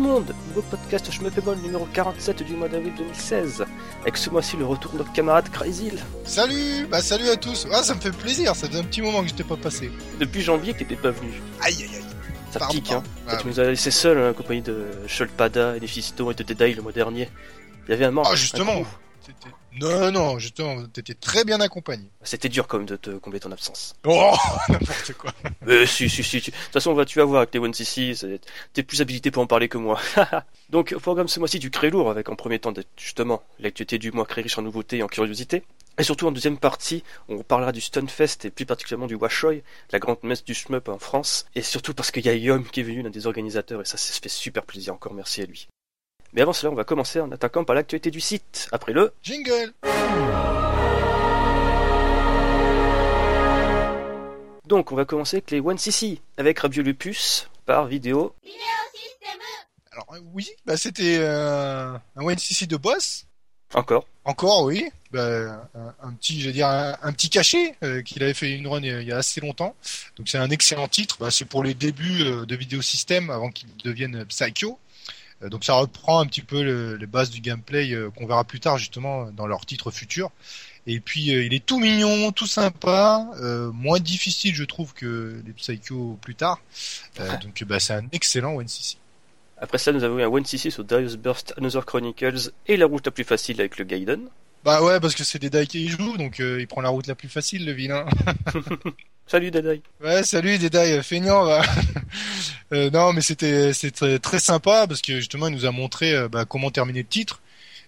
Le monde Nouveau podcast Schmeppable numéro 47 du mois d'avril 2016. Avec ce mois-ci le retour de notre camarade Crazy. Salut Bah salut à tous Ah ça me fait plaisir, ça fait un petit moment que je t'ai pas passé. Depuis janvier que t'étais pas venu. Aïe aïe aïe Ça Pardon, pique, hein. Ah, tu nous as laissé seul en compagnie de Shulpada, Nephisto et de Dedai le mois dernier. Il y avait un manque. Ah justement. T'étais- Non non, justement, t'étais très bien accompagné. C'était dur quand même de te combler ton absence. Oh N'importe quoi Euh, si, si, si. tu- De toute façon, on va, tu vas voir avec les One CC, c'est- t'es plus habilité pour en parler que moi. Donc, au programme ce mois-ci du Cré lourd, avec en premier temps, justement, l'actualité du mois très riche en nouveautés et en curiosités. Et surtout, en deuxième partie, on parlera du Stunfest et plus particulièrement du Washoy, la grande messe du shmup en France. Et surtout parce qu'il y a Yom qui est venu, l'un des organisateurs, et ça, ça se fait super plaisir. Encore merci à lui. Mais avant cela, on va commencer en attaquant par l'actualité du site. Après le Jingle Donc, on va commencer avec les One CC, avec Rabio Lupus, par vidéo. Alors euh, oui, bah c'était euh, un ONCC de boss. Encore. Encore oui, bah, un, un petit, je veux dire, un, un petit cachet euh, qu'il avait fait une run il y a- assez longtemps. Donc c'est un excellent titre. Bah, c'est pour les débuts euh, de vidéosystème avant qu'il devienne Psycho. Euh, donc ça reprend un petit peu le- les bases du gameplay euh, qu'on verra plus tard justement dans leurs titres futurs. Et puis euh, il est tout mignon, tout sympa, euh, moins difficile je trouve que les Psycho plus tard. Euh, donc bah, c'est un excellent ONCC. Après ça, nous avons eu un One CC sur Darius Burst Another Chronicles et la route la plus facile avec le Gaiden. Bah ouais parce que c'est des Dai qui jouent donc euh, il prend la route la plus facile le vilain. Salut Dadai. Ouais, salut Dédai, euh, feignant. Euh, non, mais c'était c'était très sympa parce que justement il nous a montré euh, bah, comment terminer le titre.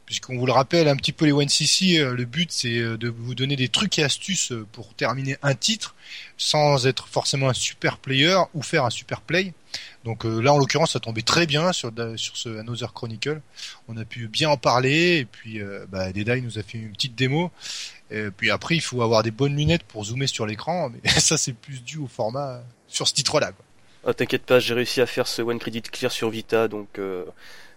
Puisqu'on vous le rappelle un petit peu les One CC, euh, le but c'est de vous donner des trucs et astuces pour terminer un titre sans être forcément un super player ou faire un super play. Donc là en l'occurrence ça tombait très bien sur sur ce Another Chronicle. On a pu bien en parler et puis euh, bah, Dédai nous a fait une petite démo. Et puis après, il faut avoir des bonnes lunettes pour zoomer sur l'écran, mais ça c'est plus dû au format euh, sur ce titre-là. Oh, T'inquiète pas, j'ai réussi à faire ce One Credit Clear sur Vita, donc euh,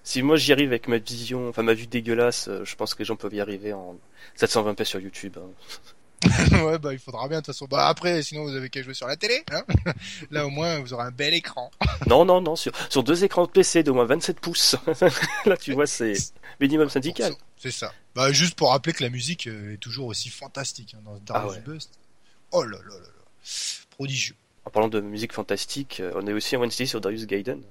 si moi j'y arrive avec ma vision, enfin ma vue dégueulasse, euh, je pense que les gens peuvent y arriver en 720p sur YouTube. hein. ouais, bah il faudra bien de toute façon. Bah après, sinon vous avez qu'à jouer sur la télé. Hein Là au moins, vous aurez un bel écran. non, non, non, sur, sur deux écrans de PC d'au moins 27 pouces. Là, tu vois, c'est minimum syndical. C'est ça. Bah juste pour rappeler que la musique euh, est toujours aussi fantastique hein, dans Darius Ah ouais. Bust. Oh là là là là, prodigieux. En parlant de musique fantastique, euh, on a aussi un One CC sur Darius Gaiden.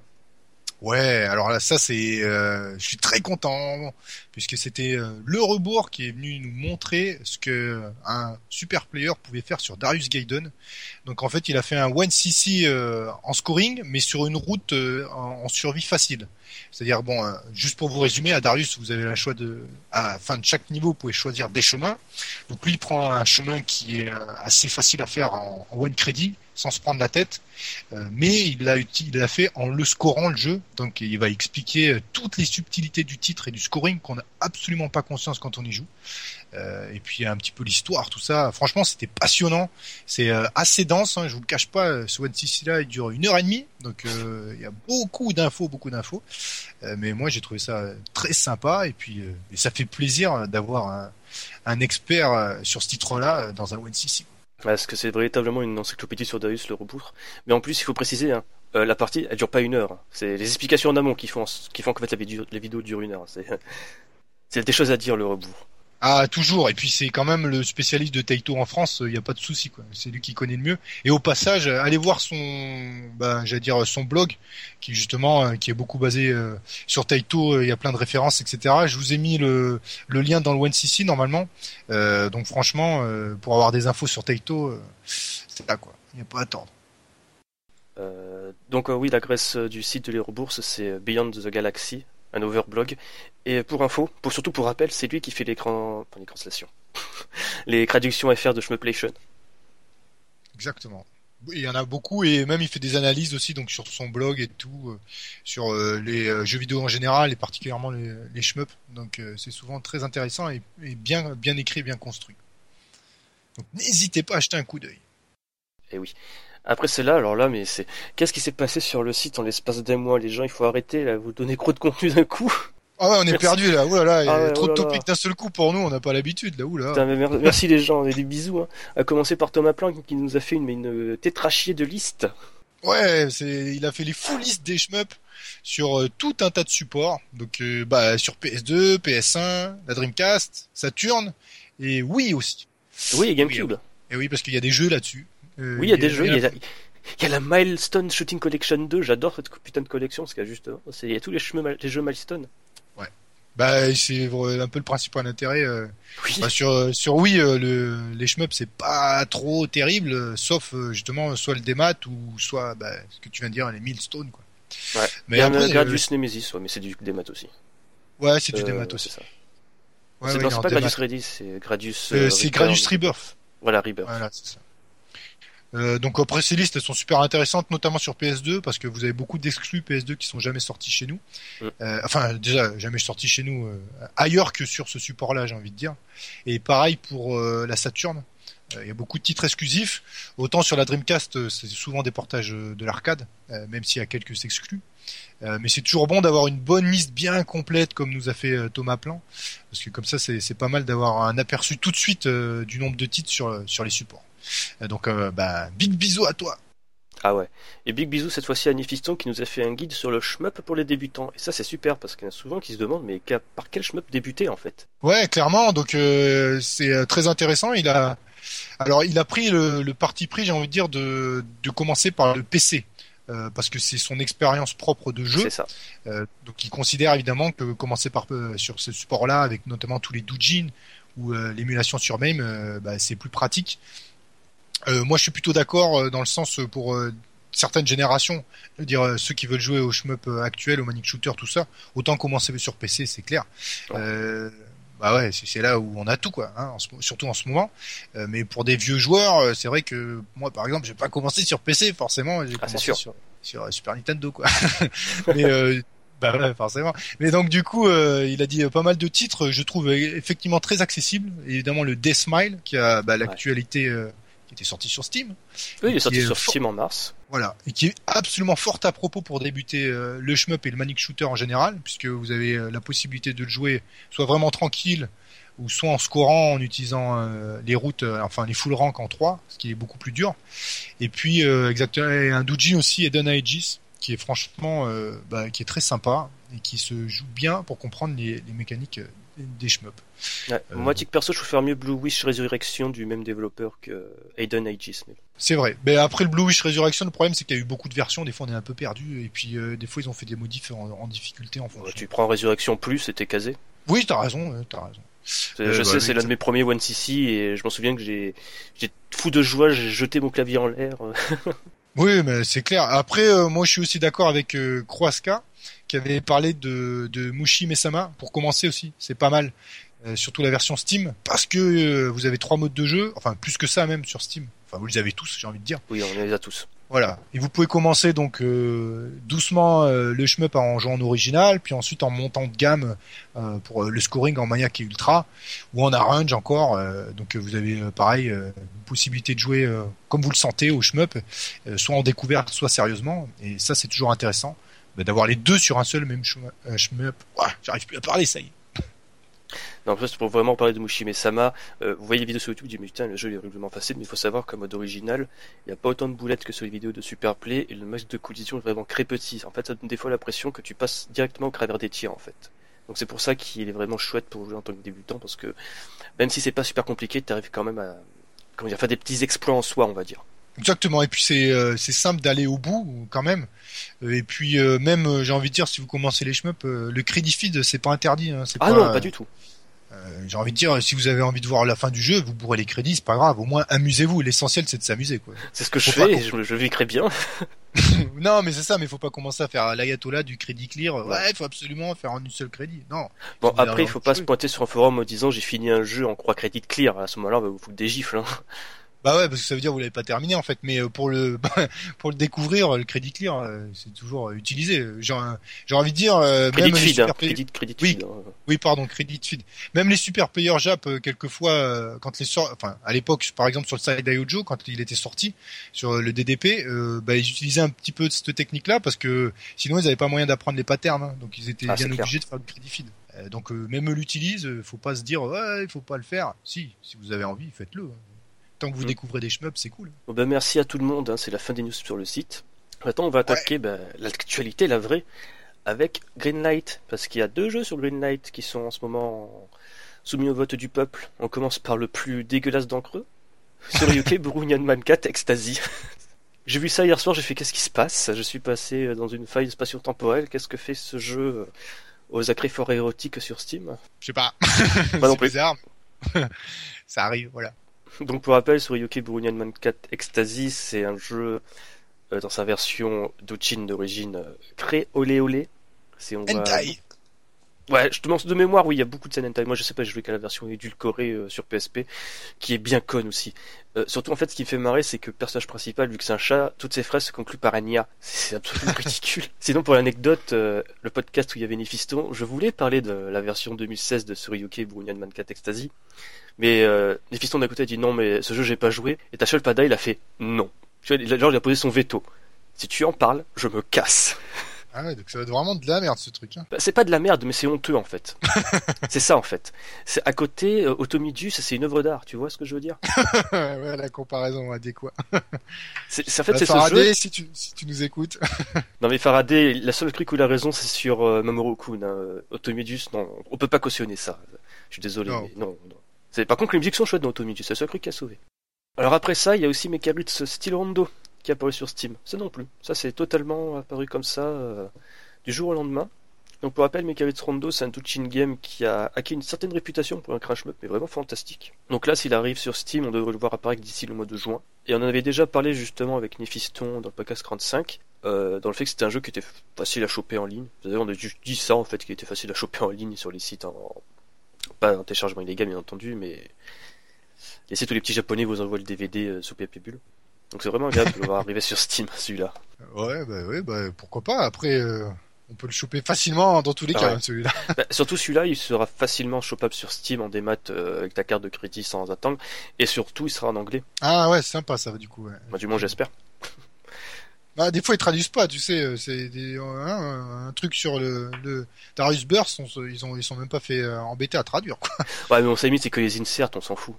Ouais, alors là, ça c'est, euh, je suis très content puisque c'était euh, le rebours qui est venu nous montrer ce que un super player pouvait faire sur Darius Gaiden. Donc en fait, il a fait un one cc euh, en scoring, mais sur une route euh, en, en survie facile. C'est-à-dire bon, euh, juste pour vous résumer, à Darius, vous avez le choix de, à fin de chaque niveau, vous pouvez choisir des chemins. Donc lui, il prend un chemin qui est euh, assez facile à faire en, en one credit, sans se prendre la tête. Euh, mais il l'a il l'a fait en le scorant le jeu, donc il va expliquer euh, toutes les subtilités du titre et du scoring qu'on n'a absolument pas conscience quand on y joue. Euh, et puis un petit peu l'histoire, tout ça. Franchement, c'était passionnant. C'est assez dense, hein, je vous le cache pas. Ce One CC là, il dure une heure et demie, donc il y a beaucoup d'infos, beaucoup d'infos. Mais moi, j'ai trouvé ça très sympa et puis et ça fait plaisir d'avoir un, un expert sur ce titre-là dans un One CC. Parce que c'est véritablement une encyclopédie sur Darius le rebours. Mais en plus, il faut préciser, hein, euh, la partie, elle dure pas une heure. C'est les explications en amont qui font, qui font qu'en fait la vidéo, la vidéo dure une heure. C'est, c'est des choses à dire le rebours. Ah, toujours. Et puis c'est quand même le spécialiste de Taito en France. Il n'y a pas de souci, quoi. C'est lui qui connaît le mieux. Et au passage, euh, allez voir son, bah, j'allais dire son blog, qui justement, euh, qui est beaucoup basé euh, sur Taito. euh, Il y a plein de références, etc. Je vous ai mis le, lien dans le One CC normalement. Euh, donc franchement, euh, pour avoir des infos sur Taito, euh, c'est là, quoi. Il n'y a pas à attendre. Euh, donc euh, oui, l'adresse euh, du site de les c'est euh, Beyond the Galaxy, un overblog. Et pour info, pour surtout pour rappel, c'est lui qui fait l'écran, enfin les translations, les traductions FR de Shmuplation. Exactement. Il y en a beaucoup et même il fait des analyses aussi donc sur son blog et tout euh, sur euh, les euh, jeux vidéo en général et particulièrement les, les shmups. Donc c'est souvent très intéressant et, et bien bien écrit, bien construit. Donc n'hésitez pas à jeter un coup d'œil. Et oui. Après c'est là, alors là, mais c'est qu'est-ce qui s'est passé sur le site en l'espace d'un mois? Les gens, il faut arrêter là, vous donnez trop de contenu d'un coup. Ah ouais, on est Merci. perdu là. Ouh là là, il y a Ah ouais, trop de oh topics d'un seul coup pour nous, on n'a pas l'habitude là. Ouh là. Putain, mais mer- merci les gens, et des bisous. Hein. À commencer par Thomas Planck qui nous a fait une, une tétrachier de liste. Ouais, c'est il a fait les full listes des shmups sur euh, tout un tas de supports. Donc euh, bah, sur PS2, PS1, la Dreamcast, Saturn et Wii aussi. Oui, et GameCube. Et oui, parce qu'il y a des jeux là-dessus. Euh, oui, il y a des jeux. Il y a, la... il y a la Milestone Shooting Collection 2. J'adore cette putain de collection parce qu'il y a juste, il y a tous les, chemins, les jeux Milestone. Ouais. Bah, c'est un peu le principal intérêt. Euh, oui. Bah, sur sur Wii, euh, le, les shmups c'est pas trop terrible, sauf justement soit le démat ou soit bah, ce que tu viens de dire les Milestone quoi. Ouais. Mais il y a après, Gradius Nemesis, ouais, mais c'est du démat aussi. Ouais, c'est du démat aussi. Ça. Ouais, c'est pas Gradius Ready, c'est Gradius. c'est Gradius Rebirth. Voilà, Rebirth. Voilà, c'est ça. Euh, donc après ces listes elles sont super intéressantes notamment sur PS2 parce que vous avez beaucoup d'exclus PS2 qui sont jamais sortis chez nous. Euh, enfin déjà jamais sortis chez nous euh, ailleurs que sur ce support là j'ai envie de dire. Et pareil pour euh, la Saturn. Euh, il y a beaucoup de titres exclusifs. Autant sur la Dreamcast c'est souvent des portages de l'arcade même s'il y a quelques exclus. mais c'est toujours bon d'avoir une bonne liste bien complète comme nous a fait Thomas Plan parce que comme ça c'est pas mal d'avoir un aperçu tout de suite du nombre de titres sur sur les supports. Euh, donc, euh, bah, big bisous à toi. Ah ouais. Et big bisous cette fois-ci à Nifiston qui nous a fait un guide sur le shmup pour les débutants. Et ça c'est super parce qu'il y en a souvent qui se demandent mais par quel shmup débuter en fait? Ouais, clairement. Donc euh, c'est très intéressant. Il a alors il a pris le, parti pris, j'ai envie de dire, de, de commencer par le PC. parce que c'est son expérience propre de jeu. C'est ça. donc il considère évidemment que commencer par sur ce support-là, avec notamment tous les doujins ou l'émulation sur MAME, bah, c'est plus pratique. Euh, moi, je suis plutôt d'accord euh, dans le sens euh, pour certaines générations, dire ceux qui veulent jouer au shmup actuel, au manic shooter, tout ça, autant commencer sur PC, c'est clair. Euh, bah ouais, c'est là où on a tout quoi, hein, surtout en ce moment. mais pour des vieux joueurs, c'est vrai que moi, par exemple, j'ai pas commencé sur PC forcément, j'ai ah, commencé sur, sur, Super Nintendo quoi. mais bah ouais, forcément. Mais donc du coup, il a dit pas mal de titres, je trouve effectivement très accessible. Évidemment le Death Smile qui a bah, l'actualité qui était sorti sur Steam. Oui, il est sorti sur Steam en mars. Voilà, et qui est absolument fort à propos pour débuter euh, le shmup et le manic shooter en général, puisque vous avez euh, la possibilité de le jouer soit vraiment tranquille, ou soit en scorant en utilisant euh, les routes, enfin les full rank en 3, ce qui est beaucoup plus dur. Et puis exactement un doujin aussi, Eden Aegis, qui est franchement, bah, qui est très sympa et qui se joue bien pour comprendre les, les mécaniques des shmups. Ouais, euh, moi, titre perso, je préfère mieux Blue Wish Resurrection du même développeur que Aiden Aegis. C'est vrai. Mais après le Blue Wish Resurrection, le problème c'est qu'il y a eu beaucoup de versions. Des fois, on est un peu perdu. Et puis, euh, des fois, ils ont fait des modifs en, difficulté en fonction. tu prends Resurrection Plus, c'était casé. Oui, t'as raison. t'as raison. Je euh, sais, bah, c'est l'un de mes premiers One CC et je m'en souviens que j'ai, j'ai fou de joie, j'ai jeté mon clavier en l'air. oui, mais c'est clair. Après, moi, je suis aussi d'accord avec Kroaska qui avait parlé de, de Mushi Mesama pour commencer aussi. C'est pas mal. Euh, surtout la version Steam, parce que euh, vous avez trois modes de jeu, enfin plus que ça même sur Steam. Enfin, vous les avez tous, j'ai envie de dire. Oui, on les a tous. Voilà. Et vous pouvez commencer donc euh, doucement le shmup en jouant en original, puis ensuite en montant de gamme pour le scoring en maniaque et ultra, ou en arrange encore. donc vous avez pareil une possibilité de jouer comme vous le sentez au shmup, soit en découverte, soit sérieusement. Et ça c'est toujours intéressant bah, d'avoir les deux sur un seul même shmup. J'arrive plus à parler, ça y est. Non, c'est pour vraiment parler de Mushime Sama. Euh, vous voyez les vidéos sur YouTube, vous dites, mais putain, le jeu est horriblement facile, mais il faut savoir qu'en mode original, il n'y a pas autant de boulettes que sur les vidéos de Superplay, et le max de collision est vraiment très petit. En fait, ça donne des fois l'impression que tu passes directement au travers des tirs, en fait. Donc c'est pour ça qu'il est vraiment chouette pour jouer en tant que débutant, parce que même si c'est pas super compliqué, tu arrives quand même à, comment dire, faire des petits exploits en soi, on va dire. Exactement. Et puis c'est euh, c'est simple d'aller au bout quand même. Euh, et puis même j'ai envie de dire si vous commencez les shmups, le crédit feed c'est pas interdit. Hein, ah non, pas du tout. Euh, j'ai envie de dire, si vous avez envie de voir la fin du jeu, vous bourrez les crédits, c'est pas grave. Au moins, amusez-vous. L'essentiel, c'est de s'amuser, quoi. C'est ce que je fais. Je, je bien. non, mais c'est ça. Mais faut pas commencer à faire l'ayatollah du crédit clear. Ouais, il faut absolument faire en une seule crédit. Non. Bon, après, il faut pas se pointer sur un forum en disant j'ai fini un jeu en croix crédit clear. À ce moment-là, on va vous foutre des gifles. Hein. Bah ouais, parce que ça veut dire que vous l'avez pas terminé en fait. Mais euh, pour le pour le découvrir, le crédit clear, euh, c'est toujours euh, utilisé. J'ai envie de dire crédit même feed, hein. crédit, crédit oui, feed, hein. oui, pardon, crédit feed. Même les super players Jap, quelquefois, quand les sort, enfin à l'époque, par exemple sur le side d'Ayojo, quand il était sorti sur le DDP, bah, ils utilisaient un petit peu cette technique-là parce que sinon ils avaient pas moyen d'apprendre les patterns, hein. donc ils étaient ah, bien obligés de faire du crédit feed. donc même eux l'utilisent, faut pas se dire ouais, il faut pas le faire. Si, si vous avez envie, faites-le tant que vous mm. découvrez des shmups, c'est cool. Bon ben merci à tout le monde, hein. c'est la fin des news sur le site. Maintenant, on va attaquer bah, l'actualité, la vraie, avec Greenlight, parce qu'il y a deux jeux sur Greenlight qui sont en ce moment soumis au vote du peuple. On commence par le plus dégueulasse d'entre eux, sur UK Burunyan Man 4 Ecstasy. j'ai vu ça hier soir, j'ai fait qu'est-ce qui se passe? Je suis passé dans une faille spatio-temporelle, qu'est-ce que fait ce jeu aux accrés fort érotiques sur Steam? Je sais pas. Pas non plus. bizarre. ça arrive, voilà. Donc pour rappel, sur UK Burunyan Man 4 Ecstasy, c'est un jeu euh, dans sa version d'Ochin d'origine euh, très olé olé. C'est on Hentai. Ouais, je te demande de mémoire, oui, il y a beaucoup de scènes hentai. Moi, je sais pas, j'ai joué qu'à la version édulcorée euh, sur PSP, qui est bien conne aussi. Euh, surtout, en fait, ce qui me fait marrer, c'est que le personnage principal, vu que c'est un chat, toutes ses phrases se concluent par nia. C'est absolument ridicule. Sinon, pour l'anecdote, euh, le podcast où il y avait Néphiston, je voulais parler de la version 2016 de Suryuke Brunyan Man 4 Ecstasy. Mais euh, Néphiston d'un côté a dit non, mais ce jeu, j'ai pas joué. Et Tachel Pada, il a fait non. Tu vois, genre, il a posé son veto. Si tu en parles, je me casse. Ah ouais, donc ça va être vraiment de la merde ce truc. Hein. Bah, c'est pas de la merde, mais c'est honteux en fait. c'est ça en fait. C'est à côté, euh, Automidus, c'est une œuvre d'art. Tu vois ce que je veux dire? Ouais, la comparaison adéquate. c'est, En fait, Bah, c'est ce Faraday, jeu. si tu, si tu nous écoutes. Non mais Faraday, la seule truc où il a raison, c'est sur euh, Mamoru-kun. hein. Automidus, non, on peut pas cautionner ça. Je suis désolé, Non. mais non, non. Par contre les musiques sont chouettes dans Automidus, c'est le seul truc qui a sauvé. Alors après ça, il y a aussi Mekaritz Steel Rondo qui est apparu sur Steam. Ça non plus. Ça c'est totalement apparu comme ça euh, du jour au lendemain. Donc pour rappel, Mekaritz Rondo, c'est un Touching Game qui a acquis une certaine réputation pour un crash map, mais vraiment fantastique. Donc là, s'il arrive sur Steam, on devrait le voir apparaître d'ici le mois de juin. Et on en avait déjà parlé justement avec Néphiston dans le podcast 35, euh, dans le fait que c'était un jeu qui était facile à choper en ligne. D'ailleurs, on a juste dit ça en fait, qu'il était facile à choper en ligne sur les sites en... Pas en téléchargement illégal, bien entendu, mais sites où les petits japonais vous envoient le DVD euh, sous PHP Bull. Donc c'est vraiment agréable de le voir arriver sur Steam, celui-là. Ouais, bah ouais, bah pourquoi pas. Après, euh, on peut le choper facilement dans tous les Ah cas, ouais. hein, celui-là. Bah, surtout celui-là, il sera facilement chopable sur Steam en démat euh, avec ta carte de crédit sans attendre. Et surtout, il sera en anglais. Ah ouais, c'est sympa ça, du coup. Ouais. Moi, du moins, j'espère. Bah, des fois, ils traduisent pas, tu sais. euh, C'est des, hein, un truc sur le, le Darius Burst, on ils ont, ils sont même pas fait euh, embêter à traduire. Quoi. Ouais, mais on s'est mis, c'est que les inserts, on s'en fout.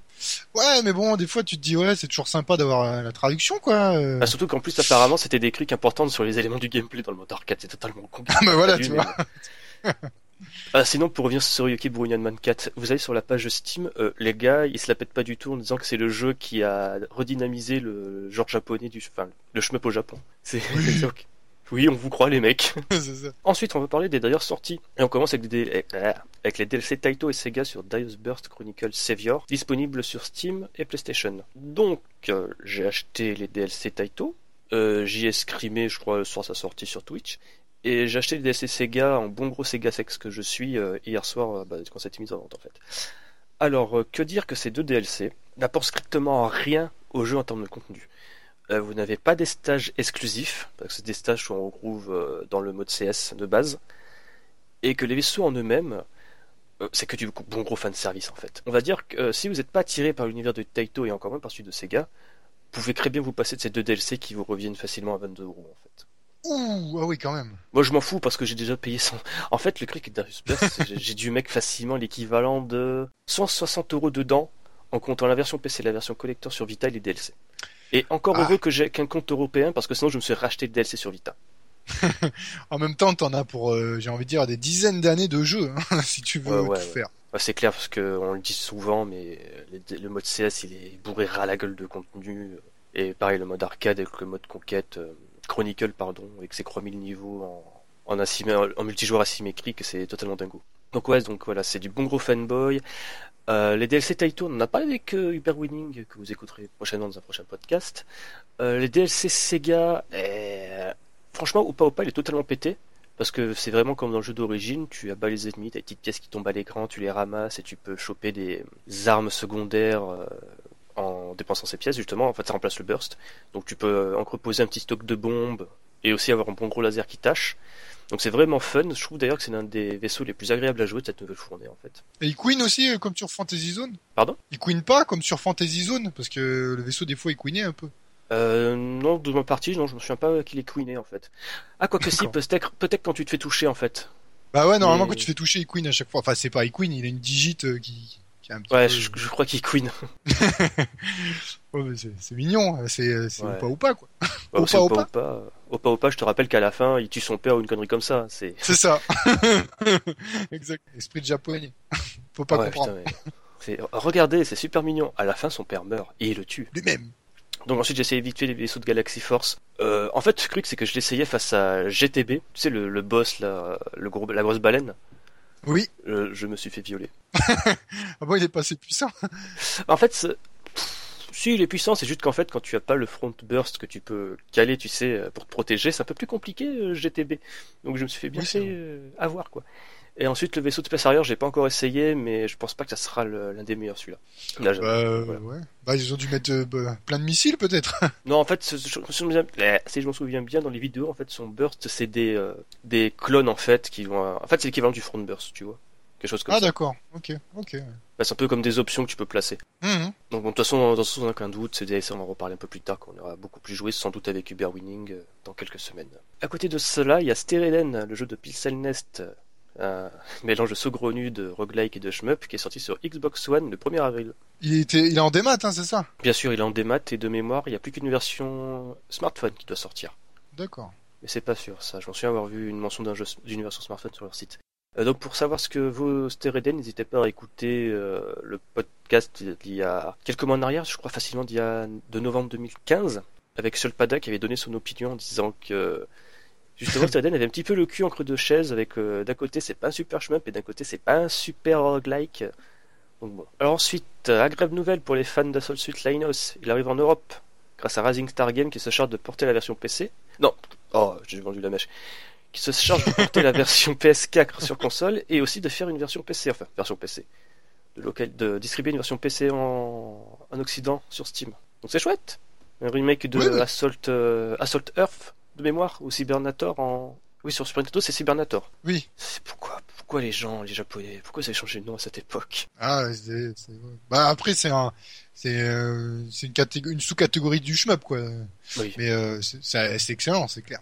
Ouais, mais bon, des fois, tu te dis ouais, c'est toujours sympa d'avoir euh, la traduction, quoi. euh. Bah, surtout qu'en plus, apparemment, c'était des clics importants sur les éléments du gameplay dans le mode arcade. C'est totalement con. Ah, bah voilà, tu vois. Ah, sinon, pour revenir sur Yuki Brunyan Man 4, vous allez sur la page Steam, euh, les gars, ils se la pètent pas du tout en disant que c'est le jeu qui a redynamisé le genre japonais du, enfin, le shmup au Japon. C'est, Oui. oui, on vous croit, les mecs. ça. Ensuite, on va parler des d'ailleurs sorties. Et on commence avec, des, dé- euh, avec les DLC Taito et Sega sur Darius Burst Chronicle Savior, disponibles sur Steam et PlayStation. Donc, euh, j'ai acheté les DLC Taito. Euh, J'y ai scrimé, je crois, le soir de sa sortie sur Twitch. Et j'ai acheté les DLC Sega en bon gros Sega sex que je suis euh, hier soir, euh, bah, quand été mis en vente en fait. Alors, euh, que dire que ces deux DLC n'apportent strictement rien au jeu en termes de contenu. Vous n'avez pas des stages exclusifs, parce que c'est des stages où on retrouve dans le mode CS de base, et que les vaisseaux en eux-mêmes, c'est que du bon gros fan service en fait. On va dire que si vous n'êtes pas attiré par l'univers de Taito et encore moins par celui de Sega, vous pouvez très bien vous passer de ces deux DLC qui vous reviennent facilement à 22 euros en fait. Ouh, ah oui, quand même. Moi je m'en fous parce que j'ai déjà payé 100. En fait, le de Darius j'ai- dû mec facilement l'équivalent de 160 euros dedans en comptant la version PC, la version collector sur Vita et les DLC. Et encore Ah. heureux que j'ai qu'un compte européen parce que sinon je me suis racheté le DLC sur Vita. En même temps, t'en as pour, euh, j'ai envie de dire, des dizaines d'années de jeu, hein, si tu veux Ouais, ouais, tout ouais. faire. C'est clair parce que on le dit souvent, mais le mode CS il est bourré ras la gueule de contenu. Et pareil, le mode arcade avec le mode conquête, euh, Chronicle, pardon, avec ses 3000 niveaux en, multijoueur asymétrique, c'est totalement dingo. Donc ouais, donc voilà, c'est du bon gros fanboy. Euh, les DLC Taito, on en a parlé avec euh, Winning, que vous écouterez prochainement dans un prochain podcast. Euh, les DLC Sega, eh, franchement, Opa Opa, il est totalement pété. Parce que c'est vraiment comme dans le jeu d'origine, tu abats les ennemis, t'as des petites pièces qui tombent à l'écran, tu les ramasses et tu peux choper des armes secondaires euh, en dépensant ces pièces justement. En fait, ça remplace le burst. Donc tu peux euh, entreposer un petit stock de bombes et aussi avoir un bon gros laser qui tâche. Donc c'est vraiment fun. Je trouve d'ailleurs que c'est l'un des vaisseaux les plus agréables à jouer de cette nouvelle fournée en fait. Et il queen aussi, euh, comme sur Fantasy Zone? Pardon? Il queen pas comme sur Fantasy Zone, parce que le vaisseau, des fois, il queenait un peu. Euh, non, de ma partie, non, je me souviens pas qu'il est queené en fait. Ah, quoi que si, peut-être peut-être quand tu te fais toucher en fait. Bah ouais, normalement, Mais- quand tu fais toucher, il queen à chaque fois. Enfin, c'est pas il queen, il a une digite euh, qui, qui est un petit Ouais, peu- je, je crois qu'il queen. Ouais, c'est mignon, hein, c'est c'est Ouais. Opa Opa quoi. Ouais, Opa, Opa Opa. Opa. Opa je te rappelle qu'à la fin, il tue son père ou une connerie comme ça. C'est. C'est ça. exact. Esprit de japonais. Faut pas Ouais, comprendre. putain, Regardez, c'est super mignon. À la fin, son père meurt et il le tue. Lui-même. Donc ensuite, j'ai essayé vite les vaisseaux de Galaxy Force. Euh, en fait, le truc, c'est que je l'essayais face à GTB. Tu sais, le, le boss, là, le gros, la grosse baleine. Oui. Euh, je me suis fait violer. Ah bon, il est pas assez puissant? En fait, si il est puissant, c'est juste qu'en fait, quand tu as pas le front burst que tu peux caler, tu sais, pour te protéger, c'est un peu plus compliqué euh, GTB. Donc je me suis fait bien Oui, fait euh, avoir quoi. Et ensuite, le vaisseau de space arrière, j'ai pas encore essayé, mais je pense pas que ça sera l'un des meilleurs celui-là. Là, Bah, euh, Voilà. ouais. Bah, ils ont dû mettre euh, bah, plein de missiles peut-être. Non, en fait, ce- ce- je me souviens- eh, si je m'en souviens bien, dans les vidéos, en fait, son burst, c'est des euh, des clones en fait qui vont. En fait, c'est l'équivalent du front burst, tu vois, quelque chose comme ah ça. d'accord. Ok. Ok. Bah, c'est un peu comme des options que tu peux placer. Mhm. Donc bon, de toute façon, dans façon, on n'a aucun doute, c'est on va en reparler un peu plus tard, quand on aura beaucoup plus joué, sans doute avec Uber Winning, euh, dans quelques semaines. À côté de cela, il y a Stereden, le jeu de Pixel Nest, un mélange saugrenu de roguelike et de shmup, qui est sorti sur Xbox One le 1er avril. Il était, il est en démat, hein, c'est ça? Bien sûr, il est en démat, et de mémoire, il n'y a plus qu'une version smartphone qui doit sortir. D'accord. Mais c'est pas sûr, ça. Je m'en souviens avoir vu une mention d'un jeu d'une version smartphone sur leur site. Euh, donc pour savoir ce que vaut Stereden, n'hésitez pas à écouter euh, le podcast d'il y a quelques mois en arrière, je crois facilement d'il y a de novembre 2015, avec Solpada qui avait donné son opinion en disant que justement Stereden avait un petit peu le cul en creux de chaise avec euh, d'un côté c'est pas un super shmup et d'un côté c'est pas un super roguelike. Donc bon. Alors ensuite, euh, agréable nouvelle pour les fans d'Assault Suite Linos, il arrive en Europe grâce à Rising Star Game qui se charge de porter la version PC. Non, oh, j'ai vendu la mèche. Qui se charge de porter la version PS4 sur console et aussi de faire une version PC, enfin version PC, de, local, de distribuer une version PC en, en Occident sur Steam. Donc c'est chouette. Un remake de Oui, oui. Assault, euh, Assault Earth de mémoire ou Cybernator en. Oui, sur Super Nintendo, c'est Cybernator. Oui. C'est pourquoi, pourquoi les gens, les Japonais, pourquoi ils avaient changé de nom à cette époque? Ah, c'est, bah après c'est un, c'est, euh, c'est une catégorie, une sous-catégorie du shmup quoi. Oui. Mais euh, c'est, excellent, c'est clair.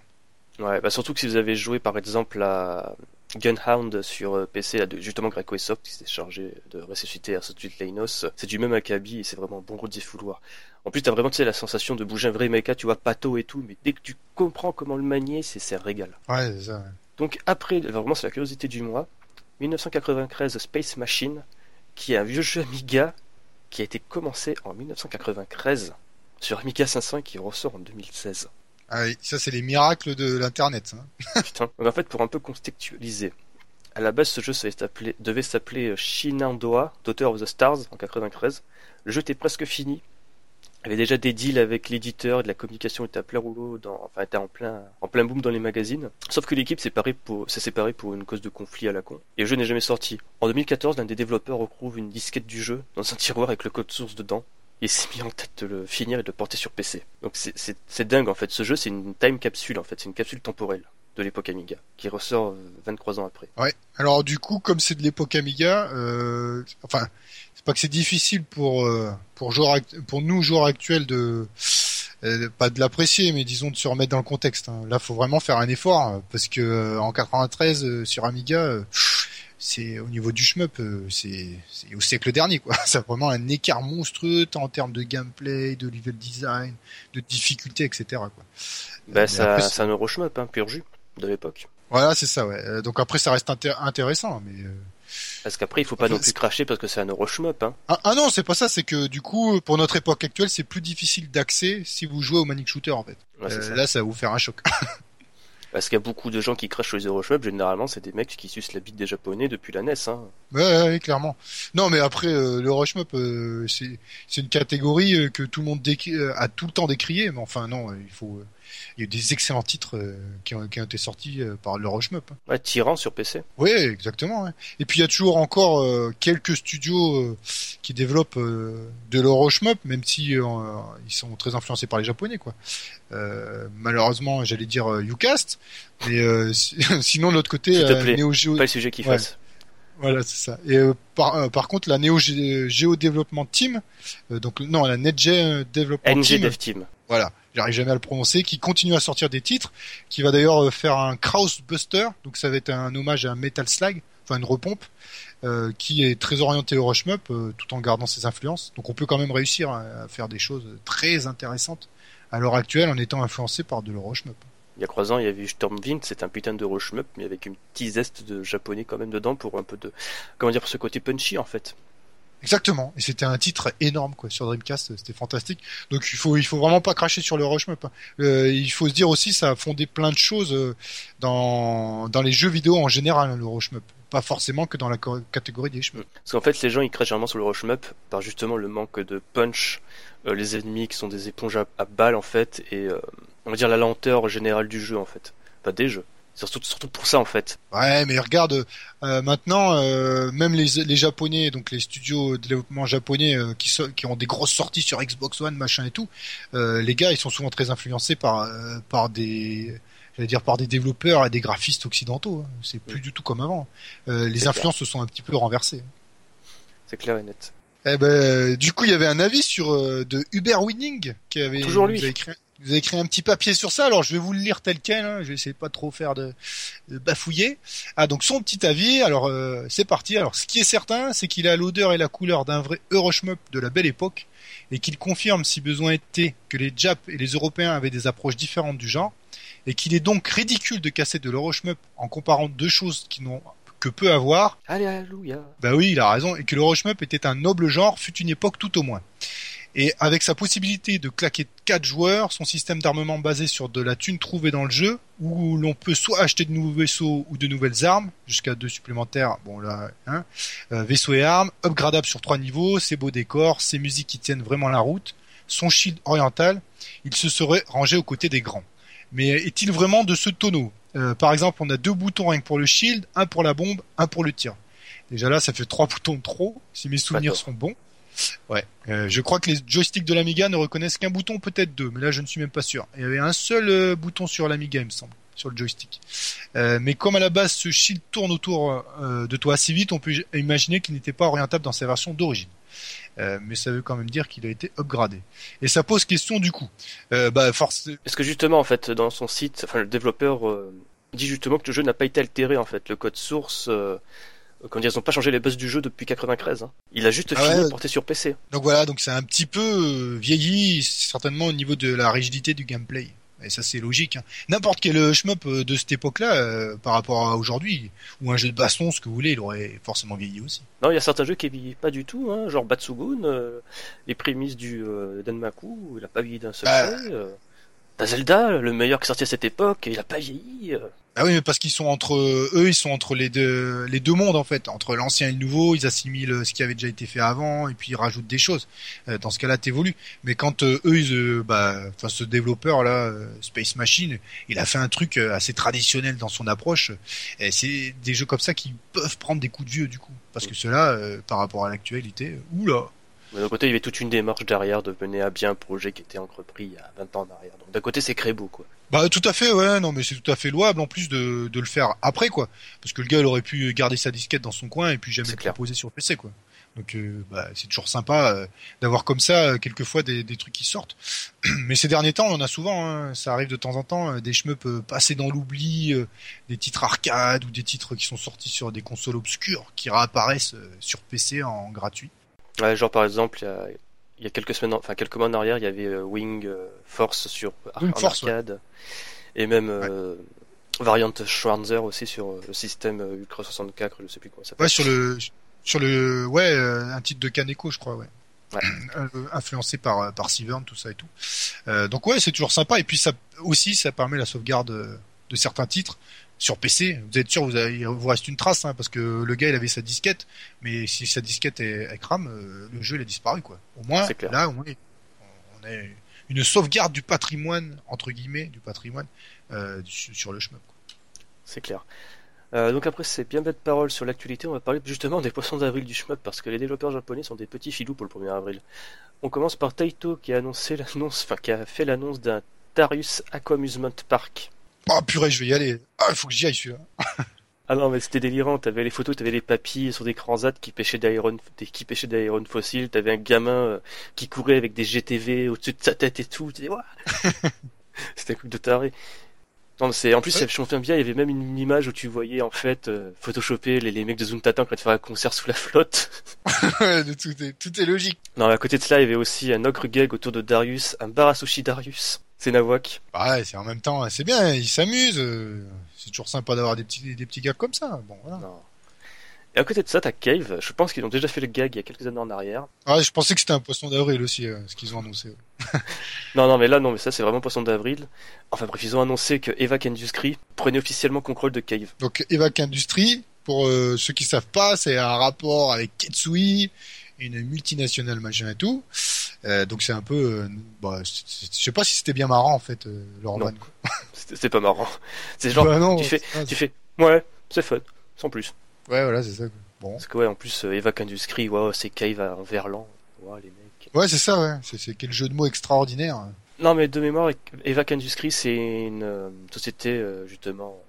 Ouais, bah surtout que si vous avez joué par exemple à Gunhound sur euh, PC, là, de, justement Greco et Soft, qui s'est chargé de ressusciter Assault Lainos, c'est du même acabit et c'est vraiment un bon gros défouloir. En plus, t'as vraiment tu sais, la sensation de bouger un vrai mecha, tu vois, pato et tout, mais dès que tu comprends comment le manier, c'est un régal. Ouais, c'est ça. ouais. Donc après, vraiment c'est la curiosité du mois, 1993 Space Machine, qui est un vieux jeu Amiga qui a été commencé en 1993 sur Amiga 500 et qui ressort en 2016. Ah oui, ça c'est les miracles de l'internet. hein. Putain. Donc en fait, pour un peu contextualiser, à la base, ce jeu devait s'appeler, devait s'appeler Shenandoah, Daughter of the Stars, en 93. Le jeu était presque fini. Il avait déjà des deals avec l'éditeur, et de la communication était à plein rouleau, dans, enfin, était en plein, en plein boom dans les magazines. Sauf que l'équipe s'est séparée pour, une cause de conflit à la con. Et le jeu n'est jamais sorti. En 2014, l'un des développeurs retrouve une disquette du jeu dans un tiroir avec le code source dedans. Et s'est mis en tête de le finir et de le porter sur PC. Donc c'est- dingue en fait. Ce jeu c'est une time capsule en fait. C'est une capsule temporelle de l'époque Amiga qui ressort euh, 23 ans après. Ouais. Alors du coup, comme c'est de l'époque Amiga, euh, enfin, pas que c'est difficile pour euh, pour joueurs pour nous joueurs actuels de euh, pas de l'apprécier, mais disons de se remettre dans le contexte. hein. Là, faut vraiment faire un effort hein, parce que euh, en 93 euh, sur Amiga, c'est au niveau du shmup, c'est c'est au siècle dernier quoi. A vraiment un écart monstrueux tant en termes de gameplay, de level design, de difficulté, etc. Quoi. Bah ça, c'est un Euroshmup, hein, pur jus de l'époque. Voilà, c'est ça. Ouais. Donc après, ça reste inté- intéressant, mais. Parce qu'après il faut pas Enfin, non plus cracher parce que c'est un Euroshmup. Hein. Ah, ah non, c'est pas ça, c'est que du coup, pour notre époque actuelle, c'est plus difficile d'accès si vous jouez au Manic Shooter en fait. Ouais, Euh, ça. là, ça va vous faire un choc. Parce qu'il y a beaucoup de gens qui crachent sur les Euroshmup. Généralement c'est des mecs qui sucent la bite des Japonais depuis la NES. Hein. ouais, clairement. Non, mais après, euh, le rush up, euh, c'est une catégorie euh, que tout le monde euh, a tout le temps décrié, mais enfin non, il faut. Il y a eu des excellents titres euh, qui, ont, qui ont été sortis euh, par le rush up. Ouais, Tyran sur PC. Oui, exactement. ouais. Et puis il y a toujours encore euh, quelques studios qui développent de l'Euroshmup, même si ils sont très influencés par les Japonais, quoi. Euh, malheureusement, j'allais dire Ucast, mais euh, si- sinon de l'autre côté, te plaît. Neo Geo, Pas le sujet qui Ouais. fasse. voilà, c'est ça. Et euh, par, euh, par contre, la Neo Ge- Geo Development Team, euh, donc non, la NetGeo Development NG Team, Dev Team. Voilà, j'arrive jamais à le prononcer, qui continue à sortir des titres, qui va d'ailleurs euh, faire un Krausbuster, donc ça va être un hommage à Metal Slug, enfin une repompe, euh, qui est très orienté au rush euh, tout en gardant ses influences. Donc on peut quand même réussir à, faire des choses très intéressantes à l'heure actuelle en étant influencé par de le rush Il y a trois ans, il y avait Stormwind, c'est un putain de rush mais avec une petite zeste de japonais quand même dedans pour un peu de, comment dire, pour ce côté punchy en fait. Exactement. Et c'était un titre énorme quoi sur Dreamcast, c'était fantastique. Donc il faut il faut vraiment pas cracher sur le rush hein. euh, il faut se dire aussi ça a fondé plein de choses euh, dans dans les jeux vidéo en général hein, le rush pas forcément que dans la catégorie des shmup. Parce qu'en fait les gens ils crachent généralement sur le rush par justement le manque de punch, euh, les ennemis qui sont des éponges à, balles en fait et on va dire la lenteur générale du jeu en fait, pas des jeux. Surtout, surtout pour ça en fait. Ouais, mais regarde, euh, maintenant, euh, même les, les japonais, donc les studios de développement japonais euh, qui, qui ont des grosses sorties sur Xbox One, machin et tout, les gars, ils sont souvent très influencés par par des j'allais dire par des développeurs et des graphistes occidentaux. Hein. C'est plus du tout comme avant. les influences se sont un petit peu renversées. C'est clair et net. Eh ben, du coup, il y avait un avis sur de Uber Winning qui avait toujours lui. Écrit, vous avez écrit un petit papier sur ça, alors je vais vous le lire tel quel, hein. je vais essayer de pas trop faire de, bafouiller. Ah donc son petit avis, alors euh, c'est parti. Alors ce qui est certain, c'est qu'il a l'odeur et la couleur d'un vrai Euroshmup de la belle époque, et qu'il confirme si besoin était que les Japs et les Européens avaient des approches différentes du genre, et qu'il est donc ridicule de casser de l'Euroshmup en comparant deux choses qui n'ont que peu à voir. Alléluia. Bah oui, il a raison, et que l'Euroshmup était un noble genre, fut une époque tout au moins. Et avec sa possibilité de claquer quatre joueurs, son système d'armement basé sur de la thune trouvée dans le jeu, où l'on peut soit acheter de nouveaux vaisseaux ou de nouvelles armes, jusqu'à deux supplémentaires, bon là, hein, euh, vaisseaux et armes, upgradable sur trois niveaux, ses beaux décors, ses musiques qui tiennent vraiment la route, son shield oriental, il se serait rangé aux côtés des grands. Mais est-il vraiment de ce tonneau? Euh, Par exemple, on a deux boutons rien que pour le shield, un pour la bombe, un pour le tir. Déjà là, ça fait trois boutons de trop, si mes souvenirs sont bons. Ouais. Euh, je crois que les joysticks de l'Amiga ne reconnaissent qu'un bouton, peut-être deux, mais là je ne suis même pas sûr. Il y avait un seul euh, bouton sur l'Amiga, il me semble, sur le joystick. Euh, mais comme à la base ce shield tourne autour de toi assez vite, on peut imaginer qu'il n'était pas orientable dans sa version d'origine. mais ça veut quand même dire qu'il a été upgradé. Et ça pose question du coup. bah force. Parce que justement en fait dans son site, enfin le développeur dit justement que le jeu n'a pas été altéré en fait. Le code source quand ils n'ont pas changé les buzz du jeu depuis 93. Hein. Il a juste ah fini de porter sur PC. Donc voilà, donc c'est un petit peu euh, vieilli, certainement au niveau de la rigidité du gameplay. Et ça c'est logique. Hein. N'importe quel euh, shmup euh, de cette époque-là, par rapport à aujourd'hui, ou un jeu de baston, ce que vous voulez, il aurait forcément vieilli aussi. Non, il y a certains jeux qui vieillissent pas du tout, hein, genre Batsugun, les prémices du Denmaku, il a pas vieilli d'un seul bah... Zelda, le meilleur qui sorti à cette époque, il a pas vieilli. Ah oui, mais parce qu'ils sont entre eux, ils sont entre les deux les deux mondes en fait, entre l'ancien et le nouveau, ils assimilent ce qui avait déjà été fait avant et puis ils rajoutent des choses. Euh, dans ce cas-là, t'évolues. Mais quand euh, eux, euh, bah, ce développeur là, Space Machine, il a fait un truc assez traditionnel dans son approche. Et c'est des jeux comme ça qui peuvent prendre des coups de vieux du coup, parce que cela, par rapport à l'actualité, oula. D'un côté, il y avait toute une démarche derrière de mener à bien un projet qui était entrepris il y a 20 ans en arrière. Donc d'un côté, c'est très beau, quoi. Bah tout à fait, ouais, non, mais c'est tout à fait louable en plus de, de le faire après, quoi. Parce que le gars, il aurait pu garder sa disquette dans son coin et puis jamais le proposer sur PC, quoi. Donc euh, bah, c'est toujours sympa euh, d'avoir comme ça euh, quelquefois des, des, trucs qui sortent. Mais ces derniers temps, on en a souvent. Hein, ça arrive de temps en temps des shmups passer dans l'oubli, des titres arcade ou des titres qui sont sortis sur des consoles obscures qui réapparaissent sur PC en gratuit. Ouais, genre par exemple, il y, a, quelques semaines, enfin quelques mois en arrière, il y avait euh, Wing euh, Force sur arcade et même euh, Variant Schwarzer aussi sur le système Ultra 64, je sais plus comment ça s'appelle. Ouais, sur le sur le ouais un titre de Kaneko, je crois, ouais. ouais. influencé par par Severn, tout ça et tout. donc ouais, c'est toujours sympa et puis ça aussi ça permet la sauvegarde de certains titres sur PC, vous êtes sûr, vous il vous reste une trace, hein, parce que le gars il avait sa disquette, mais si sa disquette est, est crame, euh, le jeu il a disparu quoi. Au moins, là, on a une sauvegarde du patrimoine entre guillemets du patrimoine euh, sur le chemin. C'est clair. Euh, donc après ces bien belles paroles sur l'actualité, on va parler justement des poissons d'avril du shmup parce que les développeurs japonais sont des petits filous pour le 1er avril. On commence par Taito qui a annoncé l'annonce, enfin qui a fait l'annonce d'un Tarius Aquamusement Park Oh purée, je vais y aller. Ah, il faut que j'y aille celui-là. ah non, mais c'était délirant. T'avais les photos, t'avais les papilles sur des crans qui pêchaient d'aéron, qui pêchaient d'aéron fossile. T'avais un gamin euh, qui courait avec des GTV au-dessus de sa tête et tout. C'était un truc de taré. Non, c'est en plus, Ouais. je me souviens bien, il y avait même une image où tu voyais en fait euh, photoshopper les, les mecs de Zuntata quand ils faisaient un concert sous la flotte. Ouais, tout, est, tout est logique. Non, à côté de cela, il y avait aussi un ogre gag autour de Darius, un bar à sushi Darius. C'est Nawak. Bah ouais, c'est en même temps, c'est bien, ils s'amusent. euh, C'est toujours sympa d'avoir des petits, des petits gars comme ça. Bon, voilà. Non. Et à côté de ça, t'as Cave. Je pense qu'ils ont déjà fait le gag il y a quelques années en arrière. Ah, je pensais que c'était un poisson d'avril aussi, euh, ce qu'ils ont annoncé. ouais. Non, non, mais là, non, mais ça, c'est vraiment poisson d'avril. Enfin bref, ils ont annoncé que Eva Industries prenait officiellement contrôle de Cave. Donc, Evac Industries, pour euh, ceux qui savent pas, c'est un rapport avec Ketsui, une multinationale machin et tout. Euh, donc c'est un peu, euh, bah, je sais pas si c'était bien marrant en fait, euh, leur Non. van, pas marrant. C'est genre, Bah non, tu fais- ah, tu fais, ouais, c'est fun, sans plus. Ouais, voilà, c'est ça. Bon. Parce que ouais, en plus, euh, Eva Industries, waouh, c'est Cave en verlan. Waouh, les mecs. Ouais, c'est ça, ouais. C'est, quel jeu de mots extraordinaire. Non, mais de mémoire, Eva Industries, c'est une société, justement,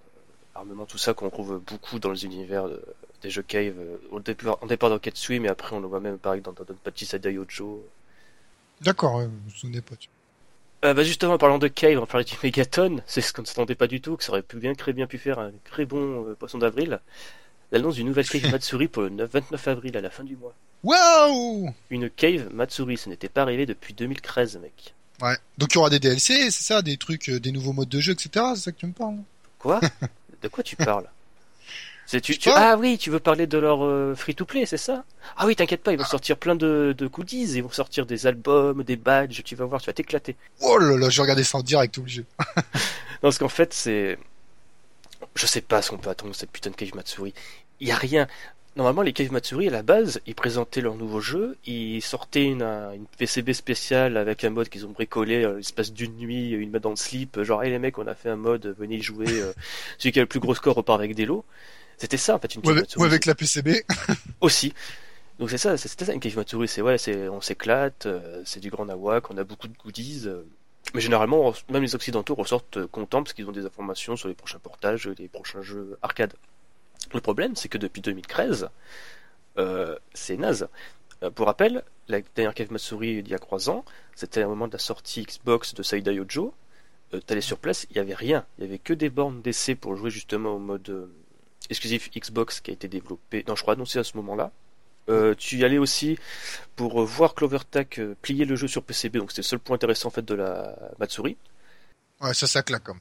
armement, tout ça, qu'on trouve beaucoup dans les univers de- des jeux Cave. au départ, en départ dans Ketsui, mais après, on le voit même, pareil, dans, dans Donpachi Sadayojo. D'accord, je me souvenais pas. Euh, bah justement, en parlant de Cave, on parlait du Megaton, c'est ce qu'on ne s'attendait pas du tout, que ça aurait pu bien, très bien pu faire un très bon euh, poisson d'avril. L'annonce d'une nouvelle Cave Matsuri pour le 9 29 avril à la fin du mois. Waouh Une Cave Matsuri, ça n'était pas arrivé depuis 2013, mec. Ouais. Donc il y aura des DLC, c'est ça, des trucs, euh, des nouveaux modes de jeu, etc. C'est ça que tu me parles Quoi? De quoi tu parles? Tu, tu-. Ah oui, tu veux parler de leur euh, free-to-play, c'est ça? Ah oui, t'inquiète pas, ils vont sortir plein de, de goodies, ils vont sortir des albums, des badges, tu vas voir, tu vas t'éclater. Oh là là, je regardais ça en direct, obligé. Non, parce qu'en fait, c'est. Je sais pas ce qu'on peut attendre de cette putain de Cave Matsuri. Il y a rien. Normalement, les Cave Matsuri, à la base, ils présentaient leur nouveau jeu, ils sortaient une, euh, une PCB spéciale avec un mode qu'ils ont bricolé euh, l'espace d'une nuit, une main dans le slip, genre, hey les mecs, on a fait un mode, venez jouer, celui qui a le plus gros score repart avec des lots. C'était ça, en fait, une Ou Cave avec, Matsuri. ou avec la PCB. Aussi. Donc c'est ça, c'était ça une Cave Matsuri, c'est ouais, c'est on s'éclate, euh, c'est du grand nawak, on a beaucoup de goodies. euh, mais généralement, même les occidentaux ressortent euh, contents parce qu'ils ont des informations sur les prochains portages, les prochains jeux arcade. Le problème, c'est que depuis 2013, euh, c'est naze. Euh, pour rappel, la dernière Cave Matsuri d'il y a 3 ans, c'était au moment de la sortie Xbox de Saida Yojo. Euh, T'allais sur place, il y avait rien, il y avait que des bornes d'essai pour jouer justement au mode euh, exclusif Xbox qui a été développé. Non, je crois annoncé à ce moment-là. Euh, tu y allais aussi pour euh, voir CloverTac euh, plier le jeu sur PCB, donc c'était le seul point intéressant en fait de la Matsuri. Ouais, ça, ça claque comme.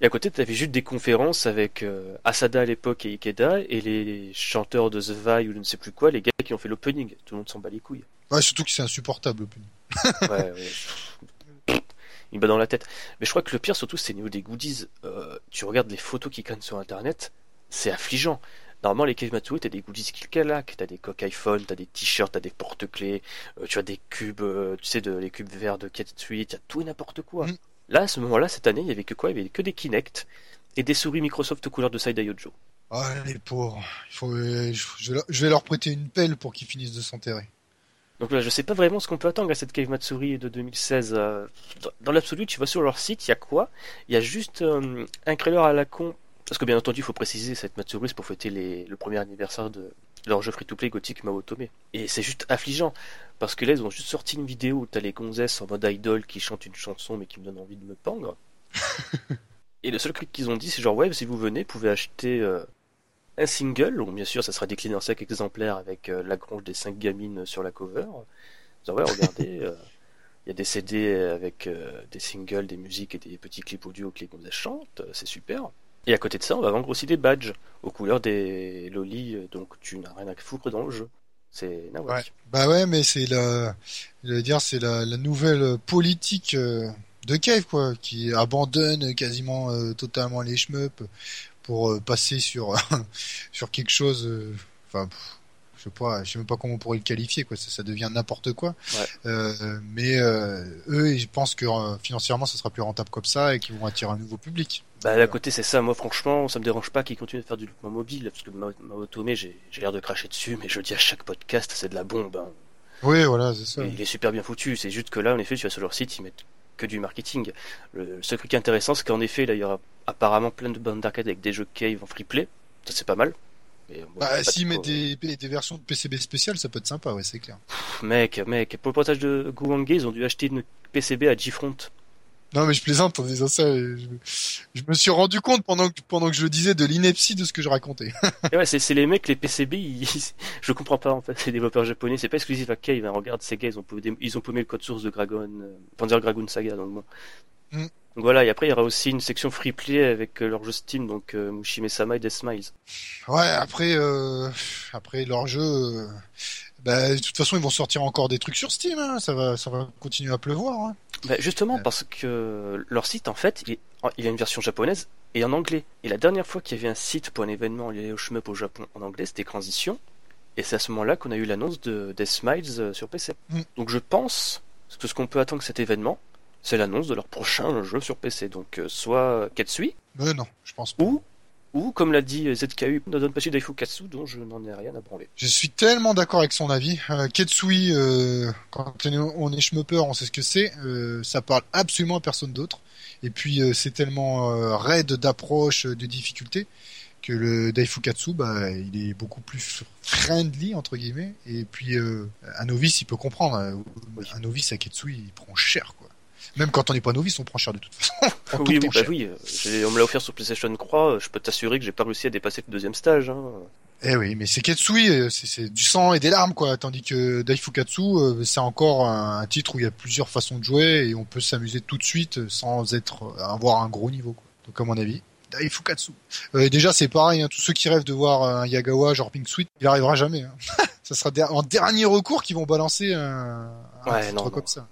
Et à côté, tu avais juste des conférences avec euh, Asada à l'époque et Ikeda et les chanteurs de The Vi ou je ne sais plus quoi, les gars qui ont fait l'opening. Tout le monde s'en bat les couilles. Ouais, surtout que c'est insupportable. le putain. Ouais, ouais. Il me bat dans la tête. Mais je crois que le pire surtout, c'est au niveau des goodies. Euh, tu regardes les photos qui canent sur internet, c'est affligeant. Normalement, les Cave Matsuri, t'as des goodies qui claquent, t'as des coques iPhone, t'as des t-shirts, t'as des porte-clés, euh, tu as des cubes, euh, tu sais, de, les cubes verts de Ketsui, t'as tout et n'importe quoi. Mm. Là, à ce moment-là, cette année, il y avait que quoi? Il y avait que des Kinect et des souris Microsoft couleur de Side Yojo. Ah, les pauvres. Il faut, euh, je, je vais leur- prêter une pelle pour qu'ils finissent de s'enterrer. Donc là, je sais pas vraiment ce qu'on peut attendre à cette Cave Matsuri de 2016. euh, dans- Dans l'absolu, tu vas sur leur site, il y a quoi? Il y a juste un trailer à la con. Parce que bien entendu, il faut préciser, cette Matsuri, c'est pour fêter les- le premier anniversaire de leur jeu free-to-play Gothic Maotome. Et c'est juste affligeant. Parce que là, ils ont juste sorti une vidéo où t'as les gonzesses en mode idol qui chantent une chanson mais qui me donne envie de me pendre. Et le seul truc qu'ils ont dit, c'est genre, ouais, si vous venez, vous pouvez acheter euh, un single, donc bien sûr, ça sera décliné en 5 exemplaires avec euh, la grange des 5 gamines sur la cover. Disent, ouais, regardez, euh, il y a des CD avec euh, des singles, des musiques et des petits clips audio que les gonzesses chantent, c'est super. Et à côté de ça, on va vendre aussi des badges aux couleurs des lolis, euh, donc tu n'as rien à foutre dans le jeu. C'est nawak. Ouais. Bah ouais, mais c'est la, dire, c'est la, la nouvelle politique euh, de Cave, quoi, qui abandonne quasiment euh, totalement les shmups pour euh, passer sur sur quelque chose. Enfin, je sais pas, je sais même pas comment on pourrait le qualifier, quoi. Ça, ça devient n'importe quoi. Ouais. Mais eux, ils pensent que financièrement, ça sera plus rentable comme ça et qu'ils vont attirer un nouveau public. Bah d'un côté c'est ça, moi franchement ça me dérange pas qu'ils continuent de faire du développement mobile, parce que Ma- Maotome j'ai j'ai l'air de cracher dessus, mais je le dis à chaque podcast c'est de la bombe. hein. Oui, voilà, c'est ça. Et Il est super bien foutu, c'est juste que là en effet tu vas sur leur site, ils mettent que du marketing. Le, le seul truc intéressant c'est qu'en effet là il y aura apparemment plein de bandes d'arcade avec des jeux cave en free play, ça c'est pas mal. Mais, bon, Bah, s'ils mettent des, des versions de PCB spéciales, ça peut être sympa, ouais, c'est clair. Pff, Mec, mec, pour le portage de Guwange ils ont dû acheter une PCB à G-Front. Non, mais je plaisante en disant ça. Je, je me suis rendu compte pendant que, pendant que je le disais de l'ineptie de ce que je racontais. Et ouais, c'est c'est les mecs, les PCB, ils... je comprends pas en fait, les développeurs japonais, c'est pas exclusif à Cave, hein. regarde Sega, ils ont, paumé, ils ont paumé le code source de Dragon, euh, Panzer Dragoon Saga, donc bon. Mm. Donc voilà, et après il y aura aussi une section free play avec euh, leur jeu Steam, donc euh, Mushime Sama et Death Smiles. Ouais, après, euh, après leur jeu, euh, bah, de toute façon, ils vont sortir encore des trucs sur Steam. Hein. Ça va, ça va continuer à pleuvoir. Hein. Bah, justement, parce que leur site, en fait, il, il a une version japonaise et en anglais. Et la dernière fois qu'il y avait un site pour un événement lié au shmup au Japon en anglais, c'était Transition. Et c'est à ce moment-là qu'on a eu l'annonce de Death Smiles euh, sur PC. Mm. Donc je pense que ce qu'on peut attendre de cet événement, c'est l'annonce de leur prochain jeu sur PC. Donc euh, soit Ketsui, Mais non, je pense pas. ou, ou comme l'a dit ZKU, Nodonpachi Daifukatsu, dont je n'en ai rien à branler. Je suis tellement d'accord avec son avis. Euh, Ketsui, euh, quand on est, schmupper, on sait ce que c'est. Euh, ça parle absolument à personne d'autre. Et puis euh, c'est tellement euh, raide d'approche, euh, de difficulté, que le Daifukatsu, bah, il est beaucoup plus friendly entre guillemets. Et puis euh, un novice, il peut comprendre. Euh, Un novice à Ketsui, il prend cher, quoi. Même quand on n'est pas novice, on prend cher de toute façon. On Oui, oui, bah oui, euh, on me l'a offert sur PlayStation 3, euh, je peux t'assurer que j'ai pas réussi à dépasser le deuxième stage. Hein. Eh oui, mais c'est Ketsui, euh, c'est du sang et des larmes, quoi. Tandis que Daifukatsu, c'est encore un, titre où il y a plusieurs façons de jouer et on peut s'amuser tout de suite sans être avoir un gros niveau, quoi. Donc à mon avis, Daifukatsu. Euh, déjà, c'est pareil, hein, tous ceux qui rêvent de voir un Yagawa genre Pink Sweet, il arrivera jamais. Hein. ça sera en dernier recours qu'ils vont balancer un, un Ouais, titre non, comme non. ça.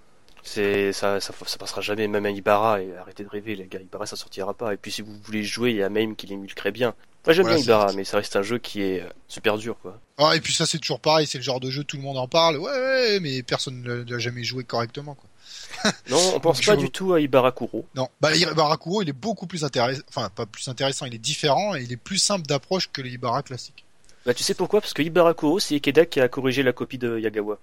C'est ça, ça, ça passera jamais, même à Ibarra, et arrêtez de rêver, les gars, Ibarra ça sortira pas. Et puis si vous voulez jouer, il y a même qui l'émulerait bien. Moi j'aime Voilà, bien Ibarra, mais ça reste un jeu qui est euh, super dur, quoi. Ah, et puis ça, c'est toujours pareil, c'est le genre de jeu, tout le monde en parle. Ouais, ouais, mais personne ne l'a jamais joué correctement, quoi. Non, on pense Donc, pas je- du tout à Ibarra Kuro. Non, bah Ibarakuro, il est beaucoup plus intéressant, enfin pas plus intéressant, il est différent et il est plus simple d'approche que le Ibara classique. Bah tu sais pourquoi? Parce que Ibarra Kuro, c'est Ikeda qui a corrigé la copie de Yagawa.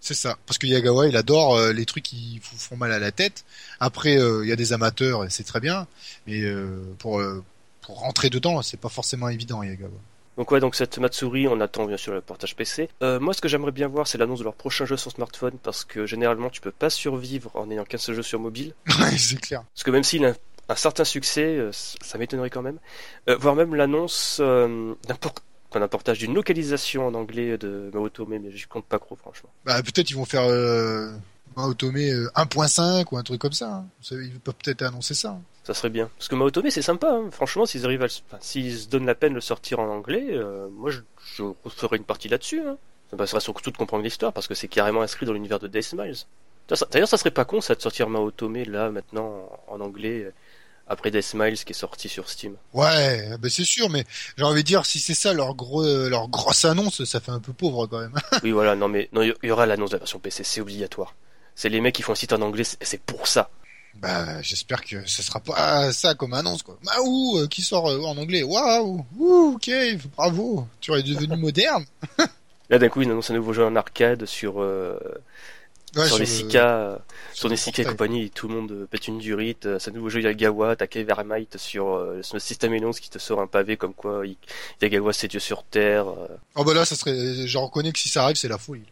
C'est ça, parce que Yagawa, il adore euh, les trucs qui vous font mal à la tête. Après, euh, il y a des amateurs, et c'est très bien, mais euh, pour pour rentrer dedans, c'est pas forcément évident Yagawa. Donc ouais, donc cette Matsuri, on attend bien sûr le portage PC. Moi, ce que j'aimerais bien voir, c'est l'annonce de leur prochain jeu sur smartphone, parce que généralement, tu peux pas survivre en ayant qu'un seul jeu sur mobile. Ouais, c'est clair. Parce que même s'il a un, certain succès, ça m'étonnerait quand même. Voire même l'annonce d'un por- d'un portage d'une localisation en anglais de Maotome, mais j'y compte pas trop, franchement. Bah peut-être ils vont faire euh, Maotome euh, 1.5 ou un truc comme ça. hein. Ils peuvent peut-être annoncer ça. hein. Ça serait bien. Parce que Maotome, c'est sympa, hein. franchement, s'ils arrivent à le... enfin, s'ils se donnent la peine de le sortir en anglais, euh, moi je, je ferai une partie là-dessus. Hein. Ça passerait surtout de comprendre l'histoire, parce que c'est carrément inscrit dans l'univers de Death Smiles. D'ailleurs, ça- serait pas con, ça, de sortir Maotome là, maintenant, en anglais, euh, après Death Smiles qui est sorti sur Steam. Ouais, bah c'est sûr, mais j'ai envie de dire si c'est ça leur gros leur grosse annonce, ça fait un peu pauvre quand même. Oui, voilà, non, mais non, il y aura l'annonce de la version PC, c'est obligatoire. C'est les mecs qui font un site en anglais, c'est pour ça. Bah, j'espère que ce sera pas ça comme annonce, quoi. Mahou, euh, qui sort euh, en anglais? Waouh, ouh, ok, bravo. Tu es devenu moderne. Là, d'un coup, ils annoncent un nouveau jeu en arcade sur, euh, Ouais, sur, les le- Sika, euh, sur le les Sika et compagnie, tout le monde euh, pète une durite. Euh, C'est un nouveau jeu Yagawa, t'as Vermite sur euh, le système Elons qui te sort un pavé comme quoi Yagawa c'est Dieu sur Terre. euh. Oh bah là, ça serait. Je reconnais que si ça arrive, c'est la folie.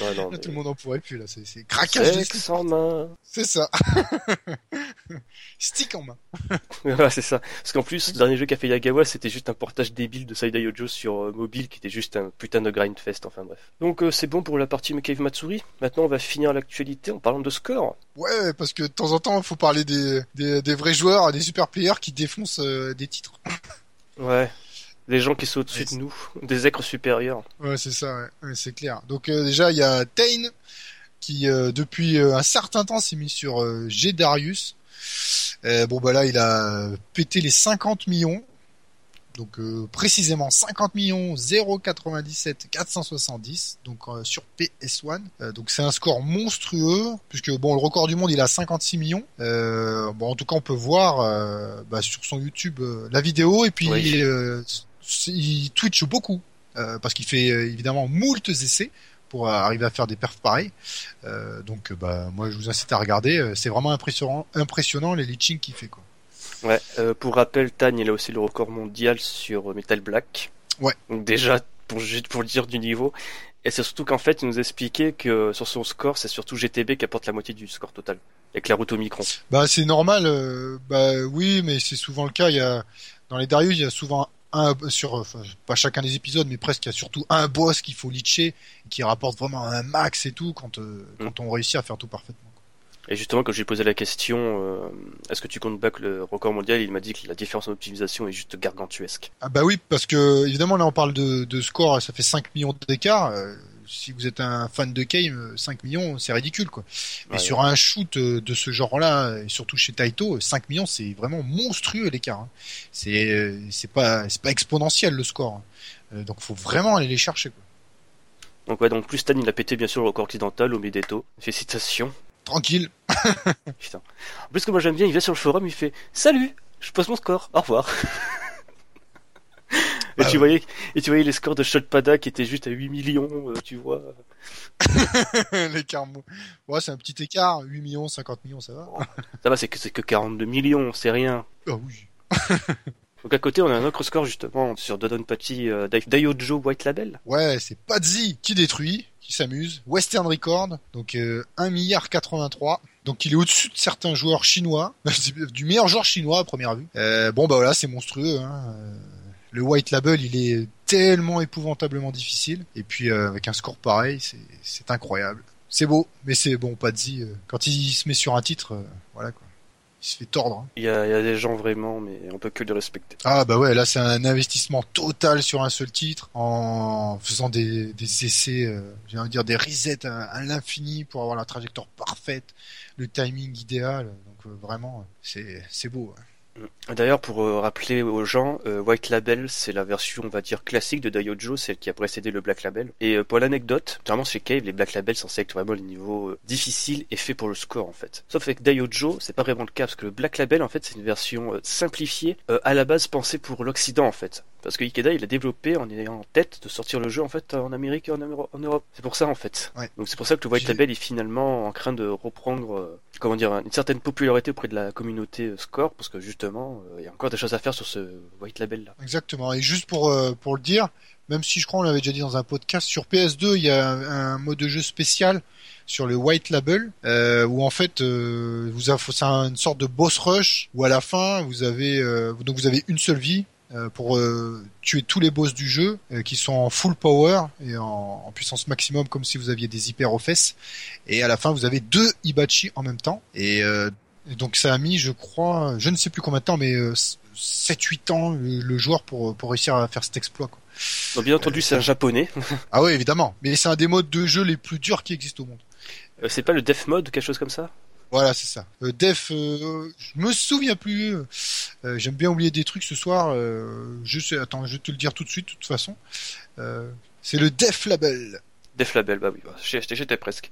Ouais, non, Là, mais- tout le monde en pourrait plus là. C'est craquage Sexe en main. C'est ça. Stick en main. Ouais, c'est ça. Parce qu'en plus, le dernier jeu qu'a fait Yagawa, c'était juste un portage débile de Saida Yojo sur euh, mobile qui était juste un putain de grindfest, enfin bref. Donc euh, c'est bon pour la partie Cave Matsuri. Maintenant, on va finir l'actualité en parlant de score. Ouais, parce que de temps en temps, il faut parler des, des, des vrais joueurs, des super players qui défoncent euh, des titres. Ouais. Les gens qui sont au-dessus Ouais, de nous, des êtres supérieurs. Ouais, c'est ça, ouais. Ouais, c'est clair. Donc euh, déjà, il y a Tain qui, euh, depuis un certain temps, s'est mis sur G Darius. Bon bah là, il a pété les 50 millions. Donc euh, précisément 50 millions 097 470 donc euh, sur PS1 Euh, donc c'est un score monstrueux puisque bon le record du monde il a 56 millions Euh, bon en tout cas on peut voir euh, bah, sur son YouTube euh, la vidéo et puis Oui. il, euh, il twitch beaucoup euh, parce qu'il fait euh, évidemment moult essais pour arriver à faire des perfs pareils. Euh, donc bah moi je vous incite à regarder, c'est vraiment impressionnant, impressionnant les leechings qu'il fait quoi. Ouais, euh, pour rappel, Tan, il a aussi le record mondial sur Metal Black. Ouais. Donc déjà, pour, pour dire du niveau. Et c'est surtout qu'en fait, il nous expliquait que sur son score, c'est surtout GTB qui apporte la moitié du score total. Avec la route au micron. Bah, c'est normal, euh, bah oui, mais c'est souvent le cas. Il y a, dans les Darius, il y a souvent un, sur, enfin, pas chacun des épisodes, mais presque, il y a surtout un boss qu'il faut leacher, qui rapporte vraiment un max et tout quand, euh, quand on réussit à faire tout parfaitement. Et justement, quand j'ai posé la question, euh, est-ce que tu comptes back le record mondial, il m'a dit que la différence en optimisation est juste gargantuesque. Ah bah oui, parce que évidemment là on parle de, de score, ça fait 5 millions d'écart. Euh, si vous êtes un fan de game, 5 millions c'est ridicule quoi. Mais Ouais, sur un shoot euh, de ce genre-là, et surtout chez Taito, 5 millions c'est vraiment monstrueux l'écart. hein. C'est euh, c'est pas c'est pas exponentiel le score. hein. Euh, donc faut vraiment aller les chercher quoi. Donc ouais, donc plus Stan il a pété bien sûr le record occidental au Mideto. Félicitations. Tranquille. Putain. En plus que moi j'aime bien, il vient sur le forum, il fait Salut, je pose mon score, au revoir. et, Ah tu ouais. voyais, et tu voyais les scores de Shotpada qui étaient juste à 8 millions, euh, tu vois. l'écart. Ouais, c'est un petit écart, 8 millions, 50 millions, ça va. Ça va, c'est que, c'est que 42 millions, c'est rien. Ah oui. Donc à côté, on a un autre score justement sur Dodonpachi euh, Dai- Daiojo White Label. Ouais, c'est Pazzi qui détruit, qui s'amuse. Western Record, donc euh, 1 milliard 83. Donc il est au-dessus de certains joueurs chinois, du meilleur joueur chinois à première vue. Euh, bon bah voilà, c'est monstrueux. Hein. Euh, Le White Label, il est tellement épouvantablement difficile. Et puis euh, avec un score pareil, c'est incroyable. C'est beau, mais c'est bon, Pazzi, euh, quand il se met sur un titre, voilà quoi. Il se fait tordre. hein. Il y, a, il y a des gens vraiment, mais on peut que les respecter. Ah bah ouais, là c'est un investissement total sur un seul titre, en faisant des, des essais, euh, j'ai envie de dire des resets à, à l'infini pour avoir la trajectoire parfaite, le timing idéal. Donc euh, vraiment, c'est c'est beau. hein. D'ailleurs, pour euh, rappeler aux gens, euh, White Label, c'est la version, on va dire, classique de Daiojo, celle qui a précédé le Black Label. Et euh, pour l'anecdote, généralement chez Cave, les Black Label sont être vraiment les niveaux difficiles et faits pour le score, en fait. Sauf avec Daiojo, c'est pas vraiment le cas, parce que le Black Label, en fait, c'est une version simplifiée, à la base pensée pour l'Occident, en fait. Parce que Ikeda, il a développé en ayant en tête de sortir le jeu, en fait, en Amérique et en, Euro- en Europe. C'est pour ça, en fait. Ouais. Donc c'est pour ça que le White Label est finalement en train de reprendre, euh, comment dire, une certaine popularité auprès de la communauté euh, score, parce que justement, euh, il y a encore des choses à faire sur ce White Label là. Exactement. Et juste pour euh, pour le dire, même si je crois on l'avait déjà dit dans un podcast, sur PS2 il y a un, un mode de jeu spécial sur le White Label euh, où en fait euh, vous c'est une sorte de boss rush où à la fin vous avez euh, donc vous avez une seule vie pour euh, tuer tous les boss du jeu euh, qui sont en full power et en, en puissance maximum comme si vous aviez des hyper aux fesses et à la fin vous avez deux Ibachi en même temps et euh, donc ça a mis, je crois, je ne sais plus combien de temps, mais euh, 7-8 ans le, le joueur pour, pour réussir à faire cet exploit. Quoi. Donc bien entendu, c'est un japonais. Ah oui, évidemment. Mais c'est un des modes de jeu les plus durs qui existent au monde. Euh, c'est pas le Death Mode, quelque chose comme ça? Voilà, c'est ça. Euh, Def, euh, je me souviens plus. euh, euh, J'aime bien oublier des trucs ce soir. Euh, je sais, attends, je vais te le dire tout de suite, de toute façon. Euh, c'est le Def Label. Def Label, bah oui, bah, j'étais presque.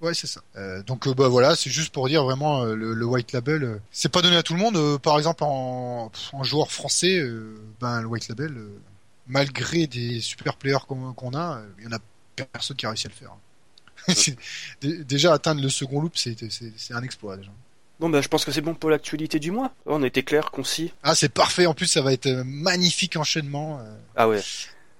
Ouais, c'est ça. Euh, donc bah voilà, c'est juste pour dire vraiment le, le white label, c'est pas donné à tout le monde. Euh, par exemple, en, en joueur français, ben le white label, malgré des super players qu'on a, il y en a personne qui a réussi à le faire. Dé- déjà atteindre le second loop, c'est un exploit déjà. Bon bah je pense que c'est bon pour l'actualité du mois. On a été clair, concis. Ah, c'est parfait. En plus, ça va être un magnifique enchaînement euh, Ah ouais.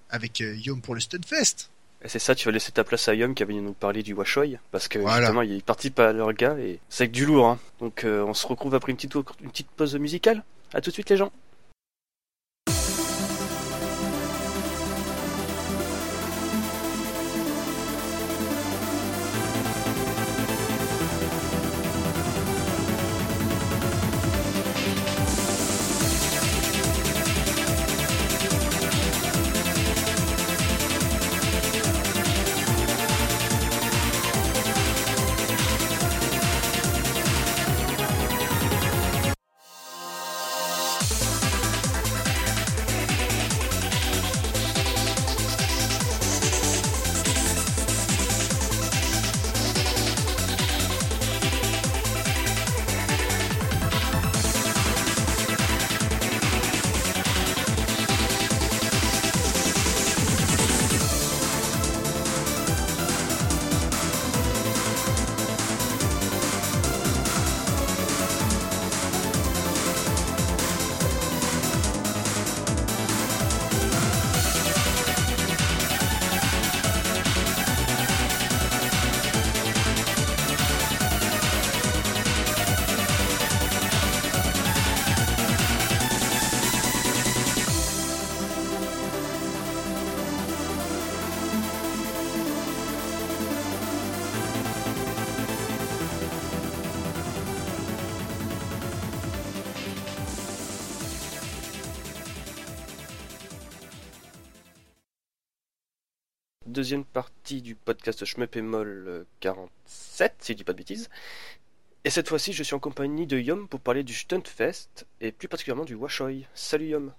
avec euh, Yom pour le Stunfest. Et c'est ça, tu vas laisser ta place à Yum qui va venir nous parler du Washoy, parce que Voilà. justement il participe à leur gars et c'est avec du lourd. Hein. Donc euh, on se retrouve après une petite, une petite pause musicale. À tout de suite les gens. Deuxième partie du podcast et Moll 47, si je dis pas de bêtises. Et cette fois-ci, je suis en compagnie de Yom pour parler du Stuntfest et plus particulièrement du Washoy. Salut Yom.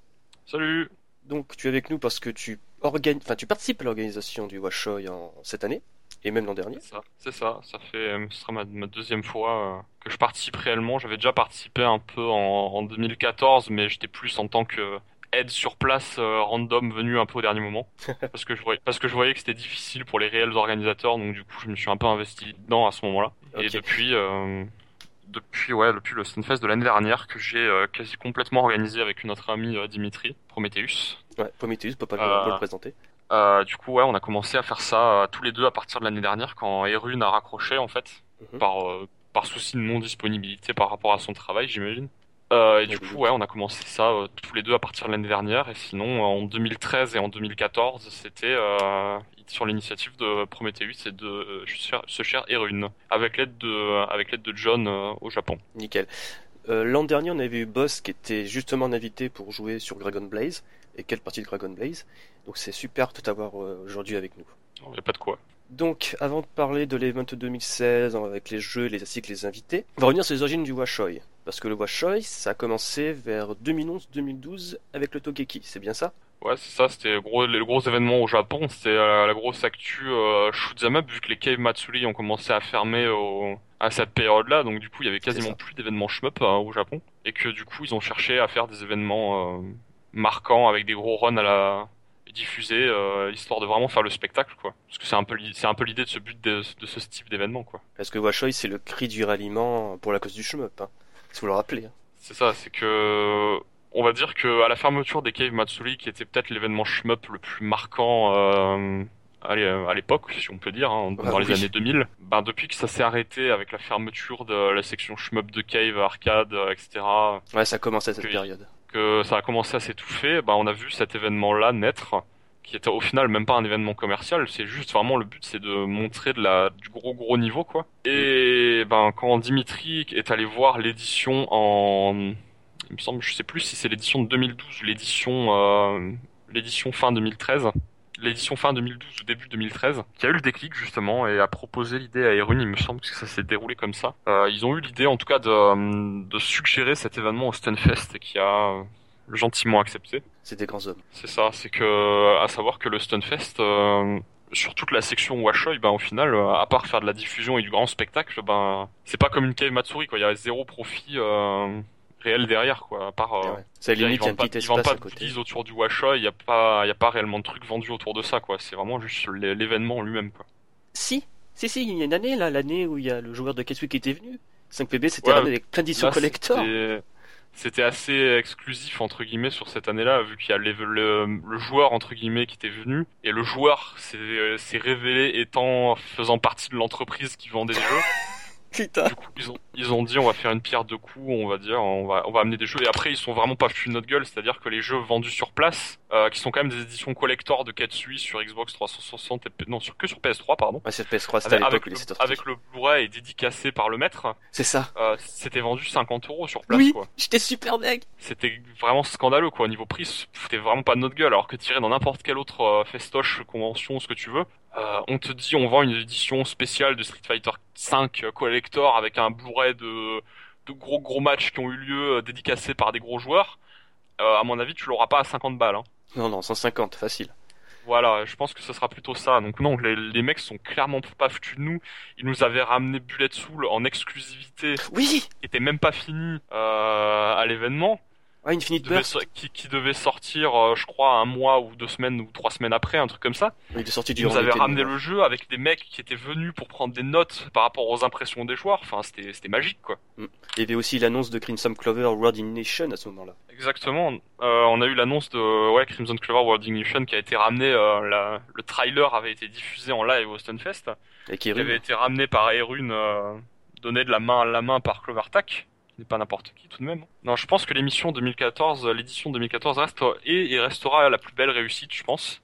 Salut. Donc tu es avec nous parce que tu organi... enfin tu participes à l'organisation du Washoy en cette année et même l'an dernier. C'est ça, c'est ça. Ça fait, euh, ce sera ma, ma deuxième fois euh, que je participe réellement. J'avais déjà participé un peu en, en 2014, mais j'étais plus en tant que aide sur place euh, random venu un peu au dernier moment parce que je voyais parce que je voyais que c'était difficile pour les réels organisateurs donc du coup je me suis un peu investi dedans à ce moment-là et depuis euh, depuis ouais depuis le Stunfest de l'année dernière que j'ai euh, quasi complètement organisé avec une autre amie euh, Dimitri Prometheus Ouais, Prometheus peut pas le- présenter. Du coup, ouais, on a commencé à faire ça tous les deux à partir de l'année dernière quand Erune a raccroché en fait, Mhm. par par souci de non disponibilité par rapport à son travail, j'imagine. Euh, et du coup, ouais, on a commencé ça euh, tous les deux à partir de l'année dernière. Et sinon, en 2013 et en 2014, c'était euh, sur l'initiative de Prometheus et de euh, ce cher Erune, avec l'aide de avec l'aide de John euh, au Japon. Nickel. Euh, l'an dernier, on avait eu Boss qui était justement invité pour jouer sur Dragon Blaze. Et quelle partie de Dragon Blaze? Donc c'est super de t'avoir euh, aujourd'hui avec nous. Il y a pas de quoi. Donc, avant de parler de l'event 2016 avec les jeux, les ainsi que les invités, on va revenir sur les origines du Washoy. Parce que le Washoy, ça a commencé vers 2011-2012 avec le Togeki, c'est bien ça? Ouais, c'est ça, c'était le gros, le gros événement au Japon, c'était euh, la grosse actu euh, up vu que les Cave Matsuri ont commencé à fermer au, à cette période-là, donc du coup il y avait quasiment plus d'événements shmup hein, au Japon, et que du coup ils ont cherché à faire des événements euh, marquants avec des gros runs à la diffusés, euh, histoire de vraiment faire le spectacle quoi. Parce que c'est un peu l'i- c'est un peu l'idée de ce but de, de ce type d'événement quoi. Parce que Washoy, c'est le cri du ralliement pour la cause du shmup. Hein. Faut le rappeler. hein. C'est ça, c'est que on va dire que à la fermeture des Cave Matsuri, qui était peut-être l'événement shmup le plus marquant euh, à l'é- à l'époque, si on peut dire, hein, dans Ah, les oui. années 2000, ben depuis que ça s'est arrêté avec la fermeture de la section shmup de Cave, arcade, euh, etc., Ouais, ça a commencé à cette Oui. période. que ça a commencé à s'étouffer, ben on a vu cet événement-là naître, qui était au final même pas un événement commercial, c'est juste vraiment le but, c'est de montrer de la du gros gros niveau quoi. Et ben quand Dimitri est allé voir l'édition en, il me semble, je sais plus si c'est l'édition de 2012 ou l'édition euh, l'édition fin 2013. L'édition fin 2012 ou début 2013, qui a eu le déclic justement et a proposé l'idée à Erun, il me semble que ça s'est déroulé comme ça. Euh, ils ont eu l'idée en tout cas de, de suggérer cet événement au Stunfest qui a euh, gentiment accepté. C'est des grands hommes. C'est ça, c'est que à savoir que le Stunfest euh, sur toute la section Washoy, ben au final, euh, à part faire de la diffusion et du grand spectacle, ben c'est pas comme une Cave Matsuri quoi, il y a zéro profit euh, réel derrière quoi, à part euh, Ouais. Ça limite, il y a un vendent pas, petit ils vendent espace pas à de goodies autour du Washoy, il y a pas il y a pas réellement de trucs vendus autour de ça quoi, c'est vraiment juste l'é- l'événement lui-même quoi. Si, si, si, il y a une année, là, l'année où il y a le joueur de Keswick qui était venu. 5PB, c'était Ouais, avec plein d'éditions collector. C'était- assez exclusif entre guillemets sur cette année-là, vu qu'il y a le, le joueur entre guillemets qui était venu et le joueur s'est s'est révélé étant faisant partie de l'entreprise qui vendait des jeux. Putain. Du coup, ils ont, ils ont dit on va faire une pierre deux coups, on va dire, on va, on va amener des jeux. Et après, ils sont vraiment pas foutus de notre gueule, c'est-à-dire que les jeux vendus sur place, euh, qui sont quand même des éditions collector de Katsui sur Xbox 360, et non, sur, que sur PS3, pardon. Ouais, c'est PS3, c'était à Avec, avec, avec le Blu-ray et dédicacé par le maître, C'est ça. euh, c'était vendu 50 euros sur place, Oui, quoi. j'étais super mec. C'était vraiment scandaleux, quoi. Au niveau prix, foutait vraiment pas de notre gueule, alors que tirer dans n'importe quel autre euh, festoche, convention, ce que tu veux, euh, on te dit on vend une édition spéciale de Street Fighter 5 collector avec un Blu-ray de, de gros gros matchs qui ont eu lieu euh, dédicacés par des gros joueurs. Euh, à mon avis, tu l'auras pas à 50 balles. Hein. Non, non, 150, facile. Voilà, je pense que ce sera plutôt ça. Donc non, les, les mecs sont clairement pas foutus de nous. Ils nous avaient ramené Bullet Soul en exclusivité, Oui était même pas fini euh, à l'événement. Ouais, Infinite qui devait, Burst. so- qui, qui devait sortir, euh, je crois, un mois ou deux semaines ou trois semaines après, un truc comme ça. Il est sorti Ils nous avaient ramené le jeu avec des mecs qui étaient venus pour prendre des notes par rapport aux impressions des joueurs. Enfin, c'était magique, quoi. Il y avait aussi l'annonce de Crimson Clover World in Nation à ce moment-là. Exactement. Euh, on a eu l'annonce de ouais, Crimson Clover World Ignition qui a été ramené. euh, la- le trailer avait été diffusé en live au Stunfest. Et qui avait été ramené par Erune, euh, donné de la main à la main par Clovertac. N'est pas n'importe qui tout de même. Non, je pense que l'émission 2014, euh, l'édition 2014 reste et, et restera la plus belle réussite, je pense.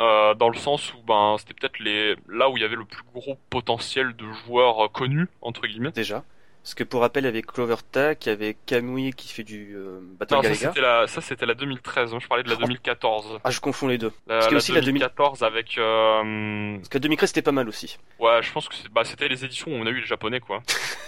Euh, dans le sens où ben c'était peut-être les là où il y avait le plus gros potentiel de joueurs euh, connus entre guillemets. déjà. Parce que pour rappel, avec Clover Tack, il y avait Kamui qui fait du euh, Battle Non, ça Galaga. c'était la, ça c'était la 2013. hein, Je parlais de la Oh. 2014. Ah, je confonds les deux. La, Parce la aussi la 2000 2014 avec. euh, Parce que 2013 c'était pas mal aussi. Ouais, je pense que bah, c'était les éditions où on a eu les japonais, quoi.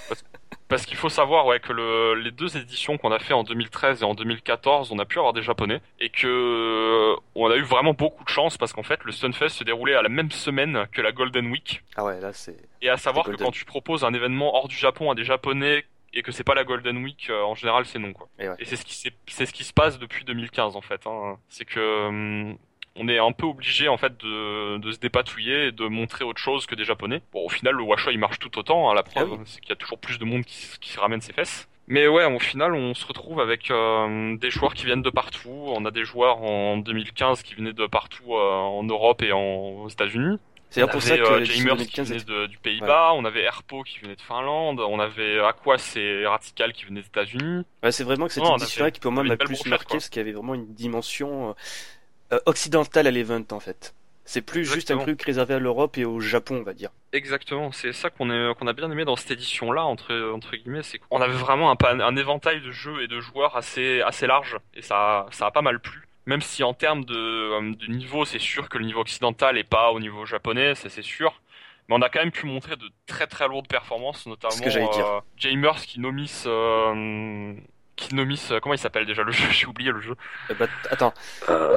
Parce, parce qu'il faut savoir, ouais, que le, les deux éditions qu'on a fait en 2013 et en 2014, on a pu avoir des japonais et que euh, on a eu vraiment beaucoup de chance parce qu'en fait, le Stunfest se déroulait à la même semaine que la Golden Week. Ah ouais, là c'est. Et à savoir que quand tu proposes un événement hors du Japon à des japonais et que c'est pas la Golden Week, euh, en général, c'est non, quoi. Et ouais. Et c'est ce qui c'est ce qui se passe depuis 2015 en fait. Hein. C'est que hum, on est un peu obligé en fait de, de se dépatouiller et de montrer autre chose que des japonais. Bon, au final, le Washa il marche tout autant. hein. La preuve, Ah oui. c'est qu'il y a toujours plus de monde qui, s- qui se ramène ses fesses. Mais ouais, au final, on se retrouve avec euh, des joueurs qui viennent de partout. On a des joueurs en 2015 qui venaient de partout euh, en Europe et en, aux États-Unis. C'est pour avait, ça que euh, Jamers 2015 qui venait de- du Pays-Bas, on avait Herpo qui venait de Finlande, on avait Aquas et Ratical qui venaient des États-Unis. Ouais, c'est vraiment que cette édition-là qui pour moi m'a plus marqué parce qu'il y avait vraiment une dimension euh, occidentale à l'event en fait. C'est plus juste un truc réservé à l'Europe et au Japon, on va dire. Exactement, c'est ça qu'on a bien aimé dans cette édition-là entre entre guillemets, c'est qu'on avait vraiment un, éventail de jeux et de joueurs assez assez large et ça ça a pas mal plu. Même si en termes de, euh, de niveau, c'est sûr que le niveau occidental est pas au niveau japonais, ça c'est sûr. Mais on a quand même pu montrer de très très lourdes performances, notamment Ce que euh, Jamers qui nomis euh, qui nomis euh, comment il s'appelle déjà le jeu, j'ai oublié le jeu. Euh, bah, attends, euh,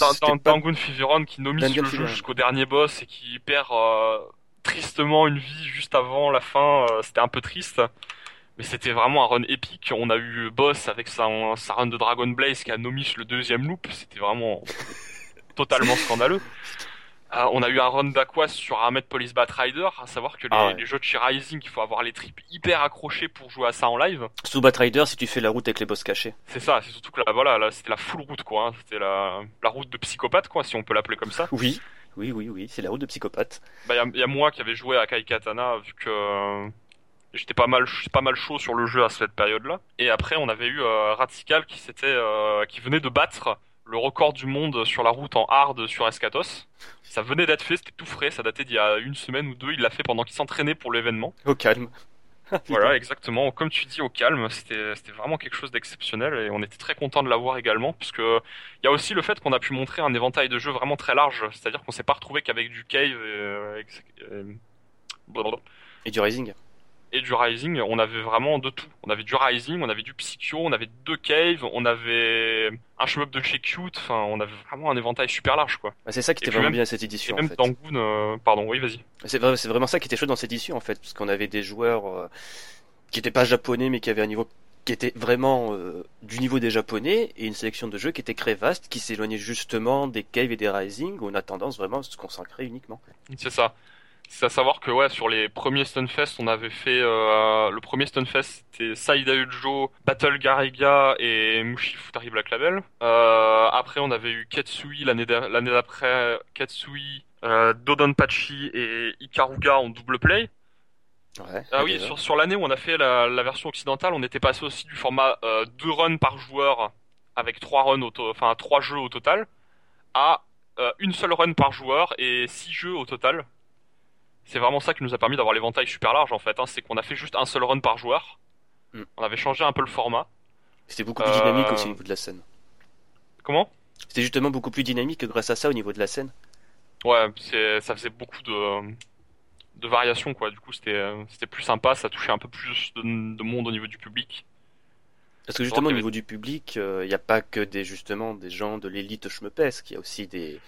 Dans, pas- Feveron qui nomise le jeu jusqu'au dernier boss et qui perd euh, tristement une vie juste avant la fin. euh, c'était un peu triste. Mais c'était vraiment un run épique. On a eu Boss avec sa, sa run de Dragon Blaze qui a nomish le deuxième loop. C'était vraiment totalement scandaleux. Euh, on a eu un run d'Aqua sur Ahmed Police Bat Rider, à savoir que les, Ah ouais. les jeux de Chi Rising, il faut avoir les tripes hyper accrochés pour jouer à ça en live. sous Batrider si tu fais la route avec les boss cachés. C'est ça, c'est surtout que là, voilà, là, c'était la full route, quoi. hein. C'était la, la route de psychopathe, quoi, si on peut l'appeler comme ça. Oui, oui, oui, oui, c'est la route de psychopathe. Bah, y a, y a moi qui avait joué à Kai Katana, vu que j'étais pas mal, j'étais pas mal chaud sur le jeu à cette période-là. Et après, on avait eu euh, qui s'était, euh, qui venait de battre le record du monde sur la route en hard sur Escatos. Ça venait d'être fait, c'était tout frais, ça datait d'il y a une semaine ou deux. Il l'a fait pendant qu'il s'entraînait pour l'événement. Au calme. Voilà, exactement. Comme tu dis, au calme, c'était vraiment quelque chose d'exceptionnel et on était très content de l'avoir également, puisque il y a aussi le fait qu'on a pu montrer un éventail de jeux vraiment très large. C'est-à-dire qu'on s'est pas retrouvé qu'avec du cave et, euh, euh. Et du Rising. Et du rising. On avait vraiment de tout. On avait du rising, on avait du psycho, on avait deux caves, on avait un shmup de chez Cute. Enfin, on avait vraiment un éventail super large, quoi. Bah, c'est ça qui était vraiment même- bien à cette Et édition. même en fait. Dangun, euh, pardon, oui, vas-y. C'est vrai- c'est vraiment ça qui était chouette dans cette édition en fait, parce qu'on avait des joueurs euh, qui étaient pas japonais mais qui avaient un niveau qui était vraiment euh, du niveau des japonais et une sélection de jeux qui était très vaste, qui s'éloignait justement des caves et des rising où on a tendance vraiment à se consacrer uniquement. C'est ça. C'est à savoir que ouais, sur les premiers Stunfest, on avait fait euh, le premier Stunfest, c'était Saida Ujo, Battle Gariga et Mushi Futari Black Label. Euh, après, on avait eu Ketsui l'année d'a- l'année d'après, Ketsui, euh, Dodonpachi et Ikaruga en double play. Ouais, Ah oui, déjà. sur, sur l'année où on a fait la, la version occidentale, on était passé aussi du format euh, deux runs par joueur avec trois runs au to- enfin trois jeux au total à une seule run par joueur et six jeux au total. C'est vraiment ça qui nous a permis d'avoir l'éventail super large en fait. Hein, c'est qu'on a fait juste un seul run par joueur. Mm. On avait changé un peu le format. C'était beaucoup plus Euh, dynamique aussi au niveau de la scène. Comment? C'était justement beaucoup plus dynamique grâce à ça au niveau de la scène. Ouais, ça faisait beaucoup de de variations quoi. Du coup, c'était euh, plus sympa. Ça touchait un peu plus de, de monde au niveau du public. Parce que justement au niveau du public, il n'y a pas que des justement des gens de l'élite schmepesque, il y a aussi des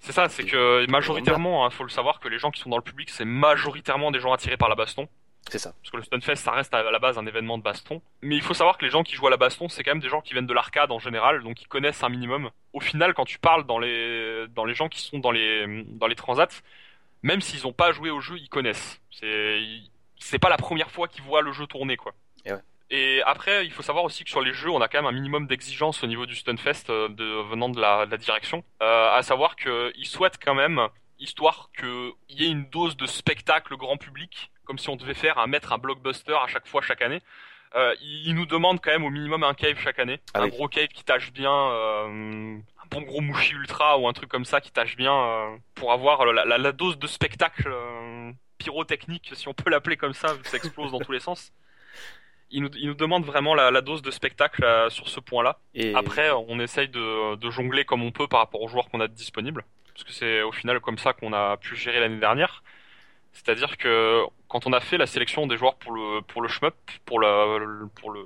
C'est ça, c'est que majoritairement, il faut le savoir que les gens qui sont dans le public, c'est majoritairement des gens attirés par la baston. c'est ça. Parce que le Stunfest, ça reste à la base un événement de baston. Mais il faut savoir que les gens qui jouent à la baston, c'est quand même des gens qui viennent de l'arcade en général, donc ils connaissent un minimum. Au final, quand tu parles dans les, dans les gens qui sont dans les, dans les transats, même s'ils ont pas joué au jeu, ils connaissent. C'est, c'est pas la première fois qu'ils voient le jeu tourner, quoi. Et après, il faut savoir aussi que sur les jeux, on a quand même un minimum d'exigence au niveau du Stunfest euh, de, venant de la, de la direction. Euh, à savoir qu'ils souhaitent quand même, histoire qu'il y ait une dose de spectacle grand public, comme si on devait faire un mettre un blockbuster à chaque fois, chaque année. Euh, ils, nous demandent quand même au minimum un cave chaque année. Ah un oui. gros cave qui tâche bien, euh, un bon gros Mushi Ultra ou un truc comme ça qui tâche bien euh, pour avoir la, la- la dose de spectacle pyrotechnique, si on peut l'appeler comme ça, vu que ça explose dans tous les sens. Il nous, il nous demande vraiment la, la dose de spectacle euh, sur ce point-là. Et Après, on essaye de, de jongler comme on peut par rapport aux joueurs qu'on a disponibles. Parce que c'est au final comme ça qu'on a pu gérer l'année dernière. C'est-à-dire que quand on a fait la sélection des joueurs pour le, pour le shmup, pour le, pour le,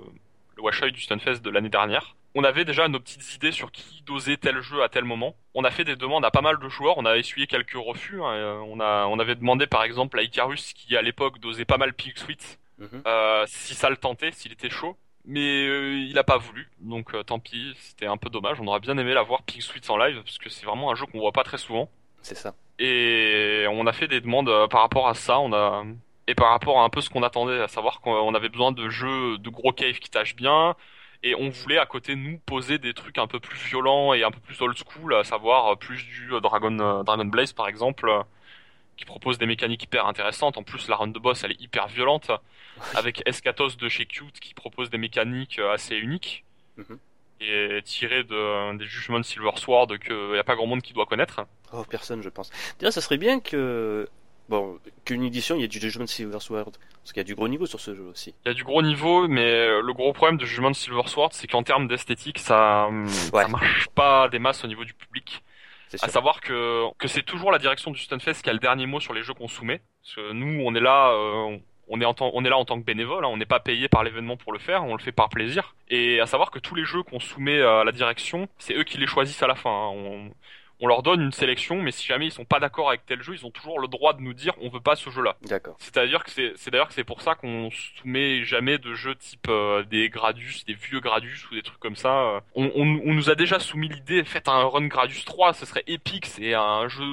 le Washoy du Stunfest de l'année dernière, on avait déjà nos petites idées sur qui dosait tel jeu à tel moment. On a fait des demandes à pas mal de joueurs, on a essuyé quelques refus. hein. Euh, On, a, on avait demandé par exemple à Icarus, qui à l'époque dosait pas mal Pig Sweet, Mhm. euh, si ça le tentait, s'il était chaud. Mais euh, il a pas voulu, donc euh, tant pis, c'était un peu dommage. On aurait bien aimé la voir Pig Sweets en live, parce que c'est vraiment un jeu qu'on voit pas très souvent. c'est ça. Et on a fait des demandes par rapport à ça, on a et par rapport à un peu ce qu'on attendait, à savoir qu'on avait besoin de jeux de gros caves qui tâchent bien, et on voulait à côté de nous poser des trucs un peu plus violents et un peu plus old school, à savoir plus du Dragon Dragon Blaze par exemple, qui propose des mécaniques hyper intéressantes. En plus, la run de boss elle est hyper violente, avec Escatos de chez Cute qui propose des mécaniques euh, assez uniques. Mhm. Et tiré de, des jugements de Silver Sword que y a pas grand monde qui doit connaître. Oh, personne, je pense. D'ailleurs, ça serait bien que. Bon, qu'une édition, il y ait du Judgment Silver Sword. Parce qu'il y a du gros niveau sur ce jeu aussi. Il y a du gros niveau, mais euh, le gros problème de Judgment Silver Sword, c'est qu'en termes d'esthétique, ça, hum, Ouais. ça marche pas des masses au niveau du public. C'est À savoir que, que c'est toujours la direction du Stunfest qui a le dernier mot sur les jeux qu'on soumet. Parce que nous, on est là, euh, on est en on est là en tant que bénévole, hein, on n'est pas payé par l'événement pour le faire, on le fait par plaisir. Et à savoir que tous les jeux qu'on soumet à la direction, c'est eux qui les choisissent à la fin. hein. On, on leur donne une sélection, mais si jamais ils sont pas d'accord avec tel jeu, ils ont toujours le droit de nous dire on veut pas ce jeu-là. D'accord. C'est-à-dire que c'est, c'est d'ailleurs que c'est pour ça qu'on soumet jamais de jeux type euh, des Gradius, des vieux Gradius ou des trucs comme ça. On, on, on nous a déjà soumis l'idée, faites un run Gradius 3, ce serait épique, c'est un jeu,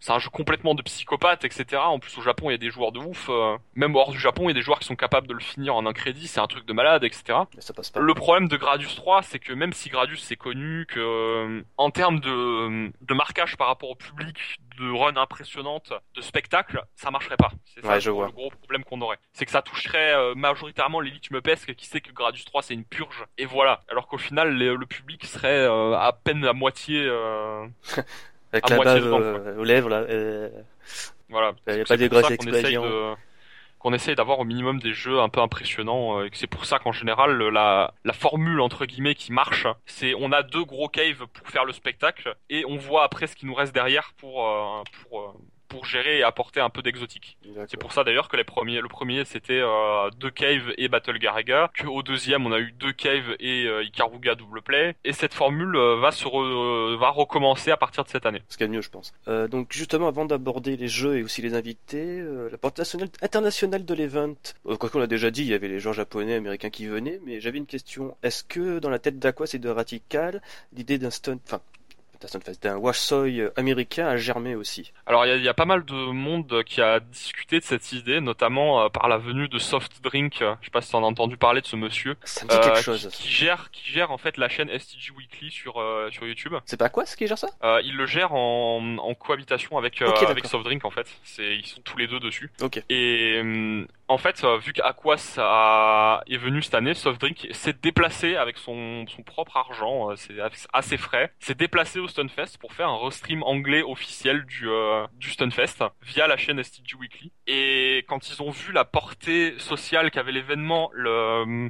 c'est un jeu complètement de psychopathe, etc. En plus au Japon il y a des joueurs de ouf, euh, même hors du Japon il y a des joueurs qui sont capables de le finir en un crédit, c'est un truc de malade, etc. Mais ça passe pas. Le problème de Gradius 3, c'est que même si Gradius c'est connu, que euh, en termes de, de marquage par rapport au public, de run impressionnante, de spectacle, ça marcherait pas. C'est ça Ouais, je vois. le gros problème qu'on aurait. C'est que ça toucherait euh, majoritairement l'élite meupesque qui sait que Gradius 3 c'est une purge, et voilà. Alors qu'au final, les- le public serait euh, à peine à moitié... euh, Avec à la moitié bave dedans, euh, aux lèvres, là. euh, voilà. Il y a pas des grosses ça explosions. de- qu'on essaye d'avoir au minimum des jeux un peu impressionnants euh, et que c'est pour ça qu'en général la, formule entre guillemets qui marche c'est on a deux gros caves pour faire le spectacle et on voit après ce qui nous reste derrière pour euh, euh, pour gérer et apporter un peu d'exotique. C'est pour ça d'ailleurs que les premiers, le premier c'était euh, deux caves et Battle Garaga, que au deuxième on a eu deux caves et euh, Ikaruga double play, et cette formule euh, va se re- euh, va recommencer à partir de cette année. Ce qu'il y a de mieux, je pense. Euh, donc, justement, avant d'aborder les jeux et aussi les invités, euh, la porte nationale, internationale de l'event. Quoi qu'on l'a déjà dit, il y avait les gens japonais, américains qui venaient, mais j'avais une question. Est-ce que dans la tête d'Aqua et de Radical, l'idée d'un stunt, enfin, d'un Stunfest, d'un Washoy euh, américain a germé aussi Alors il y a, il y a pas mal de monde qui a discuté de cette idée, notamment euh, par la venue de Soft Drink. euh, Je sais pas si t'en as entendu parler de ce monsieur. Ça me dit euh, quelque qui- chose. Qui, gère, qui gère en fait la chaîne STG Weekly sur euh, sur YouTube. C'est pas quoi ce qui gère ça? Euh, il le gère en, en cohabitation avec euh, avec. Soft Drink en fait. C'est ils sont tous les deux dessus. Ok. Et hum, en fait, euh, vu qu'Aquas est venu cette année, Soft Drink s'est déplacé avec son, propre argent, euh, assez frais, s'est déplacé au Stunfest pour faire un restream anglais officiel du, euh, Stunfest via la chaîne STG Weekly. Et quand ils ont vu la portée sociale qu'avait l'événement, le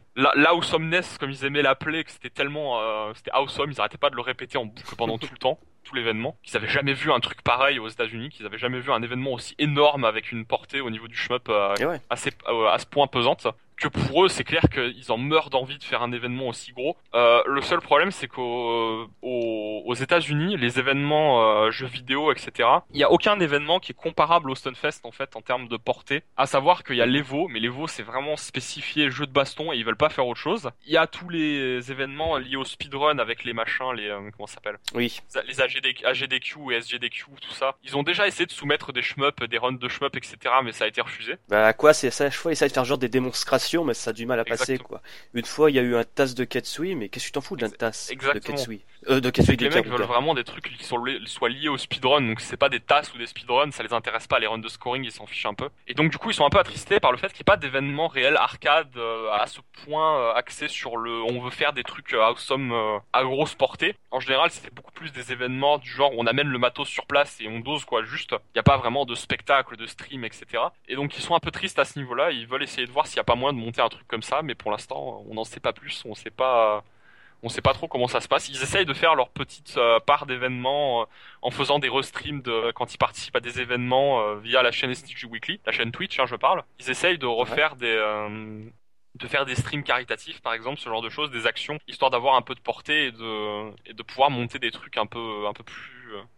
comme ils aimaient l'appeler, que c'était tellement, c'était awesome, ils arrêtaient pas de le répéter en boucle pendant tout le temps tout l'événement, qu'ils avaient jamais vu un truc pareil aux États-Unis, qu'ils avaient jamais vu un événement aussi énorme avec une portée au niveau du shmup euh, ouais. assez euh, à ce point pesante que pour eux c'est clair qu'ils en meurent d'envie de faire un événement aussi gros. Euh, le seul problème c'est qu'aux aux, aux États-Unis les événements euh, jeux vidéo etc. Il y a aucun événement qui est comparable au Stunfest en fait en termes de portée. À savoir qu'il y a l'Evo mais l'Evo c'est vraiment spécifié jeu de baston et ils veulent pas faire autre chose. Il y a tous les événements liés au speedrun avec les machins les euh, comment ça s'appelle? Oui. les AGD, AGDQ et SGDQ, tout ça. Ils ont déjà essayé de soumettre des shmups, des runs de shmup, etc., mais ça a été refusé. Bah, quoi, c'est ça, chaque fois, ils essayent de faire genre des démonstrations, mais ça a du mal à passer, Exactement. quoi. Une fois, il y a eu un tasse de Ketsui, mais qu'est-ce que tu t'en fous d'un tasse de. Ketsui Euh, de Ketsui, de les mecs veulent vraiment des trucs qui sont soient liés au speedrun, donc c'est pas des tasses ou des speedruns, ça les intéresse pas, les runs de scoring, ils s'en fichent un peu. Et donc du coup, ils sont un peu attristés par le fait qu'il n'y ait pas d'événement réel arcade euh, à ce point euh, axé sur le on veut faire des trucs euh, awesome euh, à grosse portée. En général, c'était beaucoup plus des événements du genre on amène le matos sur place et on dose quoi, juste. Il n'y a pas vraiment de spectacle, de stream, etc. Et donc ils sont un peu tristes à ce niveau-là, ils veulent essayer de voir s'il n'y a pas moyen de monter un truc comme ça, mais pour l'instant, on n'en sait pas plus. On sait pas, on sait pas trop comment ça se passe. Ils essayent de faire leur petite euh, part d'événements euh, en faisant des restreams de quand ils participent à des événements euh, via la chaîne STG Weekly, la chaîne Twitch, hein, je parle. Ils essayent de refaire des de faire des streams caritatifs par exemple ce genre de choses des actions histoire d'avoir un peu de portée et de et de pouvoir monter des trucs un peu un peu plus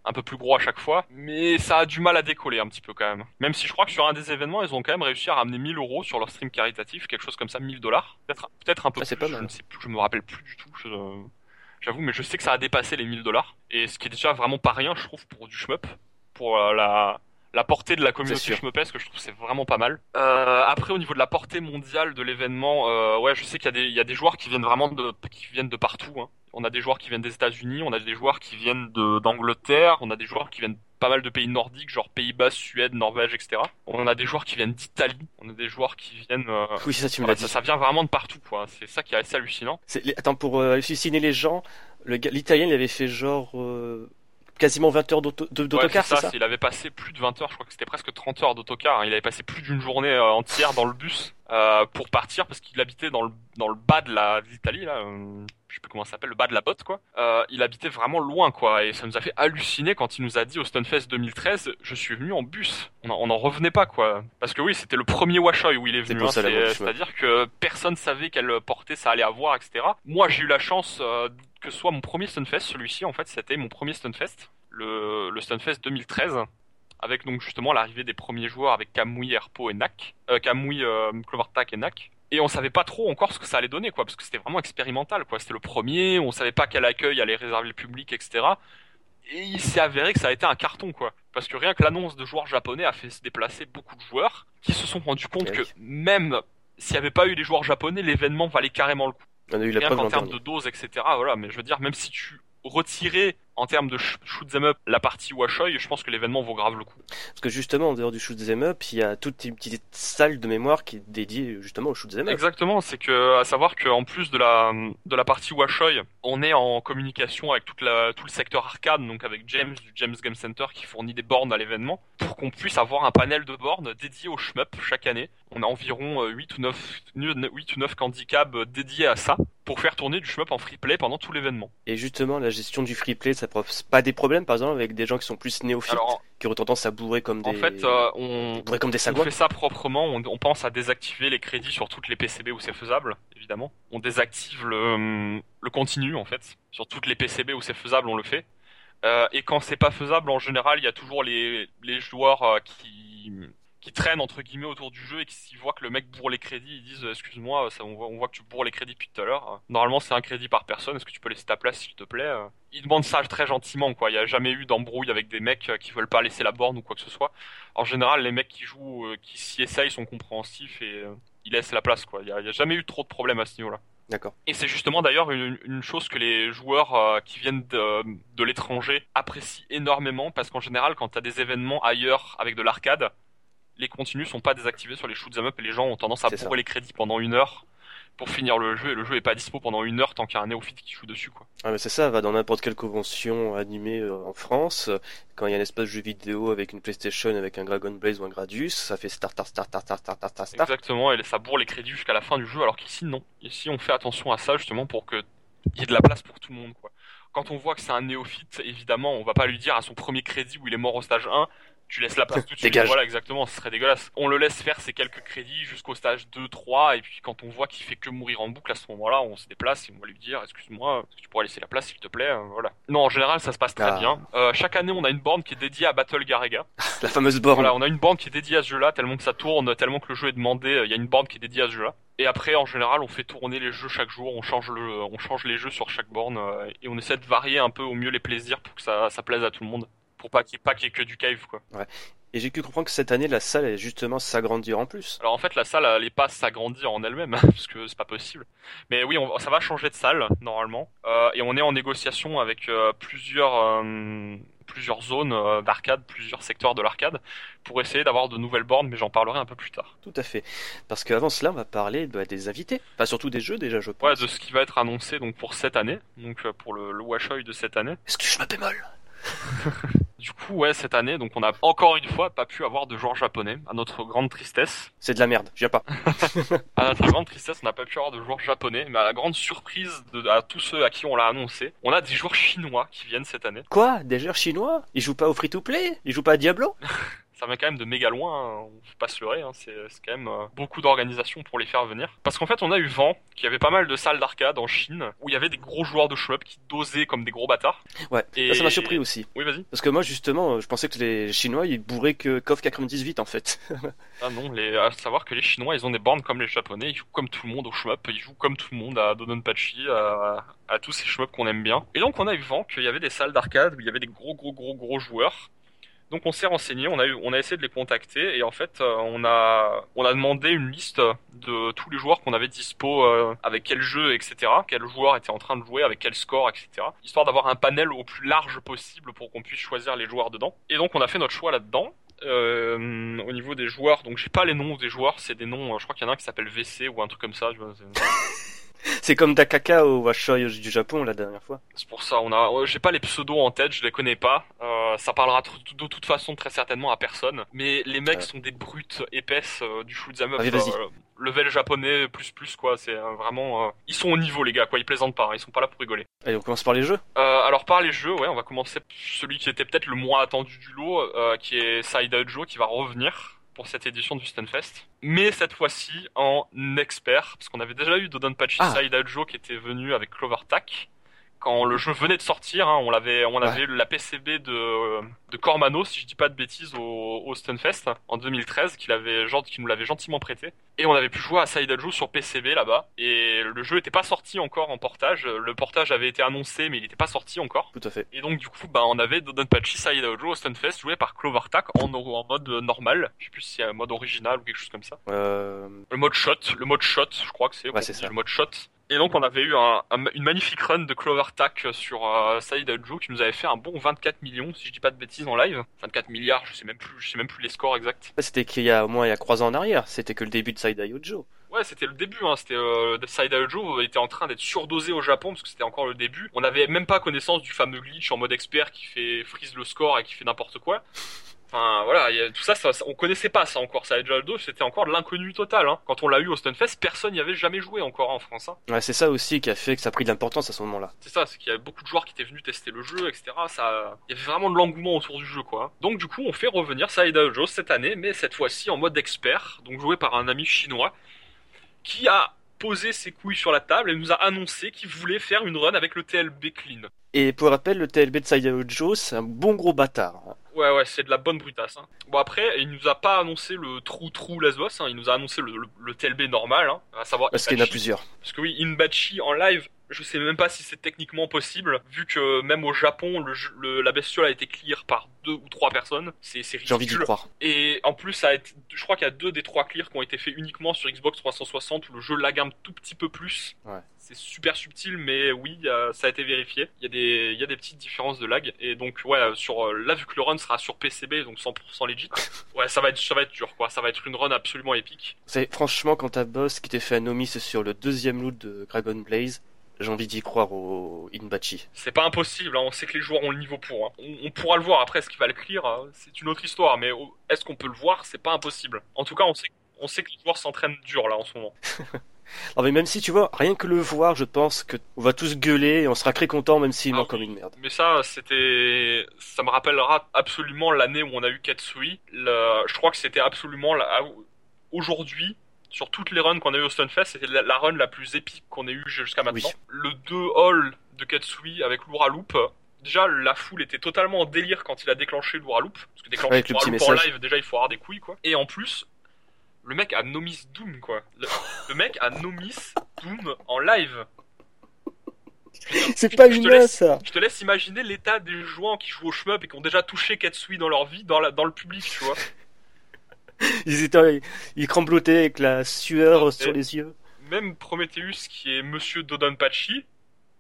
un peu plus gros à chaque fois. Mais ça a du mal à décoller un petit peu quand même. Même si je crois que sur un des événements ils ont quand même réussi à ramener 1000 euros sur leur stream caritatif quelque chose comme ça 1000 dollars. Peut-être peut-être un peu Ah, plus pas mal. je ne sais plus je me rappelle plus du tout je- j'avoue mais je sais que ça a dépassé les 1000 dollars. Et ce qui est déjà vraiment pas rien je trouve pour du shmup pour euh, la la portée de la communauté sûr. shmuppesque, je trouve que c'est vraiment pas mal. Euh, après, au niveau de la portée mondiale de l'événement, euh, ouais, je sais qu'il y a des, il y a des joueurs qui viennent vraiment de, qui viennent de partout. Hein. On a des joueurs qui viennent des États-Unis, on a des joueurs qui viennent de d'Angleterre, on a des joueurs qui viennent pas mal de pays nordiques, genre Pays-Bas, Suède, Norvège, etc. On a des joueurs qui viennent d'Italie, on a des joueurs qui viennent, euh, Oui, ça tu me l'as ça, dit. ça vient vraiment de partout, quoi. C'est ça qui est assez hallucinant. Attends, pour euh, halluciner les gens, le gars- l'Italien, il avait fait genre euh, quasiment 20 heures Ouais, d'autocar, c'est ça Il avait passé plus de 20 heures, je crois que c'était presque 30 heures d'autocar. hein. Il avait passé plus d'une journée euh, entière dans le bus euh, pour partir parce qu'il habitait dans le dans le bas de l'Italie là. euh, je sais plus comment ça s'appelle, le bas de la botte quoi. Il habitait vraiment loin quoi et ça nous a fait halluciner quand il nous a dit au Stunfest 2013, je suis venu en bus. On en, on en revenait pas quoi. Parce que oui, c'était le premier Washoy où il est venu. hein. ouais. C'est-à-dire que personne savait quelle portée ça allait avoir, etc. Moi, j'ai eu la chance que ce soit mon premier Stunfest, celui-ci en fait, c'était mon premier Stunfest, le, le Stunfest 2013, avec donc justement l'arrivée des premiers joueurs avec Kamui, Herpo et Nak, euh, Kamui, euh, Clovertac et Nak. Et on savait pas trop encore ce que ça allait donner, quoi, parce que c'était vraiment expérimental, quoi. C'était le premier, on savait pas quel accueil allait réserver le public, etc. Et il s'est avéré que ça a été un carton, quoi. Parce que rien que l'annonce de joueurs japonais a fait se déplacer beaucoup de joueurs qui se sont rendus compte Ok. que même s'il n'y avait pas eu les joueurs japonais, l'événement valait carrément le coup On a eu la rien preuve qu'en l'an termes de dose, etc. Voilà, mais je veux dire, même si tu retirais en termes de sh- shoot 'em up la partie Washoy, je pense que l'événement vaut grave le coup. Parce que justement, en dehors du shoot 'em up, il y a toute une petite salle de mémoire qui est dédiée justement au shoot 'em up. Exactement, c'est que à savoir qu'en plus de la de la partie Washoy, on est en communication avec toute la tout le secteur arcade, donc avec James du James Game Center qui fournit des bornes à l'événement pour qu'on puisse avoir un panel de bornes dédié au shmup chaque année. On a environ euh, 8 ou 9 8 ou 9 handicaps euh, dédiés à ça pour faire tourner du shmup en free play pendant tout l'événement. Et justement, la gestion du free play, ça pose pas des problèmes, par exemple, avec des gens qui sont plus néophytes, Alors qui auraient tendance à bourrer comme des, en fait, euh, on comme des On fait ça proprement, on, on pense à désactiver les crédits sur toutes les PCB où c'est faisable, évidemment. On désactive le, le continu, en fait. Sur toutes les PCB où c'est faisable, on le fait. Euh, et quand c'est pas faisable, en général, il y a toujours les, les joueurs euh, qui, qui traînent, entre guillemets, autour du jeu et qui s'ils voient que le mec bourre les crédits, ils disent, excuse-moi, ça, on, voit, on voit que tu bourres les crédits depuis tout à l'heure. Normalement, c'est un crédit par personne, est-ce que tu peux laisser ta place, s'il te plaît Euh, Ils demandent ça très gentiment, quoi. Il y a jamais eu d'embrouille avec des mecs euh, qui veulent pas laisser la borne ou quoi que ce soit en général, les mecs qui jouent, euh, qui s'y essayent, sont compréhensifs et euh, ils laissent la place. quoi. Il y a, jamais eu trop de problèmes à ce niveau-là. D'accord. Et c'est justement d'ailleurs une, une chose que les joueurs euh, qui viennent de, de l'étranger apprécient énormément parce qu'en général, quand tu as des événements ailleurs avec de l'arcade, les continues sont pas désactivés sur les shoot 'em up et les gens ont tendance à bourrer les crédits pendant une heure pour finir le jeu et le jeu est pas dispo pendant une heure tant qu'il y a un néophyte qui joue dessus. quoi. Ah, mais c'est ça, va dans n'importe quelle convention animée euh, en France, quand il y a un espace jeu vidéo avec une PlayStation, avec un Dragon Blaze ou un Gradius, ça fait start, start, start, start, start, start, start, start. Exactement, et ça bourre les crédits jusqu'à la fin du jeu, alors qu'ici non. Ici on fait attention à ça justement pour que il y ait de la place pour tout le monde quoi. Quand on voit que c'est un néophyte, évidemment, on va pas lui dire à son premier crédit où il est mort au stage 1, tu laisses la place tout de suite. Voilà, exactement, ce serait dégueulasse. On le laisse faire ses quelques crédits jusqu'au stage 2, 3, et puis quand on voit qu'il fait que mourir en boucle, à ce moment-là, on se déplace et on va lui dire, excuse-moi, est-ce que tu pourrais laisser la place s'il te plaît, euh, voilà. Non, en général, ça se passe très Ah. bien. Euh, chaque année, on a une borne qui est dédiée à Battle Garega. La fameuse borne. Voilà, on a une borne qui est dédiée à ce jeu-là, tellement que ça tourne, tellement que le jeu est demandé, il y a une borne qui est dédiée à ce jeu-là. Et après, en général, on fait tourner les jeux chaque jour, on change le, on change les jeux sur chaque borne, euh, et on essaie de varier un peu au mieux les plaisirs pour que ça, ça plaise à tout le monde. Pour pas qu'il n'y ait, ait que du cave, quoi. Et j'ai cru comprendre que cette année, la salle allait justement s'agrandir en plus. Alors en fait, la salle, elle est pas s'agrandir en elle-même, parce que c'est pas possible. Mais oui, on, ça va changer de salle, normalement. Euh, et on est en négociation avec euh, plusieurs, euh, plusieurs zones euh, d'arcade, plusieurs secteurs de l'arcade, pour essayer d'avoir de nouvelles bornes, mais j'en parlerai un peu plus tard. Tout à fait. Parce qu'avant cela, on va parler bah, des invités. Enfin, surtout des jeux déjà, je Ouais, pense. de ce qui va être annoncé donc pour cette année, donc euh, pour le, le Washoy de cette année. Est-ce que je me bémol? Du coup, ouais, cette année, donc on a encore une fois pas pu avoir de joueurs japonais, à notre grande tristesse. C'est de la merde, viens pas. À notre grande tristesse, on n'a pas pu avoir de joueurs japonais, mais à la grande surprise de à tous ceux à qui on l'a annoncé, on a des joueurs chinois qui viennent cette année. Quoi? Des joueurs chinois? Ils jouent pas au free-to-play? Ils jouent pas à Diablo? ça vient quand même de méga loin, hein, on faut pas se leurrer, hein, c'est quand même euh, beaucoup d'organisation pour les faire venir. Parce qu'en fait, on a eu vent qu'il y avait pas mal de salles d'arcade en Chine où il y avait des gros joueurs de shmup qui dosaient comme des gros bâtards. Ouais, Et- ça, m'a surpris aussi. Oui, vas-y. Parce que moi, justement, euh, je pensais que les Chinois, ils bourraient que KOF 98, en fait. Ah non, les, à savoir que les Chinois, ils ont des bornes comme les Japonais, ils jouent comme tout le monde au shmup, ils jouent comme tout le monde à Dodonpachi, à, à tous ces shmups qu'on aime bien. Et donc on a eu vent qu'il y avait des salles d'arcade où il y avait des gros gros gros gros joueurs. Donc on s'est renseigné, on a eu, on a essayé de les contacter et en fait euh, on a, on a demandé une liste de tous les joueurs qu'on avait dispo, euh, avec quel jeu, etc. Quel joueur était en train de jouer, avec quel score, etc. Histoire d'avoir un panel au plus large possible pour qu'on puisse choisir les joueurs dedans. Et donc on a fait notre choix là-dedans. Euh, au niveau des joueurs, donc j'ai pas les noms des joueurs, c'est des noms, je crois qu'il y en a un qui s'appelle VC ou un truc comme ça. c'est- comme Dakaka au Washoi du Japon, la dernière fois. C'est pour ça, on a, j'ai pas les pseudos en tête, je les connais pas. Euh, ça parlera de toute façon très certainement à personne. Mais les mecs Ouais. sont des brutes épaisses euh, du shoot'em up, Allez, vas-y. euh, level japonais plus plus quoi. C'est vraiment, ils sont au niveau les gars quoi. Ils plaisantent pas, hein, ils sont pas là pour rigoler. Allez, on commence par les jeux. Alors par les jeux, ouais, on va commencer celui qui était peut-être le moins attendu du lot, qui est Side Joe, qui va revenir pour cette édition du Stunfest. Mais cette fois-ci en expert, parce qu'on avait déjà eu Dodonpachi Ah. Side Joe qui était venu avec Clover Tack. Quand le jeu venait de sortir, hein, on l'avait, on avait la PCB de, de Cormano, si je dis pas de bêtises, au, au Stunfest en 2013, qu'il avait, qu'il nous l'avait gentiment prêté. Et on avait pu jouer à Joe sur PCB là-bas. Et le jeu était pas sorti encore en portage. Le portage avait été annoncé, mais il était pas sorti encore. Tout à fait. Et donc du coup, bah, on avait Dodonpachi Joe au Stunfest joué par Clover Tack en, en mode normal. Je sais plus si c'est un mode original ou quelque chose comme ça. Euh... Le mode shot, le mode shot, je crois que c'est. Ouais, c'est ça. Le mode shot. Et donc on avait eu un, un- une magnifique run de Clover Tack sur euh, Joe qui nous avait fait un bon 24 millions, si je dis pas de bêtises en live. 24 milliards, je sais même plus, je sais même plus les scores exacts. C'était qu'il y a au moins il y a trois ans en arrière. C'était que le début de Side Joe. Ouais, c'était le début. Hein. C'était euh, Side Joe était en train d'être surdosé au Japon parce que c'était encore le début. On n'avait même pas connaissance du fameux glitch en mode expert qui fait freeze le score et qui fait n'importe quoi. Enfin voilà, il y a- tout ça, ça, ça- on connaissait pas ça encore. Side Joe, c'était encore de l'inconnu total. Hein. Quand on l'a eu au Stunfest, personne n'y avait jamais joué encore en France. Hein. Ouais, c'est ça aussi qui a fait que ça a pris de l'importance à ce moment-là. C'est ça, c'est qu'il y avait beaucoup de joueurs qui étaient venus tester le jeu, etc. Ça, il y avait vraiment de l'engouement autour du jeu, quoi. Donc du coup, on fait revenir Side Joe cette année, mais cette fois-ci en mode expert, donc joué par un ami chinois, qui a posé ses couilles sur la table et nous a annoncé qu'il voulait faire une run avec le TLB clean. Et pour rappel, le TLB de Side Joe, c'est un bon gros bâtard. Ouais, ouais, c'est de la bonne brutasse. Hein. Bon après, il nous a pas annoncé le trou trou les boss, hein. il nous a annoncé le, le, le TLB normal, hein, à savoir. Parce qu'il y en a plusieurs. Parce que oui, Inbachi en live, je sais même pas si c'est techniquement possible, vu que même au Japon, le, jeu- le- la bestiole a été clear par deux ou trois personnes. C'est c'est J'ai envie d'y ridicule. croire. Et en plus, ça a été, je crois qu'il y a deux des trois clears qui ont été faits uniquement sur Xbox 360 où le jeu lag un tout petit peu plus. Ouais. C'est super subtil, mais oui, ça a été vérifié. Il y a des, il y a des petites différences de lag. Et donc, ouais, sur euh, là, vu que le run sera sur PCB, donc 100% legit, ouais, ça va être, ça va être dur, quoi. Ça va être une run absolument épique. C'est franchement quand ta boss qui t'est fait un nomis sur le deuxième loot de Dragon Blaze, j'ai envie d'y croire au Inbachi. C'est pas impossible, hein, on sait que les joueurs ont le niveau pour. hein. On, on pourra le voir après, est-ce qu'il va le clear hein, C'est une autre histoire, mais est-ce qu'on peut le voir? C'est pas impossible. En tout cas, on sait, on sait que les joueurs s'entraînent dur là en ce moment. Non mais même si tu vois, rien que le voir, je pense que on va tous gueuler et on sera très content même s'il Ah oui. comme une merde. Mais ça, c'était, ça me rappellera absolument l'année où on a eu Katsui. Le- Je crois que c'était absolument la- aujourd'hui. Sur toutes les runs qu'on a eu au Stunfest, c'était la, la run la plus épique qu'on ait eu jusqu'à maintenant. Oui. Le 2 Hall de Katsui avec Louraloop. Déjà, la foule était totalement en délire quand il a déclenché Louraloop. Parce que déclencher petit Louraloop en live, déjà, il faut avoir des couilles, quoi. Et en plus, le mec a nomis Doom, quoi. Le, le mec a nomis Doom en live. C'est pas une laisse- ça Je te laisse imaginer l'état des joueurs qui jouent au shmup et qui ont déjà touché Katsui dans leur vie, dans, la, dans le public, tu vois. Ils étaient, ils tremblotaient avec la sueur Non, sur les yeux. Même Prometheus, qui est Monsieur Dodonpachi,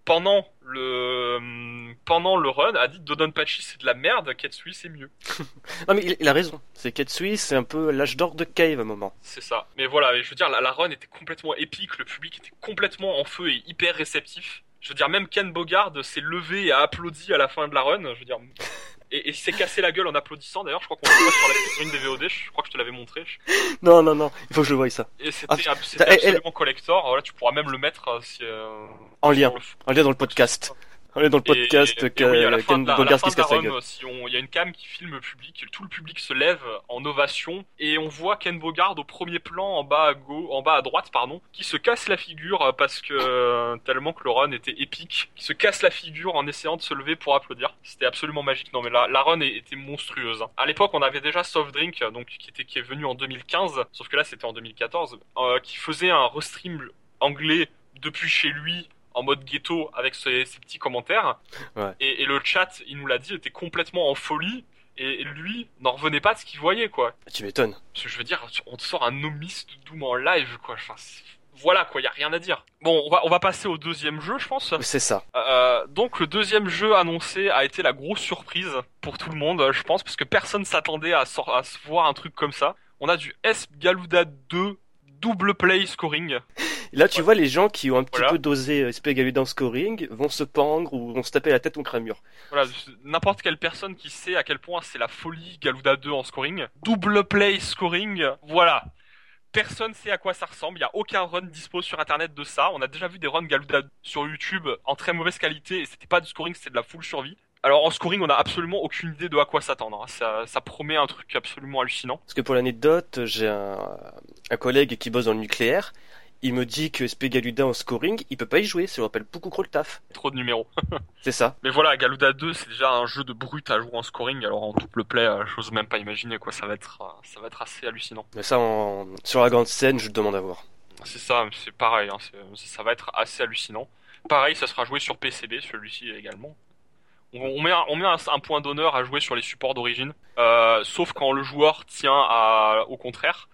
pendant le pendant le run, a dit Dodonpachi c'est de la merde, Katsui c'est mieux. Non mais il, il a raison. C'est Ketsui, c'est un peu l'âge d'or de Cave à un moment. C'est ça. Mais voilà, je veux dire, la, la run était complètement épique, le public était complètement en feu et hyper réceptif. Je veux dire, même Ken Bogard s'est levé et a applaudi à la fin de la run. Je veux dire, et, et s'est cassé la gueule en applaudissant. D'ailleurs, je crois qu'on le voit sur la figurine des VOD. Je crois que je te l'avais montré. Non, non, non, il faut que je le voie ça. Et c'était Ah, ab- elle- absolument collector. Voilà, tu pourras même le mettre euh, si, euh, En lien, le- en lien dans le podcast. En lien dans le podcast Et- et- oui, à la fin Ken de la- à la Bogard fin qui se casse la gueule. on- il y a une cam qui filme le public, tout le public se lève en ovation et on voit Ken Bogard au premier plan en bas à gauche, en bas à droite pardon, qui se casse la figure euh, parce que euh, tellement que le run était épique, qui se casse la figure en essayant de se lever pour applaudir. C'était absolument magique. Non mais la, la run est- était monstrueuse. hein. À l'époque, on avait déjà Soft Drink donc qui était qui est venu en 2015, sauf que là c'était en 2014, euh, qui faisait un restream anglais depuis chez lui en mode ghetto avec ses, ses petits commentaires. Ouais. Et, et le chat, il nous l'a dit, était complètement en folie. Et lui n'en revenait pas de ce qu'il voyait, quoi. Tu m'étonnes. Parce que je veux dire, on te sort un nomis de Doom en live, quoi. Enfin, voilà, quoi, y a rien à dire. Bon, on va, on va passer au deuxième jeu, je pense. C'est ça. Euh, donc le deuxième jeu annoncé a été la grosse surprise pour tout le monde, euh, je pense, parce que personne s'attendait à, sor- à se voir un truc comme ça. On a du S Galuda 2 double play scoring. Et là, tu Ouais. vois les gens qui ont un petit Voilà. peu dosé euh, SP Galuda en scoring vont se pendre ou vont se taper la tête contre un mur. Voilà, n'importe quelle personne qui sait à quel point c'est la folie Galuda 2 en scoring. Double play scoring, voilà. Personne sait à quoi ça ressemble, il y a aucun run dispo sur internet de ça. On a déjà vu des runs Galuda sur YouTube en très mauvaise qualité et c'était pas du scoring, c'était de la full survie. Alors en scoring, on a absolument aucune idée de à quoi s'attendre. hein. Ça, ça promet un truc absolument hallucinant. Parce que pour l'anecdote, j'ai un, un collègue qui bosse dans le nucléaire. Il me dit que SP Galuda en scoring, il peut pas y jouer, ça lui rappelle beaucoup trop le taf. Trop de numéros. C'est ça. Mais voilà, Galuda 2, c'est déjà un jeu de brut à jouer en scoring. Alors en double play, euh, j'ose même pas imaginer quoi. Ça va être, euh, ça va être assez hallucinant. Mais ça, en... sur la grande scène, je demande à voir. C'est ça, c'est pareil, hein, ça va être assez hallucinant. Pareil, ça sera joué sur PCB, celui-ci également. On, on met, un, on met un, un point d'honneur à jouer sur les supports d'origine, euh, sauf quand le joueur tient à, au contraire.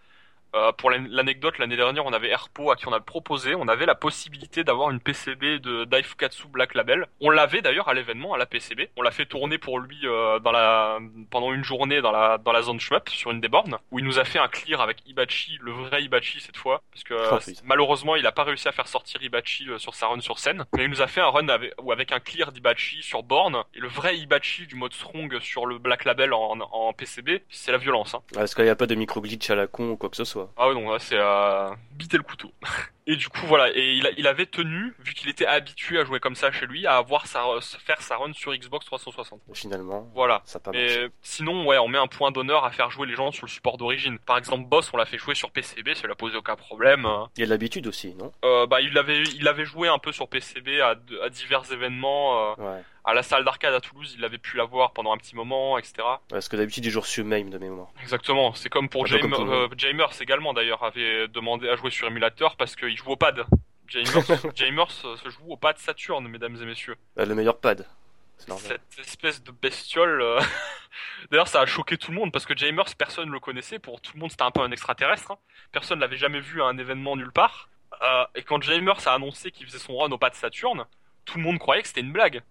Euh, pour l'an- l'anecdote, l'année dernière, on avait Airpo à qui on a proposé, on avait la possibilité d'avoir une PCB de Daifukatsu Black Label. On l'avait d'ailleurs à l'événement, à la PCB. On l'a fait tourner pour lui euh, dans la, pendant une journée dans la, dans la zone shmup sur une des bornes, où il nous a fait un clear avec Ibachi, le vrai Ibachi cette fois, parce que Oh, malheureusement, il a pas réussi à faire sortir Ibachi euh, sur sa run sur scène, mais il nous a fait un run avec, ou avec un clear d'Ibachi sur borne, et le vrai Ibachi du mode strong sur le Black Label en, en PCB, c'est la violence. Hein. Parce qu'il n'y a pas de micro glitch à la con ou quoi que ce soit. Ah ouais, non, là, c'est euh, biter le couteau. Et du coup, voilà, et il, il avait tenu, vu qu'il était habitué à jouer comme ça chez lui, à avoir sa, faire sa run sur Xbox 360. Finalement, Voilà. ça pas. Mais sinon, ouais, on met un point d'honneur à faire jouer les gens sur le support d'origine. Par exemple, Boss, on l'a fait jouer sur PCB, ça lui a posé aucun problème. Il y a de l'habitude aussi, non? Euh, bah, il avait, il avait joué un peu sur PCB à, à divers événements. euh, Ouais. À la salle d'arcade à Toulouse, il avait pu l'avoir pendant un petit moment, etc. Parce que d'habitude, il joue sur MAME de mémoire. Exactement. C'est comme pour Un peu Jamer, comme tout le euh. Jamers également d'ailleurs avait demandé à jouer sur émulateur parce qu'il joue au pad. Jamers, Jamers euh, se joue au pad Saturn, mesdames et messieurs. Euh, le meilleur pad. Cette espèce de bestiole. euh, D'ailleurs, ça a choqué tout le monde parce que Jamers, personne le connaissait. Pour tout le monde, c'était un peu un extraterrestre. hein. Personne l'avait jamais vu à un événement nulle part. Euh, et quand Jamers a annoncé qu'il faisait son run au pad Saturn, tout le monde croyait que c'était une blague.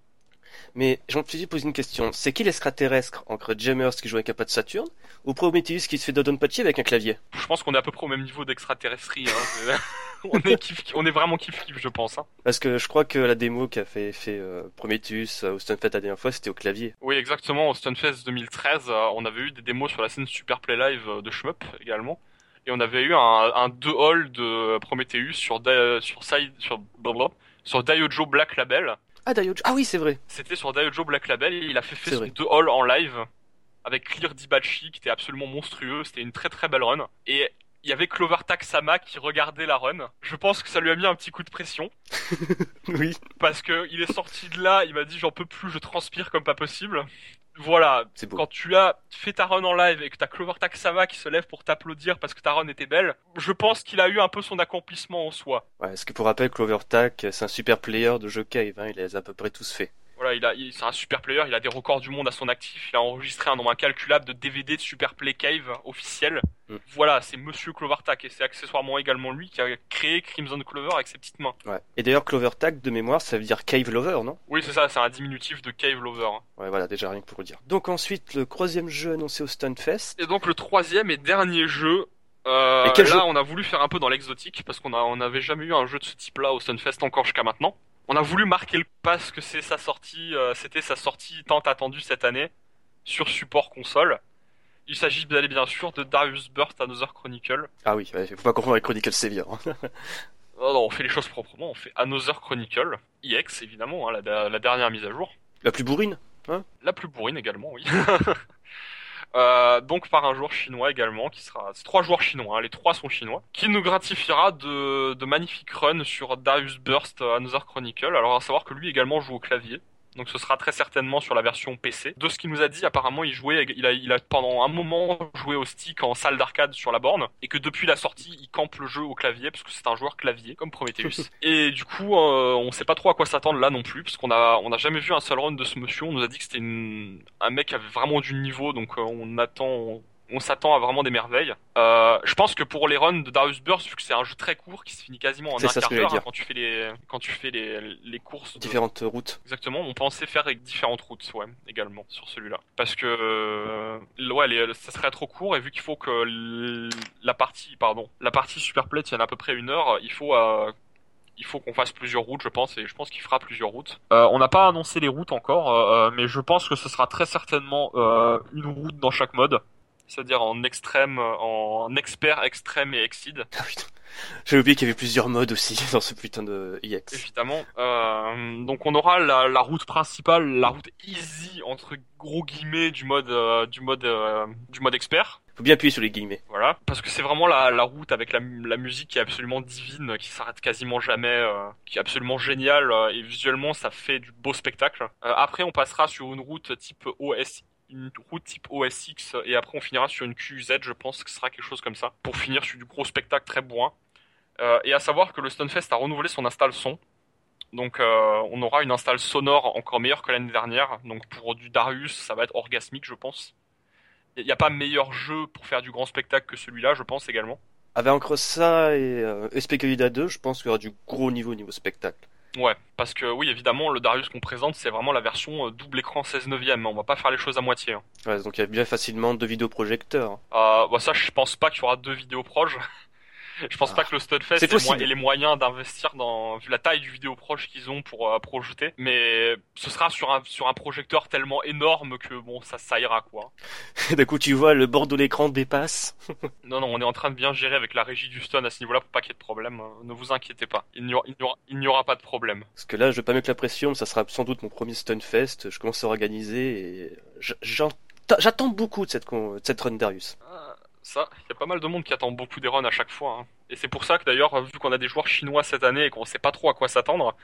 Mais j'en suis poser une question. C'est qui l'extraterrestre entre Jammers qui joue avec un pad Saturn ou Prometheus qui se fait dodonpachi avec un clavier? Je pense qu'on est à peu près au même niveau d'extraterrestrie. Hein. On, est kiff, on est vraiment kiff kiff, je pense. Hein. Parce que je crois que la démo qu'a fait, fait euh, Prometheus euh, au Stunfest la dernière fois, c'était au clavier. Oui, exactement. Au Stunfest 2013, euh, on avait eu des démos sur la scène Super Play Live de Shmup également. Et on avait eu un, un 2 all de Prometheus sur, Da- sur, Side, sur, blablabla, sur Daiojo Black Label. Ah, Daiojo. Ah oui, c'est vrai. C'était sur Daiojo Black Label et il a fait, son vrai. 2 all en live avec Clear Dibachi qui était absolument monstrueux. C'était une très très belle run. Et il y avait Clover Sama qui regardait la run. Je pense que ça lui a mis un petit coup de pression. oui. Parce que il est sorti de là, il m'a dit j'en peux plus, je transpire comme pas possible. Voilà, quand tu as fait ta run en live et que t'as Clover Sama qui se lève pour t'applaudir parce que ta run était belle, je pense qu'il a eu un peu son accomplissement en soi. Ouais, parce que pour rappel, Clover Tack, c'est un super player de jeu cave. Hein, il les a à peu près tous fait. Voilà, il a, il- c'est un super player, il a des records du monde à son actif, il a enregistré un nombre incalculable de DVD de Super Play Cave officiels. Mm. Voilà, c'est Monsieur Clover et c'est accessoirement également lui qui a créé Crimson Clover avec ses petites mains. Ouais. Et d'ailleurs, Clover Tack, de mémoire, ça veut dire Cave Lover, non? Oui, c'est ça, c'est un diminutif de Cave Lover. hein. Ouais, voilà, déjà rien que pour le dire. Donc ensuite, le troisième jeu annoncé au Stunfest. Et donc le troisième et dernier jeu. Euh, là, on a voulu faire un peu dans l'exotique parce qu'on a, on n'avait jamais eu un jeu de ce type-là au Stunfest encore jusqu'à maintenant. On a voulu marquer le pas que c'est sa sortie, euh, c'était sa sortie tant attendue cette année sur support console. Il s'agit d'aller bien sûr de Darius Burst Another Chronicle. Ah oui, ouais, faut pas confondre avec Chronicle Savior. Non, non, on fait les choses proprement, on fait Another Chronicle, EX évidemment, hein, la, la dernière mise à jour. La plus bourrine La plus bourrine également, oui. Euh, donc par un joueur chinois également, qui sera trois joueurs chinois, hein, les trois sont chinois, qui nous gratifiera de, de magnifiques runs sur Darius Burst Another Chronicle. Alors à savoir que lui également joue au clavier. Donc ce sera très certainement sur la version PC. De ce qu'il nous a dit, apparemment il jouait, il a, il a pendant un moment joué au stick en salle d'arcade sur la borne, et que depuis la sortie il campe le jeu au clavier parce que c'est un joueur clavier comme Prometheus. et du coup, euh, on sait pas trop à quoi s'attendre là non plus, parce qu'on a, on a jamais vu un seul run de ce monsieur. On nous a dit que c'était un mec qui avait vraiment du niveau, donc euh, on attend, on s'attend à vraiment des merveilles. Euh, je pense que pour les runs de Darius Burst, vu que c'est un jeu très court qui se finit quasiment en un ça quart d'heure hein, quand tu fais les quand tu fais les, les courses de- Différentes routes. Exactement, on pensait faire avec différentes routes, ouais, également sur celui-là. Parce que euh, ouais, les- ça serait trop court et vu qu'il faut que la partie, pardon, la partie Superplay tienne à peu près une heure, il faut euh, il faut qu'on fasse plusieurs routes, je pense, et je pense qu'il fera plusieurs routes. Euh, on n'a pas annoncé les routes encore, euh, mais je pense que ce sera très certainement euh, une route dans chaque mode, c'est-à-dire en extrême, en expert, extrême et exceed. Ah putain. J'ai oublié qu'il y avait plusieurs modes aussi dans ce putain de EX. Évidemment. Euh, donc on aura la, la route principale, la route easy entre gros guillemets du mode euh, du mode euh, du mode expert. Faut bien appuyer sur les guillemets. Voilà, parce que c'est vraiment la, la route avec la, la musique qui est absolument divine, qui s'arrête quasiment jamais, euh, qui est absolument géniale euh, et visuellement ça fait du beau spectacle. Euh, après on passera sur une route type OS une route type OSX et après on finira sur une QZ, je pense que ce sera quelque chose comme ça, pour finir sur du gros spectacle très bourrin. Euh, et à savoir que le Stunfest a renouvelé son install son. Donc euh, on aura une install sonore encore meilleure que l'année dernière. Donc pour du Darius, ça va être orgasmique, je pense. Il n'y a pas meilleur jeu pour faire du grand spectacle que celui-là, je pense également. Avec encore ça et euh, Espéculida 2, je pense qu'il y aura du gros niveau au niveau spectacle. Ouais, parce que oui, évidemment, le Darius qu'on présente, c'est vraiment la version euh, double écran 16 neuvième. On va pas faire les choses à moitié. hein. Ouais, donc il y a bien facilement deux vidéoprojecteurs. Euh, bah ça, je pense pas qu'il y aura deux vidéos proches. je pense pas que le Studfest C'est ait, mo- les moyens d'investir dans, vu la taille du vidéo proche qu'ils ont pour euh, projeter. Mais ce sera sur un sur un projecteur tellement énorme que bon, ça ça ira quoi. D'un coup, tu vois, le bord de l'écran dépasse. Non non, on est en train de bien gérer avec la régie du stun à ce niveau-là pour pas qu'il y ait de problème. Euh, Ne vous inquiétez pas, il n'y aura, pas de problème. Parce que là, je vais pas mettre la pression, mais ça sera sans doute mon premier Stunfest. Je commence à organiser et j'attends beaucoup de cette, con- de cette run Darius. Ah, Ça, il y a pas mal de monde qui attend beaucoup des runs à chaque fois. hein. Et c'est pour ça que d'ailleurs, vu qu'on a des joueurs chinois cette année et qu'on sait pas trop à quoi s'attendre,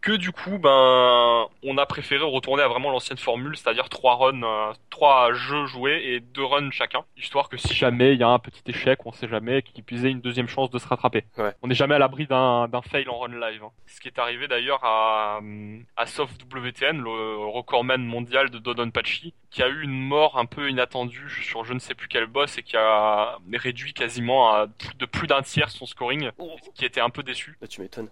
que du coup, ben, on a préféré retourner à vraiment l'ancienne formule, c'est-à-dire trois runs, euh, trois jeux joués et deux runs chacun, histoire que si jamais il y a un petit échec, on sait jamais, qu'il puisse avoir une deuxième chance de se rattraper. Ouais. On n'est jamais à l'abri d'un d'un fail en run live. hein. Ce qui est arrivé d'ailleurs à, à Soft WTN, le recordman mondial de Dodonpachi, qui a eu une mort un peu inattendue sur je ne sais plus quel boss et qui a réduit quasiment à de plus d'un tiers son scoring, qui était un peu déçu. Là, tu m'étonnes.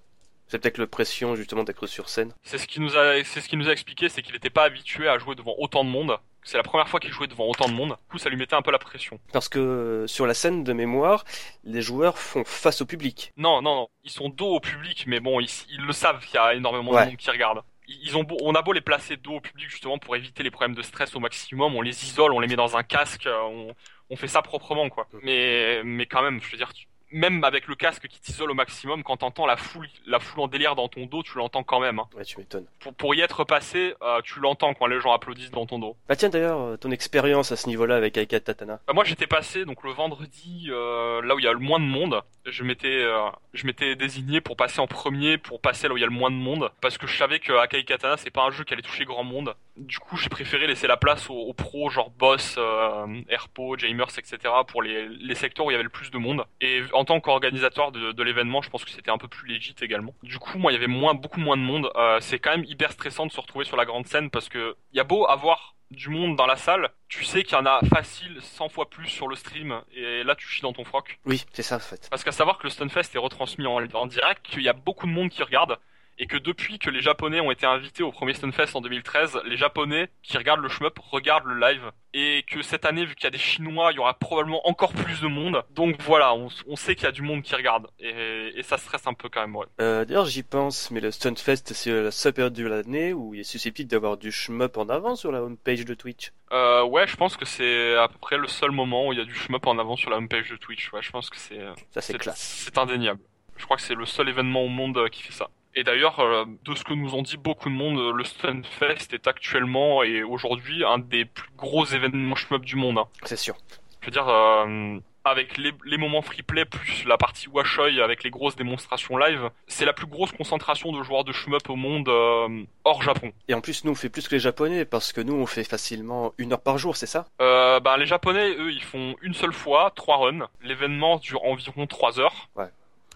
C'est peut-être le pression, justement, d'être sur scène. C'est ce qui nous a, c'est ce qui nous a expliqué, c'est qu'il n'était pas habitué à jouer devant autant de monde. C'est la première fois qu'il jouait devant autant de monde. Du coup, ça lui mettait un peu la pression. Parce que euh, sur la scène de mémoire, les joueurs font face au public. Non, non, non. Ils sont dos au public, mais bon, ils, ils le savent qu'il y a énormément Ouais. de monde qui regarde. Ils ont beau, on a beau les placer dos au public justement pour éviter les problèmes de stress au maximum. On les isole, on les met dans un casque, euh, on, on fait ça proprement, quoi. Mais, mais quand même, je veux dire, tu- même avec le casque qui t'isole au maximum, quand t'entends la foule, la foule en délire dans ton dos, tu l'entends quand même. hein. Ouais, tu m'étonnes. Pour, pour y être passé, euh, tu l'entends quand les gens applaudissent dans ton dos. Bah tiens, d'ailleurs, euh, ton expérience à ce niveau-là avec Aika Tatana. Bah, moi j'étais passé donc le vendredi euh, là où il y a le moins de monde. Je m'étais euh, je m'étais désigné pour passer en premier pour passer là où il y a le moins de monde parce que je savais que Akai Katana c'est pas un jeu qui allait toucher grand monde. Du coup j'ai préféré laisser la place aux, aux pros genre Boss, euh, Airpo, Jamers etc pour les, les secteurs où il y avait le plus de monde. Et en tant qu'organisateur de, de l'événement je pense que c'était un peu plus legit également. Du coup moi il y avait moins beaucoup moins de monde. Euh, c'est quand même hyper stressant de se retrouver sur la grande scène parce que il y a beau avoir du monde dans la salle, tu sais qu'il y en a facile 100 fois plus sur le stream, et là tu chies dans ton froc. Oui, c'est ça, en fait. Parce qu'à savoir que le Stunfest est retransmis en, en direct, qu'il y a beaucoup de monde qui regarde, et que depuis que les Japonais ont été invités au premier Stunfest en 2013, les Japonais qui regardent le shmup regardent le live et que cette année, vu qu'il y a des Chinois, il y aura probablement encore plus de monde. Donc voilà, on, on sait qu'il y a du monde qui regarde et, et, ça stresse un peu quand même. Ouais. Euh, D'ailleurs, j'y pense, mais le Stunfest, c'est la seule période de l'année où il est susceptible d'avoir du shmup en avant sur la homepage de Twitch. Euh, ouais, je pense que c'est à peu près le seul moment où il y a du shmup en avant sur la homepage de Twitch. Ouais, je pense que c'est ça c'est classe. C'est indéniable. Je crois que c'est le seul événement au monde euh, qui fait ça. Et d'ailleurs, euh, de ce que nous ont dit beaucoup de monde, le Stunfest est actuellement et aujourd'hui un des plus gros événements shmup du monde. Hein. C'est sûr. Je veux dire, euh, avec les, les, moments free play plus la partie Washoi avec les grosses démonstrations live, c'est la plus grosse concentration de joueurs de shmup au monde euh, hors Japon. Et en plus, nous on fait plus que les Japonais parce que nous on fait facilement une heure par jour, c'est ça? Euh, Ben les Japonais, eux, ils font une seule fois trois runs. L'événement dure environ trois heures. Ouais.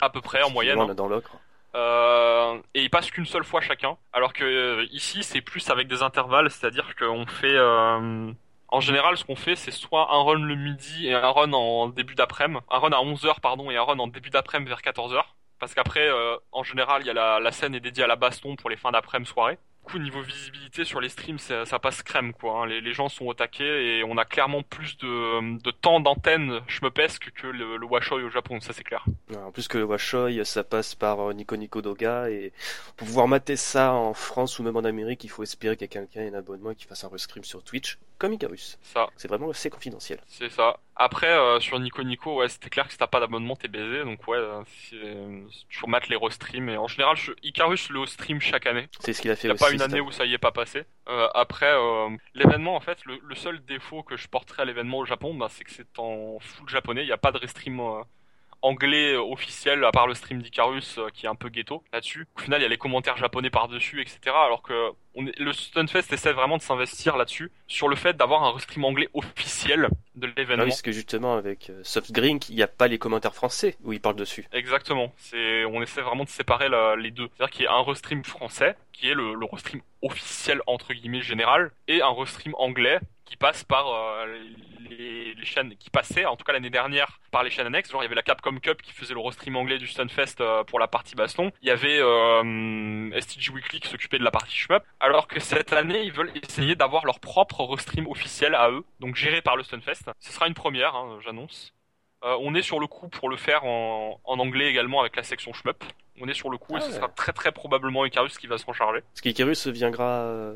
À peu près en moyenne. On est dans l'ocre. Euh, et ils passent qu'une seule fois chacun. Alors que euh, ici, c'est plus avec des intervalles, c'est-à-dire qu'on fait, euh, en général, ce qu'on fait, c'est soit un run le midi et un run en début d'après-midi, un run à 11h pardon et un run en début d'après-midi vers 14h. Parce qu'après, euh, en général, il y a la, la scène est dédiée à la baston pour les fins d'après-midi soirée coup niveau visibilité sur les streams ça, passe crème quoi hein. les, gens sont au taquet et on a clairement plus de, temps d'antenne schmepesque que le, le Washoi au Japon ça c'est clair en plus que le Washoi ça passe par euh, Nico Nico Doga et pour pouvoir mater ça en France ou même en Amérique il faut espérer qu'il y a quelqu'un un abonnement qui fasse un restream sur Twitch comme Icarus. Ça. C'est vraiment assez confidentiel. C'est ça. Après euh, sur Nico Nico ouais c'était clair que si t'as pas d'abonnement t'es baisé donc ouais euh, tu mates les restreams et en général je, Icarus le stream chaque année. C'est ce qu'il a fait y a aussi pas une année où ça y est pas passé. Euh, après, euh, l'événement, en fait, le, le, seul défaut que je porterai à l'événement au Japon, bah, c'est que c'est en full japonais. Il n'y a pas de restream anglais officiel, à part le stream d'Icarus qui est un peu ghetto là-dessus. Au final, il y a les commentaires japonais par-dessus, etc. Alors que on est, le Stunfest essaie vraiment de s'investir là-dessus, sur le fait d'avoir un restream anglais officiel de l'événement. Ah, parce que justement, avec euh, Softgrink, il n'y a pas les commentaires français où ils parlent dessus. Exactement. C'est, on essaie vraiment de séparer la, les deux. C'est-à-dire qu'il y a un restream français, qui est le, le restream officiel, entre guillemets, général, et un restream anglais, qui passe par euh, les, les, chaînes qui passaient, en tout cas l'année dernière, par les chaînes annexes. Genre il y avait la Capcom Cup qui faisait le restream anglais du Stunfest euh, pour la partie baston. Il y avait euh, STG Weekly qui s'occupait de la partie shmup. Alors que cette année, ils veulent essayer d'avoir leur propre restream officiel à eux, donc géré par le Stunfest. Ce sera une première, hein, j'annonce. Euh, on est sur le coup pour le faire en, en anglais également avec la section shmup. On est sur le coup Ah et ce ouais. sera très très probablement Icarus qui va s'en charger. Est-ce qu'Icarus viendra euh,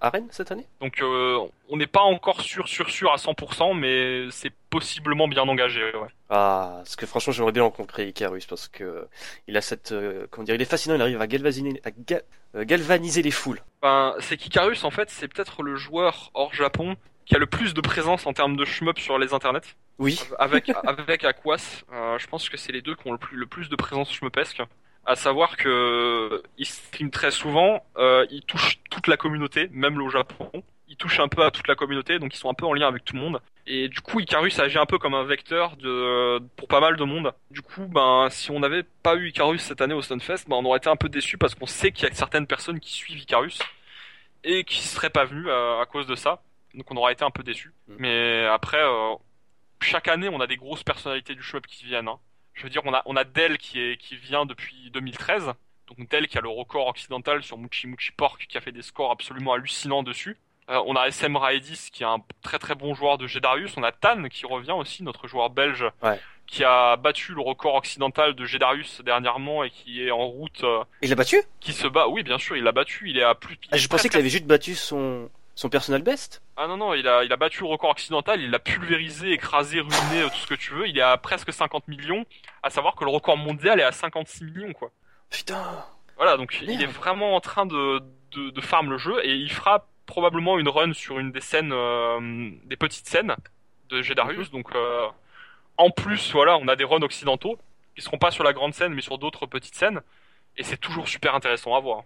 à Rennes cette année? Donc euh, on n'est pas encore sûr sûr sûr à 100% mais c'est possiblement bien engagé. Ouais. Ah, parce que franchement, j'aimerais bien rencontrer Icarus parce que il a cette, euh, comment dire, il est fascinant, il arrive à galvaniser, à ga- galvaniser les foules. Ben, c'est qu'Icarus en fait c'est peut-être le joueur hors Japon qui a le plus de présence en termes de shmup sur les internets. Oui. Avec avec Aquas, euh, je pense que c'est les deux qui ont le plus le plus de présence shmupesque. À savoir que il stream très souvent, euh, il touche toute la communauté, même le Japon. Il touche un peu à toute la communauté, donc ils sont un peu en lien avec tout le monde. Et du coup, Icarus agit un peu comme un vecteur de pour pas mal de monde. Du coup, ben si on n'avait pas eu Icarus cette année au Stunfest, ben on aurait été un peu déçu parce qu'on sait qu'il y a certaines personnes qui suivent Icarus et qui seraient pas venues à, à cause de ça. Donc on aurait été un peu déçu. Mm. Mais après, euh, chaque année, on a des grosses personnalités du shmup qui viennent. Hein. Je veux dire, on a on a Dell qui est qui vient depuis 2013. Donc Dell qui a le record occidental sur Muchi Muchi Pork qui a fait des scores absolument hallucinants dessus. Euh, on a SM Raedis qui est un très très bon joueur de Gedarius. On a Tan qui revient aussi, notre joueur belge, Ouais. qui a battu le record occidental de Gedarius dernièrement et qui est en route, euh, Il l'a battu? qui se bat. Oui, bien sûr, il l'a battu. Il est à plus. ah, Je pensais qu'il avait juste battu son, son personal best? ah non, non, il a, il a battu le record occidental, il l'a pulvérisé, écrasé, ruiné, euh, tout ce que tu veux. Il est à presque 50 millions. À savoir que le record mondial est à 56 millions, quoi. Putain. Voilà, donc il est vraiment en train de, de, de farm le jeu et il fera probablement une run sur une des scènes, euh, des petites scènes de Gedarius. Donc euh, en plus, voilà, on a des runs occidentaux qui seront pas sur la grande scène mais sur d'autres petites scènes. Et c'est toujours super intéressant à voir.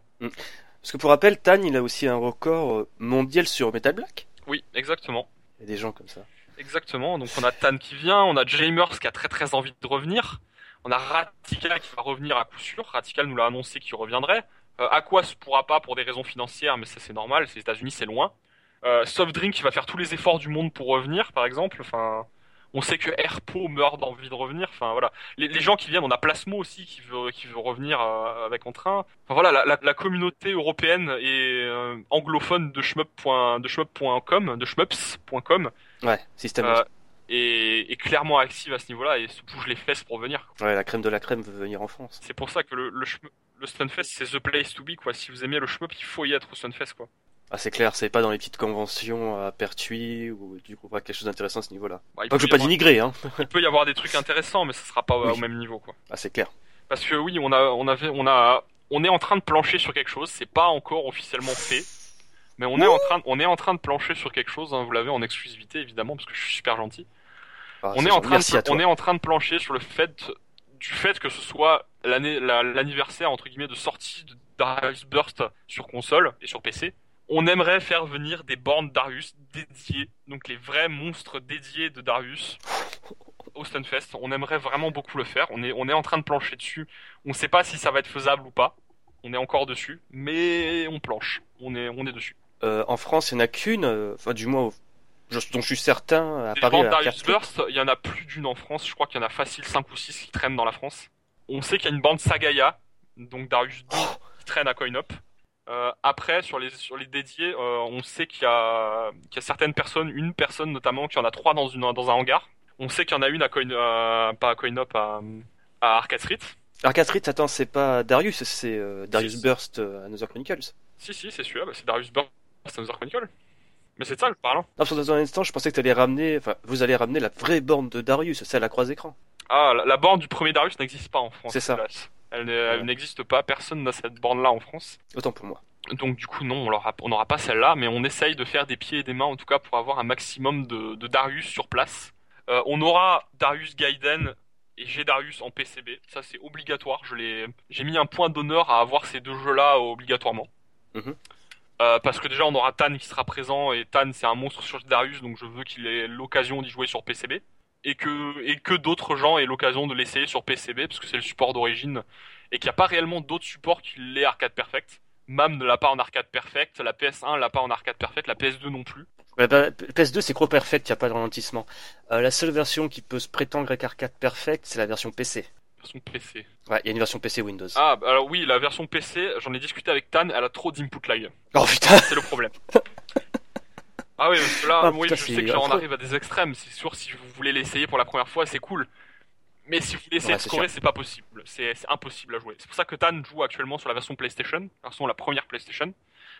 Parce que pour rappel, Tan, il a aussi un record euh, mondial sur Metal Black. Oui, exactement. Il y a des gens comme ça. Exactement. Donc on a Tan qui vient, on a Jamers qui a très très envie de revenir. On a Ratical qui va revenir à coup sûr. Ratical nous l'a annoncé qu'il reviendrait. Euh, Aquas pourra pas pour des raisons financières, mais ça c'est normal. Les États-Unis c'est loin. Euh, Soft Drink qui va faire tous les efforts du monde pour revenir, par exemple. Enfin, On sait que Herpo meurt d'envie de revenir. Enfin voilà, les, les, gens qui viennent, on a Plasmo aussi qui veut qui veut revenir euh, avec en train. Enfin voilà, la, la, la communauté européenne et euh, anglophone de shmup.com, de shmup.com, de shmups.com. Ouais, système. Euh, est, est, clairement active à ce niveau-là et se bouge les fesses pour venir. Ouais, la crème de la crème veut venir en France. C'est pour ça que le le, le Stunfest c'est the place to be quoi. Si vous aimez le shmup, il faut y être au Stunfest quoi. Ah, c'est clair, c'est pas dans les petites conventions à Pertuis ou du coup pas quelque chose d'intéressant à ce niveau-là. Bah, pas que je veux pas dénigrer, hein. il peut y avoir des trucs intéressants, mais ce sera pas Oui. au même niveau, quoi. Ah, c'est clair. Parce que oui, on a, on avait, on a, on est en train de plancher sur quelque chose. C'est pas encore officiellement fait, mais on est en train, on est en train de plancher sur quelque chose. Hein, vous l'avez en exclusivité évidemment, parce que je suis super gentil. Ah, on est en train, de, on est en train de plancher sur le fait du fait que ce soit l'année, la- l'anniversaire entre guillemets de sortie de Darius Burst sur console et sur PC. On aimerait faire venir des bornes Darius dédiées, donc les vrais monstres dédiés de Darius au Stunfest. On aimerait vraiment beaucoup le faire. On est, on est en train de plancher dessus. On sait pas si ça va être faisable ou pas. On est encore dessus, mais on planche. On est, on est dessus. Euh, en France, il n'y en a qu'une, euh, enfin du moins, je- dont je suis certain, à Les Paris, bandes à Darius. Burst, il y en a plus d'une en France. Je crois qu'il y en a facile 5 ou 6 qui traînent dans la France. On sait qu'il y a une bande Sagaya, donc Darius 2, qui traîne à CoinUp. Euh, après, sur les, sur les dédiés, euh, on sait qu'il y, a, qu'il y a certaines personnes, une personne notamment, qui en a trois dans, une, dans un hangar. On sait qu'il y en a une à Coin, euh, pas à CoinUp, à, à Arcade Street. Arcade Street, attends, c'est pas Darius, c'est Darius Si. Burst Another Chronicles. Si, si, c'est celui-là, bah, c'est Darius Burst, Another Chronicle. Mais c'est de ça que je parle. hein. Non, dans un instant, je pensais que t'allais ramener, enfin, vous allez ramener la vraie borne de Darius, celle à croix écran. Ah, la, la borne du premier Darius n'existe pas en France. C'est ça. hélas. Elle, n'existe pas, personne n'a cette borne-là en France. Autant pour moi. Donc du coup non, on n'aura pas celle-là, mais on essaye de faire des pieds et des mains en tout cas pour avoir un maximum de, de Darius sur place. Euh, on aura Darius Gaiden et j'ai Darius en PCB, ça c'est obligatoire. Je l'ai, j'ai mis un point d'honneur à avoir ces deux jeux-là obligatoirement. Mhm. Euh, parce que déjà on aura Tan qui sera présent et Tan c'est un monstre sur Darius donc je veux qu'il ait l'occasion d'y jouer sur PCB et que et que d'autres gens aient l'occasion de l'essayer sur PCB parce que c'est le support d'origine et qu'il n'y a pas réellement d'autres supports qui l'aient arcade perfect. MAM ne l'a pas en arcade perfect, la PS1 l'a pas en arcade perfect, la PS2 non plus. Ouais, bah, PS2, c'est Crow Perfect, il n'y a pas de ralentissement. Euh, la seule version qui peut se prétendre avec Arcade Perfect, c'est la version PC. Version PC. Ouais, il y a une version PC Windows. Ah, bah alors oui, la version PC, j'en ai discuté avec Tan, elle a trop d'input lag. Oh putain C'est le problème. ah oui, parce que là, Ah, oui, putain, je sais que j'en arrive à des extrêmes. C'est sûr, si vous voulez l'essayer pour la première fois, c'est cool. Mais si vous voulez essayer Ouais, de c'est scorer, c'est pas possible. C'est impossible à jouer. C'est pour ça que Tan joue actuellement sur la version PlayStation, version la première PlayStation.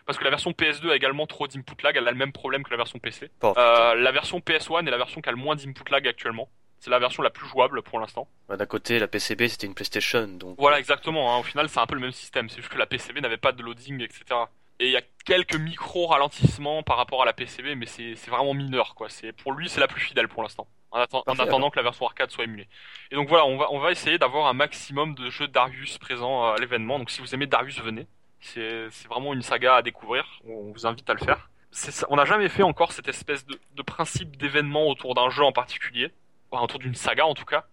Parce que la version PS2 a également trop d'input lag, elle a le même problème que la version PC. Oh. Euh, la version PS1 est la version qui a le moins d'input lag actuellement. C'est la version la plus jouable pour l'instant. Bah, D'un côté, la PCB, c'était une PlayStation, donc... Voilà, exactement. hein. Au final, c'est un peu le même système. C'est juste que la PCB n'avait pas de loading, etc. Et il y a quelques micro ralentissements par rapport à la PCB, mais c'est vraiment mineur, quoi. C'est pour lui, c'est la plus fidèle pour l'instant. En, atten- en Parfait, attendant que la version arcade soit émulée. Et donc voilà, on va on va essayer d'avoir un maximum de jeux Darius présents à l'événement. Donc si vous aimez Darius, venez. C'est vraiment une saga à découvrir. On vous invite à le faire. Ça- On n'a jamais fait encore cette espèce de, de principe d'événement autour d'un jeu en particulier, Enfin, autour d'une saga en tout cas.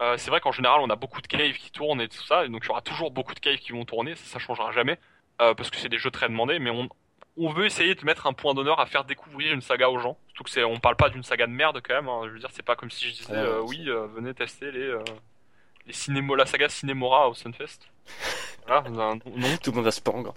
Euh, c'est vrai qu'en général, on a beaucoup de caves qui tournent et tout ça, et donc il y aura toujours beaucoup de caves qui vont tourner, ça, ça changera jamais, euh, parce que c'est des jeux très demandés, mais on, on veut essayer de mettre un point d'honneur à faire découvrir une saga aux gens. Surtout que c'est, on parle pas d'une saga de merde quand même, hein. je veux dire, c'est pas comme si je disais, euh, oui, euh, venez tester les, les cinémo, la saga Cinémora au Sunfest. Voilà, non, non. Tout le monde va se pendre.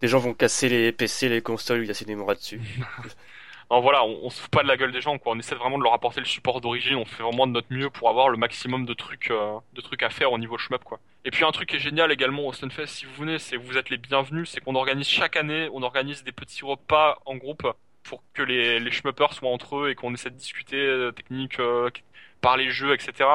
Les gens vont casser les PC, les consoles, où il y a Cinemora dessus. Alors voilà, on, on se fout pas de la gueule des gens, quoi. On essaie vraiment de leur apporter le support d'origine. On fait vraiment de notre mieux pour avoir le maximum de trucs, euh, de trucs à faire au niveau shmup, quoi. Et puis un truc qui est génial également au Stunfest, si vous venez, c'est vous êtes les bienvenus. C'est qu'on organise chaque année, on organise des petits repas en groupe pour que les, les shmuppers soient entre eux et qu'on essaie de discuter euh, technique, euh, parler jeux, etc.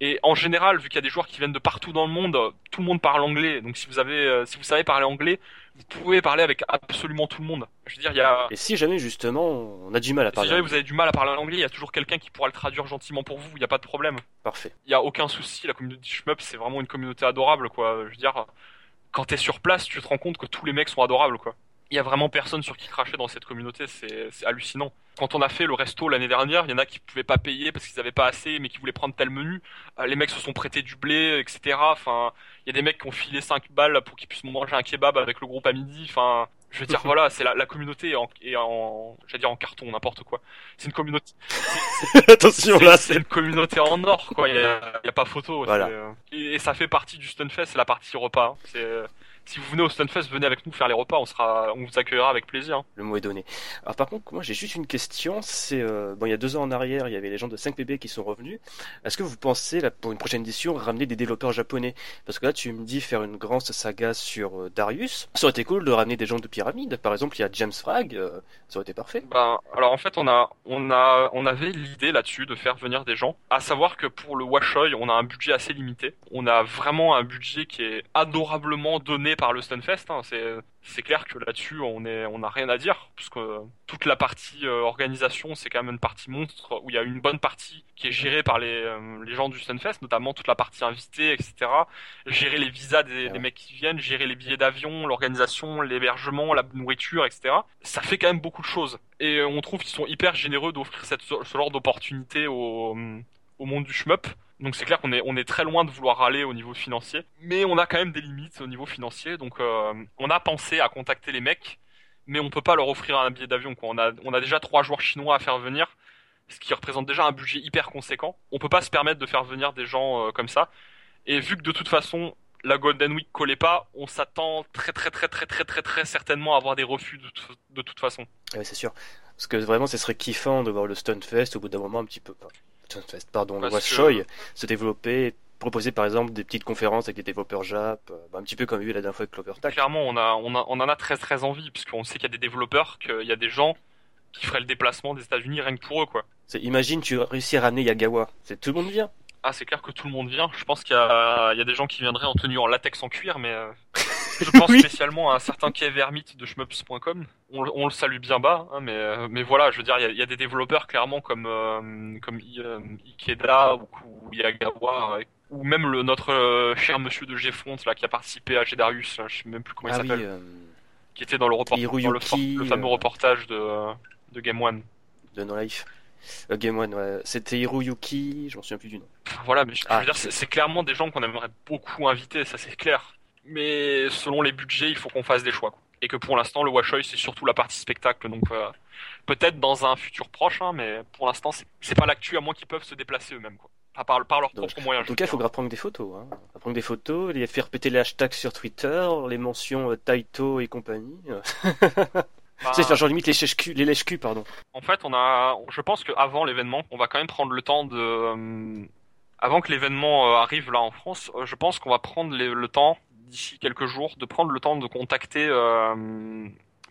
Et en général, vu qu'il y a des joueurs qui viennent de partout dans le monde, tout le monde parle anglais. Donc si vous avez, euh, si vous savez parler anglais, vous pouvez parler avec absolument tout le monde. Je veux dire, il y a, Et si jamais, justement, on a du mal à si parler jamais anglais vous avez du mal à parler anglais, il y a toujours quelqu'un qui pourra le traduire gentiment pour vous, il n'y a pas de problème. Parfait. Il y a aucun souci, la communauté shmup, c'est vraiment une communauté adorable, quoi. Je veux dire, quand t'es sur place, tu te rends compte que tous les mecs sont adorables, quoi. Il y a vraiment personne sur qui cracher dans cette communauté, c'est c'est hallucinant. Quand on a fait le resto l'année dernière, il y en a qui pouvaient pas payer parce qu'ils avaient pas assez, mais qui voulaient prendre tel menu. Euh, Les mecs se sont prêtés du blé, etc. Enfin, il y a des mecs qui ont filé 5 balles pour qu'ils puissent manger un kebab avec le groupe à midi. Enfin, Je veux dire, voilà, c'est la, la communauté est en, est en j'allais dire en carton, n'importe quoi. C'est une communauté. Attention là, c'est une communauté en or, quoi. Il y a, y a, pas photo. Voilà. Euh, et, et, ça fait partie du Stunfest, c'est la partie repas. Hein. Si vous venez au Stunfest, venez avec nous faire les repas, on sera, on vous accueillera avec plaisir. Le mot est donné. Alors par contre, moi j'ai juste une question. C'est euh, bon, il y a deux ans en arrière, il y avait les gens de 5PB qui sont revenus. Est-ce que vous pensez là, pour une prochaine édition ramener des développeurs japonais? Parce que là, tu me dis faire une grande saga sur euh, Darius. Ça aurait été cool de ramener des gens de Pyramide. Par exemple, il y a James Frag. Euh, ça aurait été parfait. Ben, alors en fait, on a, on a, on avait l'idée là-dessus de faire venir des gens. À savoir que pour le Washoy, on a un budget assez limité. On a vraiment un budget qui est adorablement donné par le Stunfest. Hein. C'est clair que là-dessus on est on n'a rien à dire puisque toute la partie euh, organisation c'est quand même une partie monstre où il y a une bonne partie qui est gérée par les euh, les gens du Sunfest notamment toute la partie invitée etc gérer les visas des, des mecs qui viennent gérer les billets d'avion l'organisation l'hébergement la nourriture etc ça fait quand même beaucoup de choses. Et on trouve qu'ils sont hyper généreux d'offrir ce genre d'opportunité au au monde du shmup donc c'est clair qu'on est on est très loin de vouloir aller au niveau financier, mais on a quand même des limites au niveau financier. Donc euh, on a pensé à contacter les mecs, mais on peut pas leur offrir un billet d'avion. On a on a déjà trois joueurs chinois à faire venir, ce qui représente déjà un budget hyper conséquent. On peut pas se permettre de faire venir des gens euh, comme ça. Et vu que de toute façon la Golden Week collait pas, on s'attend très très très très très très très certainement à avoir des refus de, de toute façon. Ouais, c'est sûr. Parce que vraiment, ce serait kiffant de voir le Stunfest au bout d'un moment un petit peu pardon, le Choi se développer, proposer par exemple des petites conférences avec des développeurs Jap, euh, bah, un petit peu comme vu la dernière fois avec Clover Clairement, on a, on a, on en a très très envie, puisqu'on sait qu'il y a des développeurs, qu'il y a des gens qui feraient le déplacement des États-Unis rien que pour eux, quoi. Imagine, tu réussis à ramener Yagawa, c'est tout le monde vient. Ah, c'est clair que tout le monde vient. Je pense qu'il y a, il y a des gens qui viendraient en tenue en latex en cuir, mais euh, je pense spécialement à un certain Kev Hermite de shmups.com. On, on, le salue bien bas, hein, mais, euh, mais voilà, je veux dire, il y a, y a, des développeurs clairement comme, euh, comme Ikeda ou, ou Yagawa, ou même le, notre cher monsieur de Gfront là qui a participé à Gedarius, je sais même plus comment il ah s'appelle, qui était dans le, report, dans le, le, fameux reportage de, de Game One. De No Life. Euh, Game One, ouais. C'était Hiroyuki, je m'en souviens plus du nom. Voilà, mais je, veux ah, dire, c'est clairement des gens qu'on aimerait beaucoup inviter, ça c'est clair. Mais selon les budgets, il faut qu'on fasse des choix. Quoi. Et que pour l'instant, le Washoy, c'est surtout la partie spectacle, donc euh, peut-être dans un futur proche, hein, mais pour l'instant, c'est pas l'actu à moins qu'ils peuvent se déplacer eux-mêmes. Quoi. Enfin, par, par leurs propres moyens. En tout cas, il faudra prendre des photos. Hein. Prendre des photos, les faire péter les hashtags sur Twitter, les mentions euh, Taito et compagnie. Bah... C'est genre limite les lèche-cul, les lèche pardon. En fait, on a, je pense qu'avant l'événement, on va quand même prendre le temps de, euh, avant que l'événement euh, arrive là en France, euh, je pense qu'on va prendre le temps d'ici quelques jours de prendre le temps de contacter euh,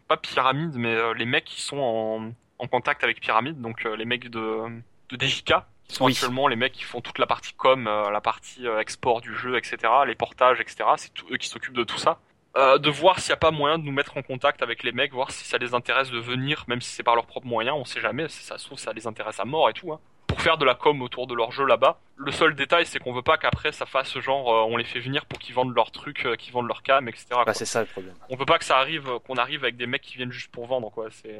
pas Pyramide, mais les mecs qui sont en, en contact avec Pyramide, donc les mecs de de DJK, qui sont actuellement les mecs qui font toute la partie com, la partie export du jeu, etc., les portages, etc. C'est eux qui s'occupent de tout ça. Euh, de voir s'il n'y a pas moyen de nous mettre en contact avec les mecs, voir si ça les intéresse de venir, même si c'est par leurs propres moyens, on sait jamais, si ça se trouve ça les intéresse à mort et tout, hein, pour faire de la com autour de leur jeu là-bas. Le seul détail, c'est qu'on veut pas qu'après ça fasse genre, euh, on les fait venir pour qu'ils vendent leurs trucs, euh, qu'ils vendent leurs cam, etc. Bah, c'est ça le problème. On veut pas que ça arrive, qu'on arrive avec des mecs qui viennent juste pour vendre, quoi. C'est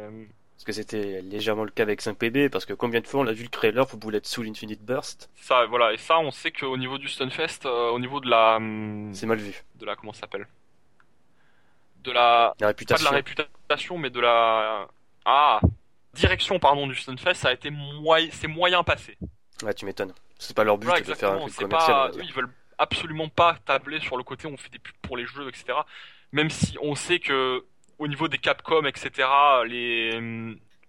parce que c'était légèrement le cas avec 5PB, parce que combien de fois on a vu le trailer pour Bullet Soul Infinite Burst Ça, voilà, et ça, on sait qu'au niveau du Stunfest, au niveau de la... Hum, c'est mal vu. De la, comment ça s'appelle? De la, réputation. pas de la réputation, mais de la ah direction pardon du Stunfest, ça a été moyen, c'est moyen passé. Ouais, tu m'étonnes. C'est pas leur but de faire un truc commercial. ils veulent absolument pas tabler sur le côté on fait des pubs pour les jeux, etc. Même si on sait que au niveau des Capcom, etc. les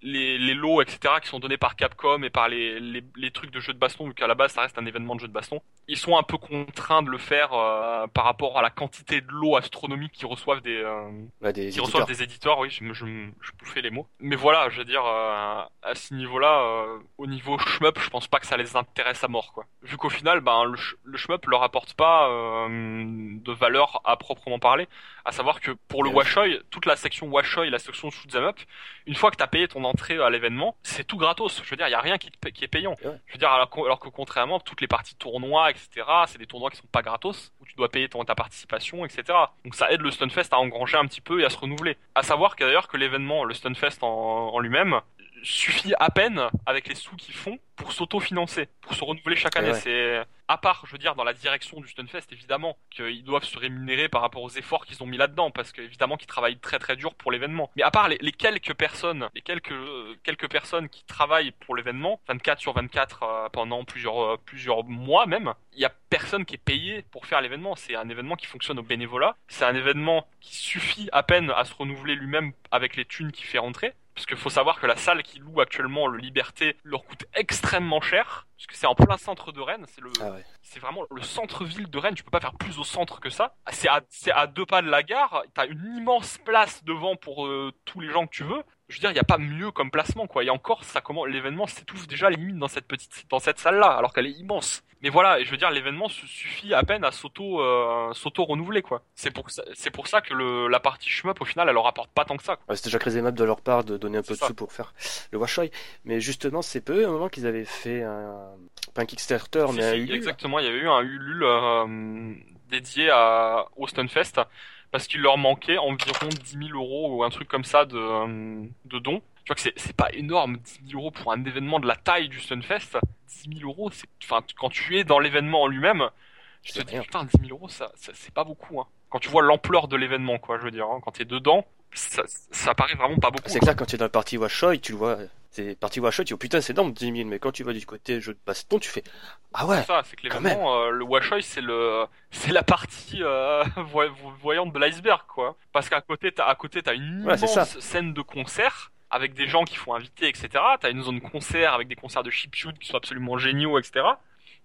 les, les, lots, etc., qui sont donnés par Capcom et par les, les, les trucs de jeux de baston, vu qu'à la base ça reste un événement de jeux de baston, ils sont un peu contraints de le faire euh, par rapport à la quantité de lots astronomiques qu'ils reçoivent des, euh, bah, des qui reçoivent des éditeurs. Oui, je, je, je bouffais les mots. Mais voilà, je veux dire, euh, à ce niveau-là, euh, au niveau shmup, je pense pas que ça les intéresse à mort, quoi. Vu qu'au final, ben le, le shmup leur apporte pas de valeur à proprement parler. À savoir que pour le Washoy, toute la section Washoy, la section shoot'em up, une fois que t'as payé ton entrée à l'événement, c'est tout gratos. Je veux dire, il y a rien qui, qui est payant. Je veux dire, alors, alors, que contrairement, toutes les parties tournois, etc., c'est des tournois qui sont pas gratos, où tu dois payer ton, ta participation, etc. Donc ça aide le Stunfest à engranger un petit peu et à se renouveler. À savoir que d'ailleurs que l'événement, le Stunfest en, en lui-même, suffit à peine avec les sous qu'ils font pour s'auto-financer, pour se renouveler chaque année. C'est à part, je veux dire, dans la direction du Stunfest, évidemment, qu'ils doivent se rémunérer par rapport aux efforts qu'ils ont mis là-dedans, parce qu'évidemment qu'ils travaillent très très dur pour l'événement. Mais à part les, les quelques personnes, les quelques euh, quelques personnes qui travaillent pour l'événement, 24 sur 24 euh, pendant plusieurs euh, plusieurs mois même, il y a personne qui est payé pour faire l'événement. C'est un événement qui fonctionne au bénévolat. C'est un événement qui suffit à peine à se renouveler lui-même avec les thunes qu'il fait rentrer. Parce qu'il faut savoir que la salle qui loue actuellement le Liberté leur coûte extrêmement cher. Parce que c'est en plein centre de Rennes. C'est le, Ah ouais. c'est vraiment le centre-ville de Rennes. Tu peux pas faire plus au centre que ça. C'est à, c'est à deux pas de la gare. T'as une immense place devant pour euh, tous les gens que tu veux. Je veux dire, il y a pas mieux comme placement, quoi. Et encore, ça comment l'événement s'étouffe déjà limite dans cette petite, dans cette salle-là, alors qu'elle est immense. Mais voilà, et je veux dire, l'événement se suffit à peine à s'auto, euh, s'auto renouveler, quoi. C'est pour ça, c'est pour ça que le, la partie shmup, au final, elle leur rapporte pas tant que ça. Quoi. Ouais, C'était déjà aimable de leur part de donner un peu C'est de sous pour faire le Washoy. Mais justement, c'est peu un moment qu'ils avaient fait un, pas un Kickstarter, mais un Ulule. Exactement, il y avait eu un Ulule euh, dédié à, au Stunfest parce qu'il leur manquait environ 10 000 euros ou un truc comme ça de, euh, de dons. Tu vois que c'est, pas énorme, 10 000 euros pour un événement de la taille du Stunfest. 10 000 euros, enfin, quand tu es dans l'événement en lui-même, je te dis, putain, 10 000 euros, ça, ça- c'est pas beaucoup, hein. Quand tu vois l'ampleur de l'événement, quoi, je veux dire, hein, quand t'es dedans, ça, ça paraît vraiment pas beaucoup. C'est clair, quand tu es dans le parti Washoy, tu le vois, c'est parti Washoy, tu dis, oh putain, c'est énorme, 10 000, mais quand tu vas du côté jeu de baston, tu fais, ah ouais, C'est ça, c'est que euh, le Washoy, c'est le, c'est la partie euh, voy- voyante de l'iceberg, quoi. Parce qu'à côté, t'as, à côté, t'as une Ouais, immense scène de concert avec des gens qui font inviter, etc. T'as une zone concert avec des concerts de chiptune qui sont absolument géniaux, etc.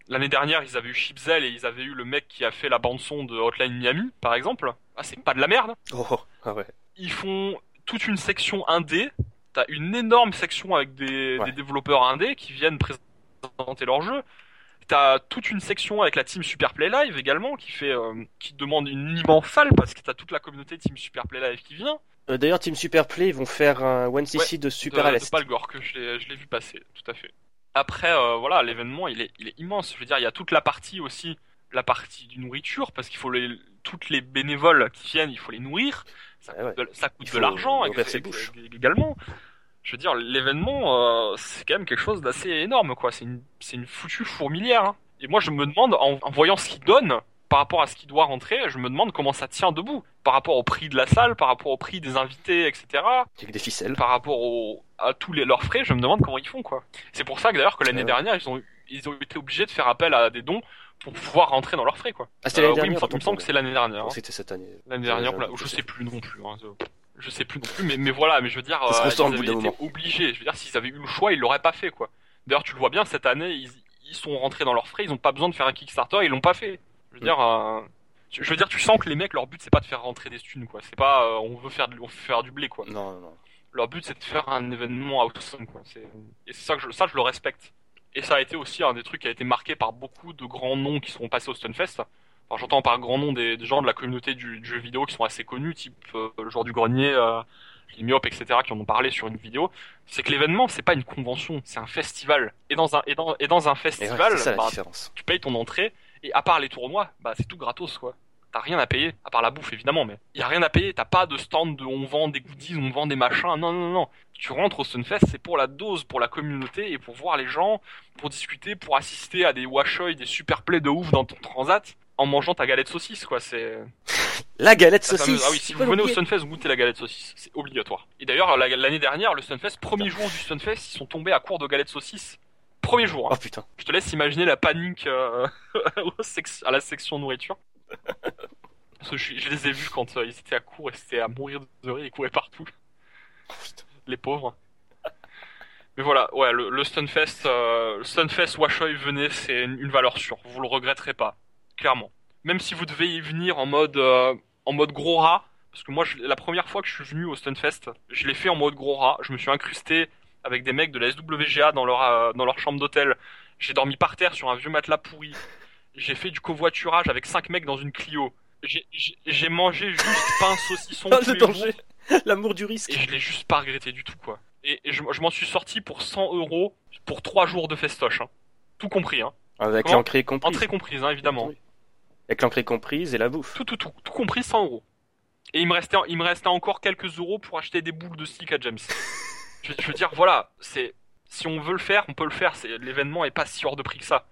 L'année dernière, ils avaient eu Chipzel et ils avaient eu le mec qui a fait la bande son de Hotline Miami, par exemple. Ah, c'est pas de la merde. oh, oh, ah ouais. Ils font toute une section indé. T'as une énorme section avec des, Ouais. des développeurs indés qui viennent présenter leur jeu. T'as toute une section avec la team Super Play Live également qui fait, euh, qui demande une immense salle parce que t'as toute la communauté team Super Play Live qui vient. Euh, D'ailleurs, Team Superplay, ils vont faire un One CC de Super de, à de l'Est. Palgor que je l'ai, je l'ai vu passer, tout à fait. Après, euh, voilà, l'événement, il est, il est immense. Je veux dire, il y a toute la partie aussi, la partie du nourriture, parce qu'il faut les, toutes les bénévoles qui viennent, il faut les nourrir. Ça ouais. coûte de, ça coûte de l'argent, également. Je veux dire, l'événement, euh, c'est quand même quelque chose d'assez énorme, quoi. C'est une, une foutue fourmilière. hein. Et moi, je me demande, en, en voyant ce qu'il donne, par rapport à ce qui doit rentrer, je me demande comment ça tient debout. Par rapport au prix de la salle, par rapport au prix des invités, etc Avec des ficelles. par rapport au, à tous les, leurs frais, je me demande comment ils font quoi. C'est pour ça que d'ailleurs que l'année Ouais. dernière ils ont ils ont été obligés de faire appel à des dons pour pouvoir rentrer dans leurs frais quoi. Ah, c'était Euh, l'année oui, dernière. semble- il me semble que c'est l'année dernière. Hein. c'était cette année. L'année dernière, je sais plus non plus. Hein. Je sais plus non plus, mais, mais voilà, mais je veux dire, euh, ils avaient été moment. obligés. Je veux dire, s'ils avaient eu le choix, ils l'auraient pas fait quoi. D'ailleurs, tu le vois bien cette année, ils, ils sont rentrés dans leurs frais, ils ont pas besoin de faire un Kickstarter, ils l'ont pas fait. Je veux Mm. dire, euh, tu- je veux dire, tu sens que les mecs, leur but c'est pas de faire rentrer des thunes quoi. C'est pas, euh, on veut faire, on veut faire du blé quoi Non, non, non. leur but c'est de faire un événement awesome quoi. Et c'est ça que je, ça je le respecte. Et ça a été aussi un des trucs qui a été marqué par beaucoup de grands noms qui sont passés au Stunfest. Enfin, j'entends par grands noms des, des gens de la communauté du, du jeu vidéo qui sont assez connus, type euh, le joueur du grenier, euh, les myopes, etc., qui en ont parlé sur une vidéo. C'est que l'événement c'est pas une convention, c'est un festival. Et dans un et dans et dans un ouais, festival, ça bah, tu payes ton entrée et à part les tournois, bah c'est tout gratos quoi. T'as rien à payer, à part la bouffe évidemment, mais y a rien à payer. T'as pas de stand de on vend des goodies, on vend des machins. Non non non. Tu rentres au Sunfest, c'est pour la dose, pour la communauté et pour voir les gens, pour discuter, pour assister à des washoy, des super plays de ouf dans ton transat en mangeant ta galette saucisse quoi. C'est La galette la fameuse- saucisse. Ah oui, si vous venez au. Sunfest, goûtez la galette saucisse, c'est obligatoire. Et d'ailleurs la- l'année dernière, le Sunfest, premier jour du Sunfest, ils sont tombés à court de galettes saucisses. Premier jour. hein. Oh putain. Je te laisse imaginer la panique euh, à la section nourriture. Parce que je, je les ai vus quand euh, ils étaient à court et c'était à mourir de rire, ils couraient partout. Les pauvres. Mais voilà, ouais, le, le Stunfest, euh, le Stunfest Washoy, venez, c'est une, une valeur sûre. Vous le regretterez pas, clairement. Même si vous devez y venir en mode, euh, en mode gros rat, parce que moi, je- la première fois que je suis venu au Stunfest, je l'ai fait en mode gros rat. Je me suis incrusté avec des mecs de la SWGA dans leur, euh, dans leur chambre d'hôtel. J'ai dormi par terre sur un vieux matelas pourri. J'ai fait du covoiturage avec cinq mecs dans une Clio. J'ai- mangé juste pain saucisson le danger. L'amour du risque. Et je l'ai juste pas regretté du tout, quoi. Et, et je, je m'en suis sorti pour 100 euros pour 3 jours de festoche, hein. Tout compris, hein. Avec l'entrée comprise. Entrée comprise, hein, évidemment. Avec l'entrée comprise et la bouffe. Tout, tout, tout, tout compris 100 euros. Et il me restait, il me restait encore quelques euros pour acheter des boules de stick à James. je, je veux dire, voilà, c'est, si on veut le faire, on peut le faire. C'est, l'événement est pas si hors de prix que ça.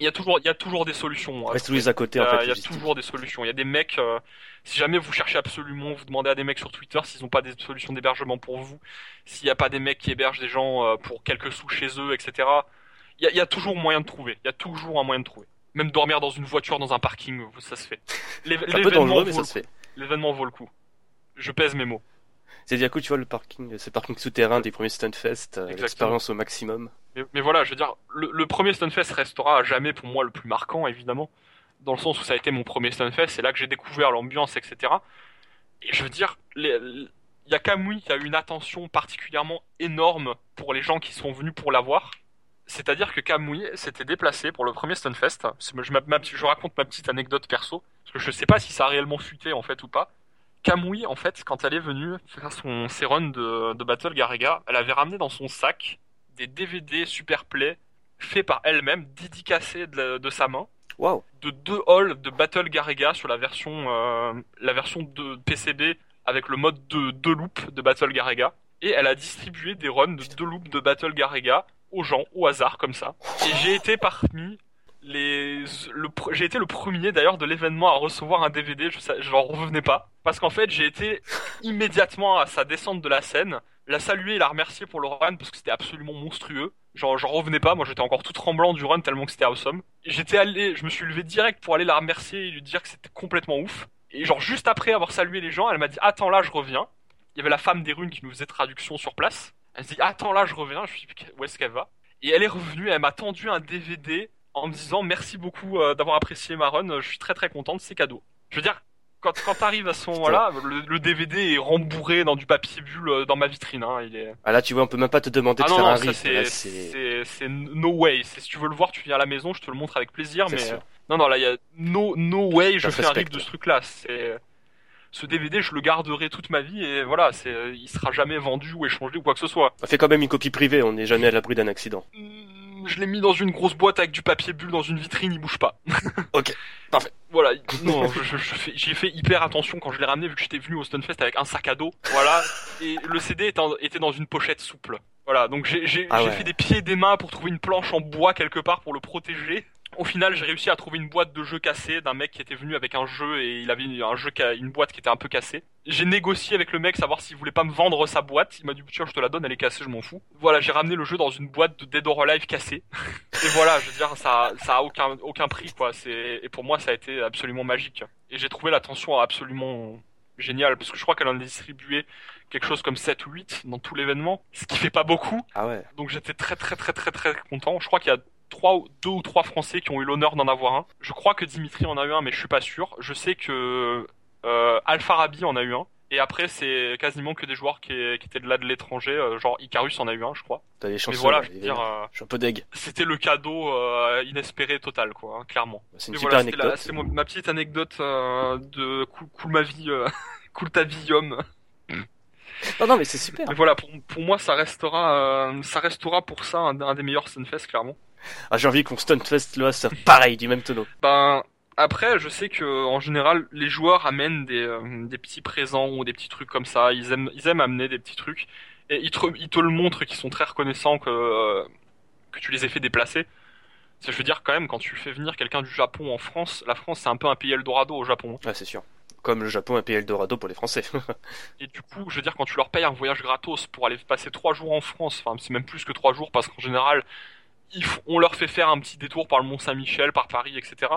Il y a toujours, il y a toujours des solutions. hein. Reste les à côté Il y en a, fait. il y a toujours des solutions. Il y a des mecs, euh, si jamais vous cherchez absolument, vous demandez à des mecs sur Twitter s'ils n'ont pas des solutions d'hébergement pour vous, s'il n'y a pas des mecs qui hébergent des gens euh, pour quelques sous chez eux, etc. Il y a, il y a toujours moyen de trouver. Il y a toujours un moyen de trouver. Même dormir dans une voiture, dans un parking, ça se fait. L'éve- C'est un peu L'événement dangereux, mais vaut, ça le se fait. coup. L'événement vaut le coup. Je pèse mes mots. C'est bien cool, tu vois, le parking, ce parking souterrain des premiers Stunfest, euh, l'expérience au maximum. Mais, voilà, je veux dire, le, premier Stunfest restera à jamais pour moi le plus marquant, évidemment, dans le sens où ça a été mon premier Stunfest, c'est là que j'ai découvert l'ambiance, etc. Et je veux dire, il y a Kamui qui a eu une attention particulièrement énorme pour les gens qui sont venus pour la voir. C'est-à-dire que Kamui s'était déplacé pour le premier Stunfest. Je, je raconte ma petite anecdote perso, parce que je sais pas si ça a réellement fuité en fait ou pas. Kamui, en fait, quand elle est venue faire son, ses de, de Battle Garega, elle avait ramené dans son sac des DVD Super Play faits par elle-même, dédicacés de, de sa main, Waouh! de deux halls de Battle Garega sur la version, euh, la version de PCB avec le mode de deux loops de Battle Garega. Et elle a distribué des runs de deux loops de Battle Garega aux gens, au hasard, comme ça. Et j'ai été parmi les, le, j'ai été le premier d'ailleurs de l'événement à recevoir un DVD, je, n'en revenais pas. Parce qu'en fait, j'ai été immédiatement à sa descente de la scène, la saluer et la remercier pour le run parce que c'était absolument monstrueux. Genre, j'en revenais pas, moi j'étais encore tout tremblant du run tellement que c'était awesome. J'étais allé, je me suis levé direct pour aller la remercier et lui dire que c'était complètement ouf. Et genre, juste après avoir salué les gens, elle m'a dit, attends là, je reviens. Il y avait la femme des runes qui nous faisait traduction sur place. Elle se dit, attends là, je reviens. Je me suis dit, où est-ce qu'elle va? Et elle est revenue, elle m'a tendu un DVD en me disant, merci beaucoup euh, d'avoir apprécié ma run, je suis très très contente, c'est cadeau. Je veux dire, quand, quand t'arrives à ce moment-là, le, le DVD est rembourré dans du papier bulle euh, dans ma vitrine, hein, il est... Ah là, tu vois, on peut même pas te demander Ah de non, faire non, un ça rythme. c'est, no way. C'est, si tu veux le voir, tu viens à la maison, je te le montre avec plaisir, mais sûr. euh, non, non, là, il y a no, no way, je Ça fais un rip de ce truc-là. C'est, ce DVD, je le garderai toute ma vie et voilà, c'est, il sera jamais vendu ou échangé ou quoi que ce soit. On fait quand même une copie privée, on n'est jamais à l'abri d'un accident. Je l'ai mis dans une grosse boîte avec du papier bulle dans une vitrine, il bouge pas. Ok, parfait. Voilà, non, je, je, je fais, j'ai fait hyper attention quand je l'ai ramené vu que j'étais venu au Stunfest avec un sac à dos. Voilà, et le CD était, dans une pochette souple. Voilà, donc j'ai Ah ouais. fait des pieds et des mains pour trouver une planche en bois quelque part pour le protéger. Au final, j'ai réussi à trouver une boîte de jeux cassée d'un mec qui était venu avec un jeu et il avait un jeu, une boîte qui était un peu cassée. J'ai négocié avec le mec savoir s'il voulait pas me vendre sa boîte. Il m'a dit tiens, je te la donne, elle est cassée, je m'en fous. Voilà, j'ai ramené le jeu dans une boîte de Dead or Alive cassée. Et voilà, je veux dire, ça, ça a aucun, aucun prix, quoi. C'est, et pour moi, ça a été absolument magique. Et j'ai trouvé l'attention absolument géniale, parce que je crois qu'elle en a distribué quelque chose comme 7 ou 8 dans tout l'événement, ce qui fait pas beaucoup. Ah ouais. Donc j'étais très très très très très content. Je crois qu'il y a trois, ou- deux ou trois Français qui ont eu l'honneur d'en avoir un. Je crois que Dimitri en a eu un, mais je suis pas sûr. Je sais que euh, Alpha Rabi en a eu un. Et après, c'est quasiment que des joueurs qui, qui étaient de là de l'étranger. euh, genre Icarus en a eu un, je crois. T'as des Mais chances. voilà, je veux dire, euh, Je suis un peu deg. c'était le cadeau euh, inespéré total, quoi, hein, clairement. C'est une Mais super voilà, anecdote. c'est mon- ma petite anecdote euh, de cool, cool ma vie, euh, cool ta vie, homme. Non, non, mais c'est super. Mais voilà, pour, pour moi, ça restera, euh, ça restera pour ça un, un des meilleurs Sunfest, clairement. Ah, j'ai envie qu'on Stunfest là, ça pareil, du même tonneau. Ben après, je sais que en général, les joueurs amènent des, euh, des petits présents ou des petits trucs comme ça. Ils aiment, ils aiment amener des petits trucs et ils te, ils te le montrent qu'ils sont très reconnaissants que euh, que tu les aies fait déplacer. Je veux dire quand même, quand tu fais venir quelqu'un du Japon en France, la France c'est un peu un pays Eldorado au Japon. Ah, c'est sûr. Comme le Japon, un pays Eldorado pour les Français. Et du coup, je veux dire, quand tu leur payes un voyage gratos pour aller passer trois jours en France, enfin c'est même plus que trois jours parce qu'en général, on leur fait faire un petit détour par le Mont Saint-Michel, par Paris, etc.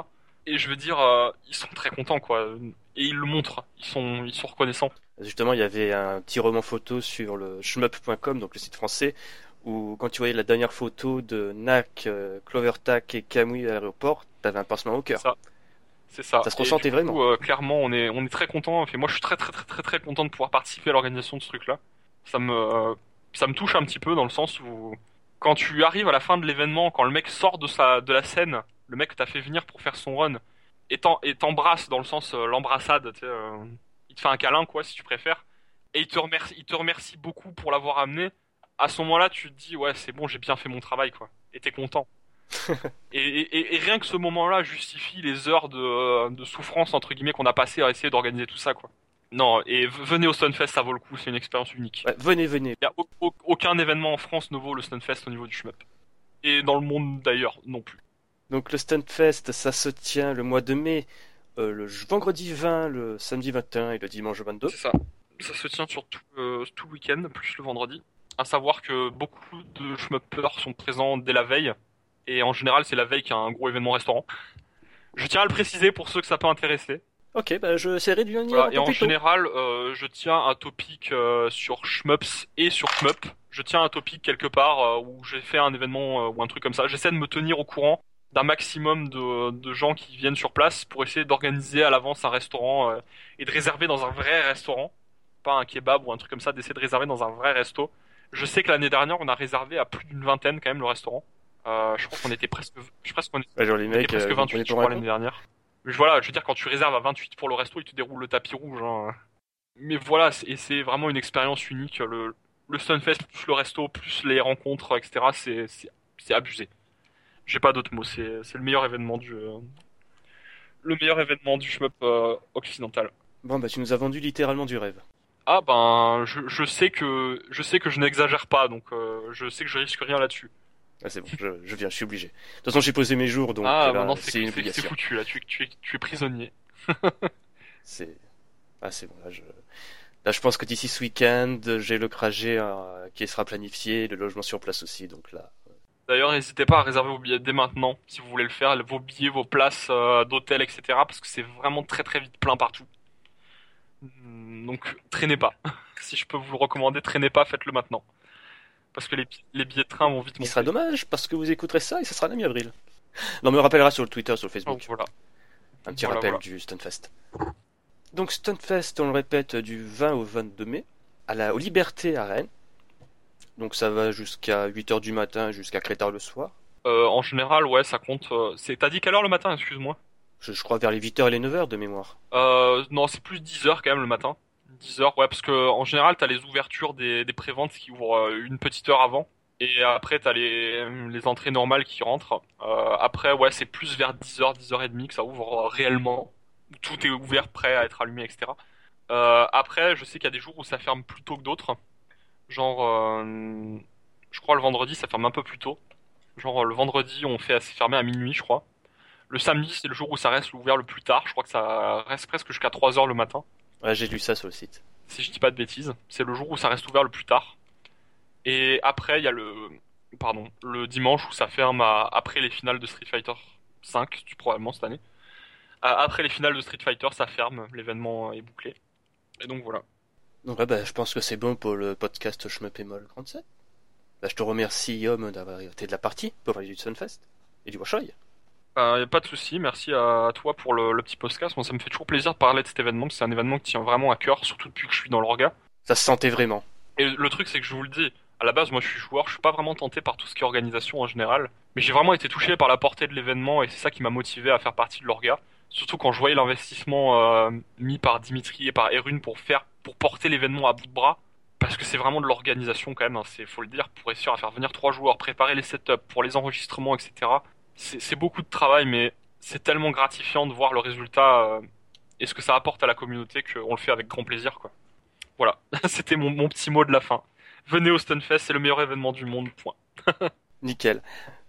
Et je veux dire, euh, ils sont très contents quoi. Et ils le montrent, ils sont, ils sont reconnaissants. Justement, il y avait un petit roman photo sur le shmup.com, donc le site français, où quand tu voyais la dernière photo de Nak, euh, Clovertac et Kamui à l'aéroport, t'avais un pincement au cœur. Ça. C'est ça. Ça se Et ressentait vraiment. euh, clairement, on est, on est très content. Enfin, moi, je suis très, très, très, très, très content de pouvoir participer à l'organisation de ce truc-là. Ça me, euh, ça me touche un petit peu dans le sens où, quand tu arrives à la fin de l'événement, quand le mec sort de sa, de la scène, le mec que t'as fait venir pour faire son run, et t'embrasse dans le sens euh, l'embrassade, tu sais, euh, il te fait un câlin, quoi, si tu préfères, et il te remercie, il te remercie beaucoup pour l'avoir amené. À ce moment-là, tu te dis, ouais, c'est bon, j'ai bien fait mon travail, quoi. Et t'es content. Et, et- et rien que ce moment-là justifie les heures de, de souffrance entre guillemets qu'on a passé à essayer d'organiser tout ça quoi. Non, et venez au Stunfest, ça vaut le coup, c'est une expérience unique. Ouais, venez, venez. Il y a au- au- aucun événement en France ne vaut le Stunfest au niveau du shmup. Et dans le monde d'ailleurs non plus. Donc le Stunfest, ça se tient le mois de mai, euh, le vendredi 20, le samedi 21 et le dimanche 22. C'est ça. Ça se tient sur tout, euh, tout le week-end, plus le vendredi. À savoir que beaucoup de shmuppers sont présents dès la veille. Et en général, c'est la veille qu'il y a un gros événement restaurant. Je tiens à le préciser pour ceux que ça peut intéresser. Ok, bah je essaierai de dire Voilà, et en tôt. général, euh, je tiens un topic euh, sur Shmups et sur Shmup. Je tiens un topic quelque part euh, où j'ai fait un événement euh, ou un truc comme ça. J'essaie de me tenir au courant d'un maximum de, de gens qui viennent sur place pour essayer d'organiser à l'avance un restaurant euh, et de réserver dans un vrai restaurant, pas un kebab ou un truc comme ça, d'essayer de réserver dans un vrai resto. Je sais que l'année dernière, on a réservé à plus d'une vingtaine quand même le restaurant. Euh, je crois qu'on était presque, je pense qu'on était Ouais, genre les il était mecs, presque euh, 28 vous je crois l'année dernière. Mais voilà, je veux dire quand tu réserves à 28 pour le resto, il te déroule le tapis rouge. Hein. Mais voilà, et c'est vraiment une expérience unique. Le, le Stunfest plus le resto plus les rencontres, etc. C'est c'est c'est abusé. J'ai pas d'autres mots. C'est c'est le meilleur événement du euh, le meilleur événement du shmup euh, occidental. Bon bah tu nous as vendu littéralement du rêve. Ah ben je, je sais que je sais que je n'exagère pas donc euh, je sais que je risque rien là-dessus. Ah c'est bon, je, je viens, je suis obligé. De toute façon j'ai posé mes jours donc ah maintenant c'est une c'est- c'est obligation. foutu là. Tu, es- tu es tu es prisonnier. C'est ah c'est bon là je là je pense que d'ici ce week-end j'ai le trajet euh, qui sera planifié, le logement sur place aussi donc là. D'ailleurs, n'hésitez pas à réserver vos billets dès maintenant, si vous voulez le faire, vos billets, vos places euh, d'hôtel, etc. Parce que c'est vraiment très très vite plein partout. Hmm, Donc, traînez pas. si je peux vous le recommander, traînez pas, faites-le maintenant. Parce que les, bi- les billets de train vont vite Il monter. sera dommage parce que vous écouterez ça et ça sera la mi-avril. Non mais on rappellera sur le Twitter, sur le Facebook. voilà. Un petit Voilà, rappel voilà. du Stunfest. Donc Stunfest, on le répète, du 20 au 22 mai, à la, aux Libertés à Rennes. Donc ça va jusqu'à 8h du matin, jusqu'à très tard le soir. Euh, en général, ouais, ça compte. euh, c'est... T'as dit quelle heure le matin, excuse-moi? Je, je crois vers les 8h et les 9h de mémoire. euh, Non, c'est plus 10 heures quand même le matin. 10 heures, ouais, parce que en général, t'as les ouvertures des, des préventes qui ouvrent euh, une petite heure avant. Et après, t'as les, les entrées normales qui rentrent. Euh, après, ouais, c'est plus vers 10h, 10h30 que ça ouvre euh, réellement. Tout est ouvert, prêt à être allumé, etc. Après, je sais qu'il y a des jours où ça ferme plus tôt que d'autres. Genre, je crois le vendredi, ça ferme un peu plus tôt. Genre, le vendredi, on fait assez fermer à minuit, je crois. Le samedi, c'est le jour où ça reste ouvert le plus tard. Je crois que ça reste presque jusqu'à 3h le matin Ouais, j'ai lu ça sur le site. si je dis pas de bêtises. C'est le jour où ça reste ouvert le plus tard. Et après, il y a le, pardon, le dimanche où ça ferme à- après les finales de Street Fighter 5, probablement cette année. Après les finales de Street Fighter, ça ferme, l'événement est bouclé. Et donc voilà. Donc là, bah, je pense que c'est bon pour le podcast Shmup et Moll 37. Bah, je te remercie, Yom, d'avoir été de la partie pour parler du Sunfest et du Washoy. A pas de souci, merci à, toi pour le, le petit podcast. Moi, ça me fait toujours plaisir de parler de cet événement, parce que c'est un événement qui tient vraiment à cœur, surtout depuis que je suis dans l'orga. Ça se sentait vraiment. Et le truc, c'est que je vous le dis, à la base, moi je suis joueur, je suis pas vraiment tenté par tout ce qui est organisation en général, mais j'ai vraiment été touché par la portée de l'événement et c'est ça qui m'a motivé à faire partie de l'orga. Surtout quand je voyais l'investissement euh, mis par Dimitri et par Erune pour faire, pour porter l'événement à bout de bras, parce que c'est vraiment de l'organisation quand même, hein, c'est faut le dire, pour réussir à faire venir trois joueurs, préparer les setups, pour les enregistrements, etc. C'est beaucoup de travail, mais c'est tellement gratifiant de voir le résultat euh, et ce que ça apporte à la communauté qu'on le fait avec grand plaisir, quoi. Voilà, c'était mon, mon petit mot de la fin. Venez au Stunfest, c'est le meilleur événement du monde, point. Nickel.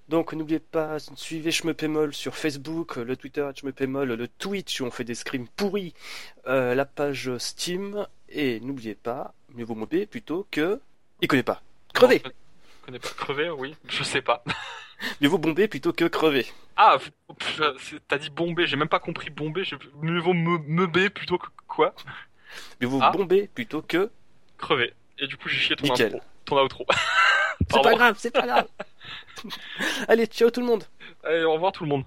Donc n'oubliez pas, suivez Shmepemol sur Facebook, le Twitter le Twitch où on fait des scrims pourris, euh, la page Steam, et n'oubliez pas, mieux vaut mobile plutôt que... Il connaît pas. Crever Non, je connais pas. Crever, oui, je sais pas. Mieux vaut bomber plutôt que crever. Ah, t'as dit bomber, j'ai même pas compris bomber, mieux vaut me, meubler plutôt que quoi Mieux vaut Ah. bomber plutôt que... Crever. Et du coup, j'ai chié ton Nickel. intro, ton outro. C'est pas grave, c'est pas grave Allez, ciao tout le monde Allez, au revoir tout le monde.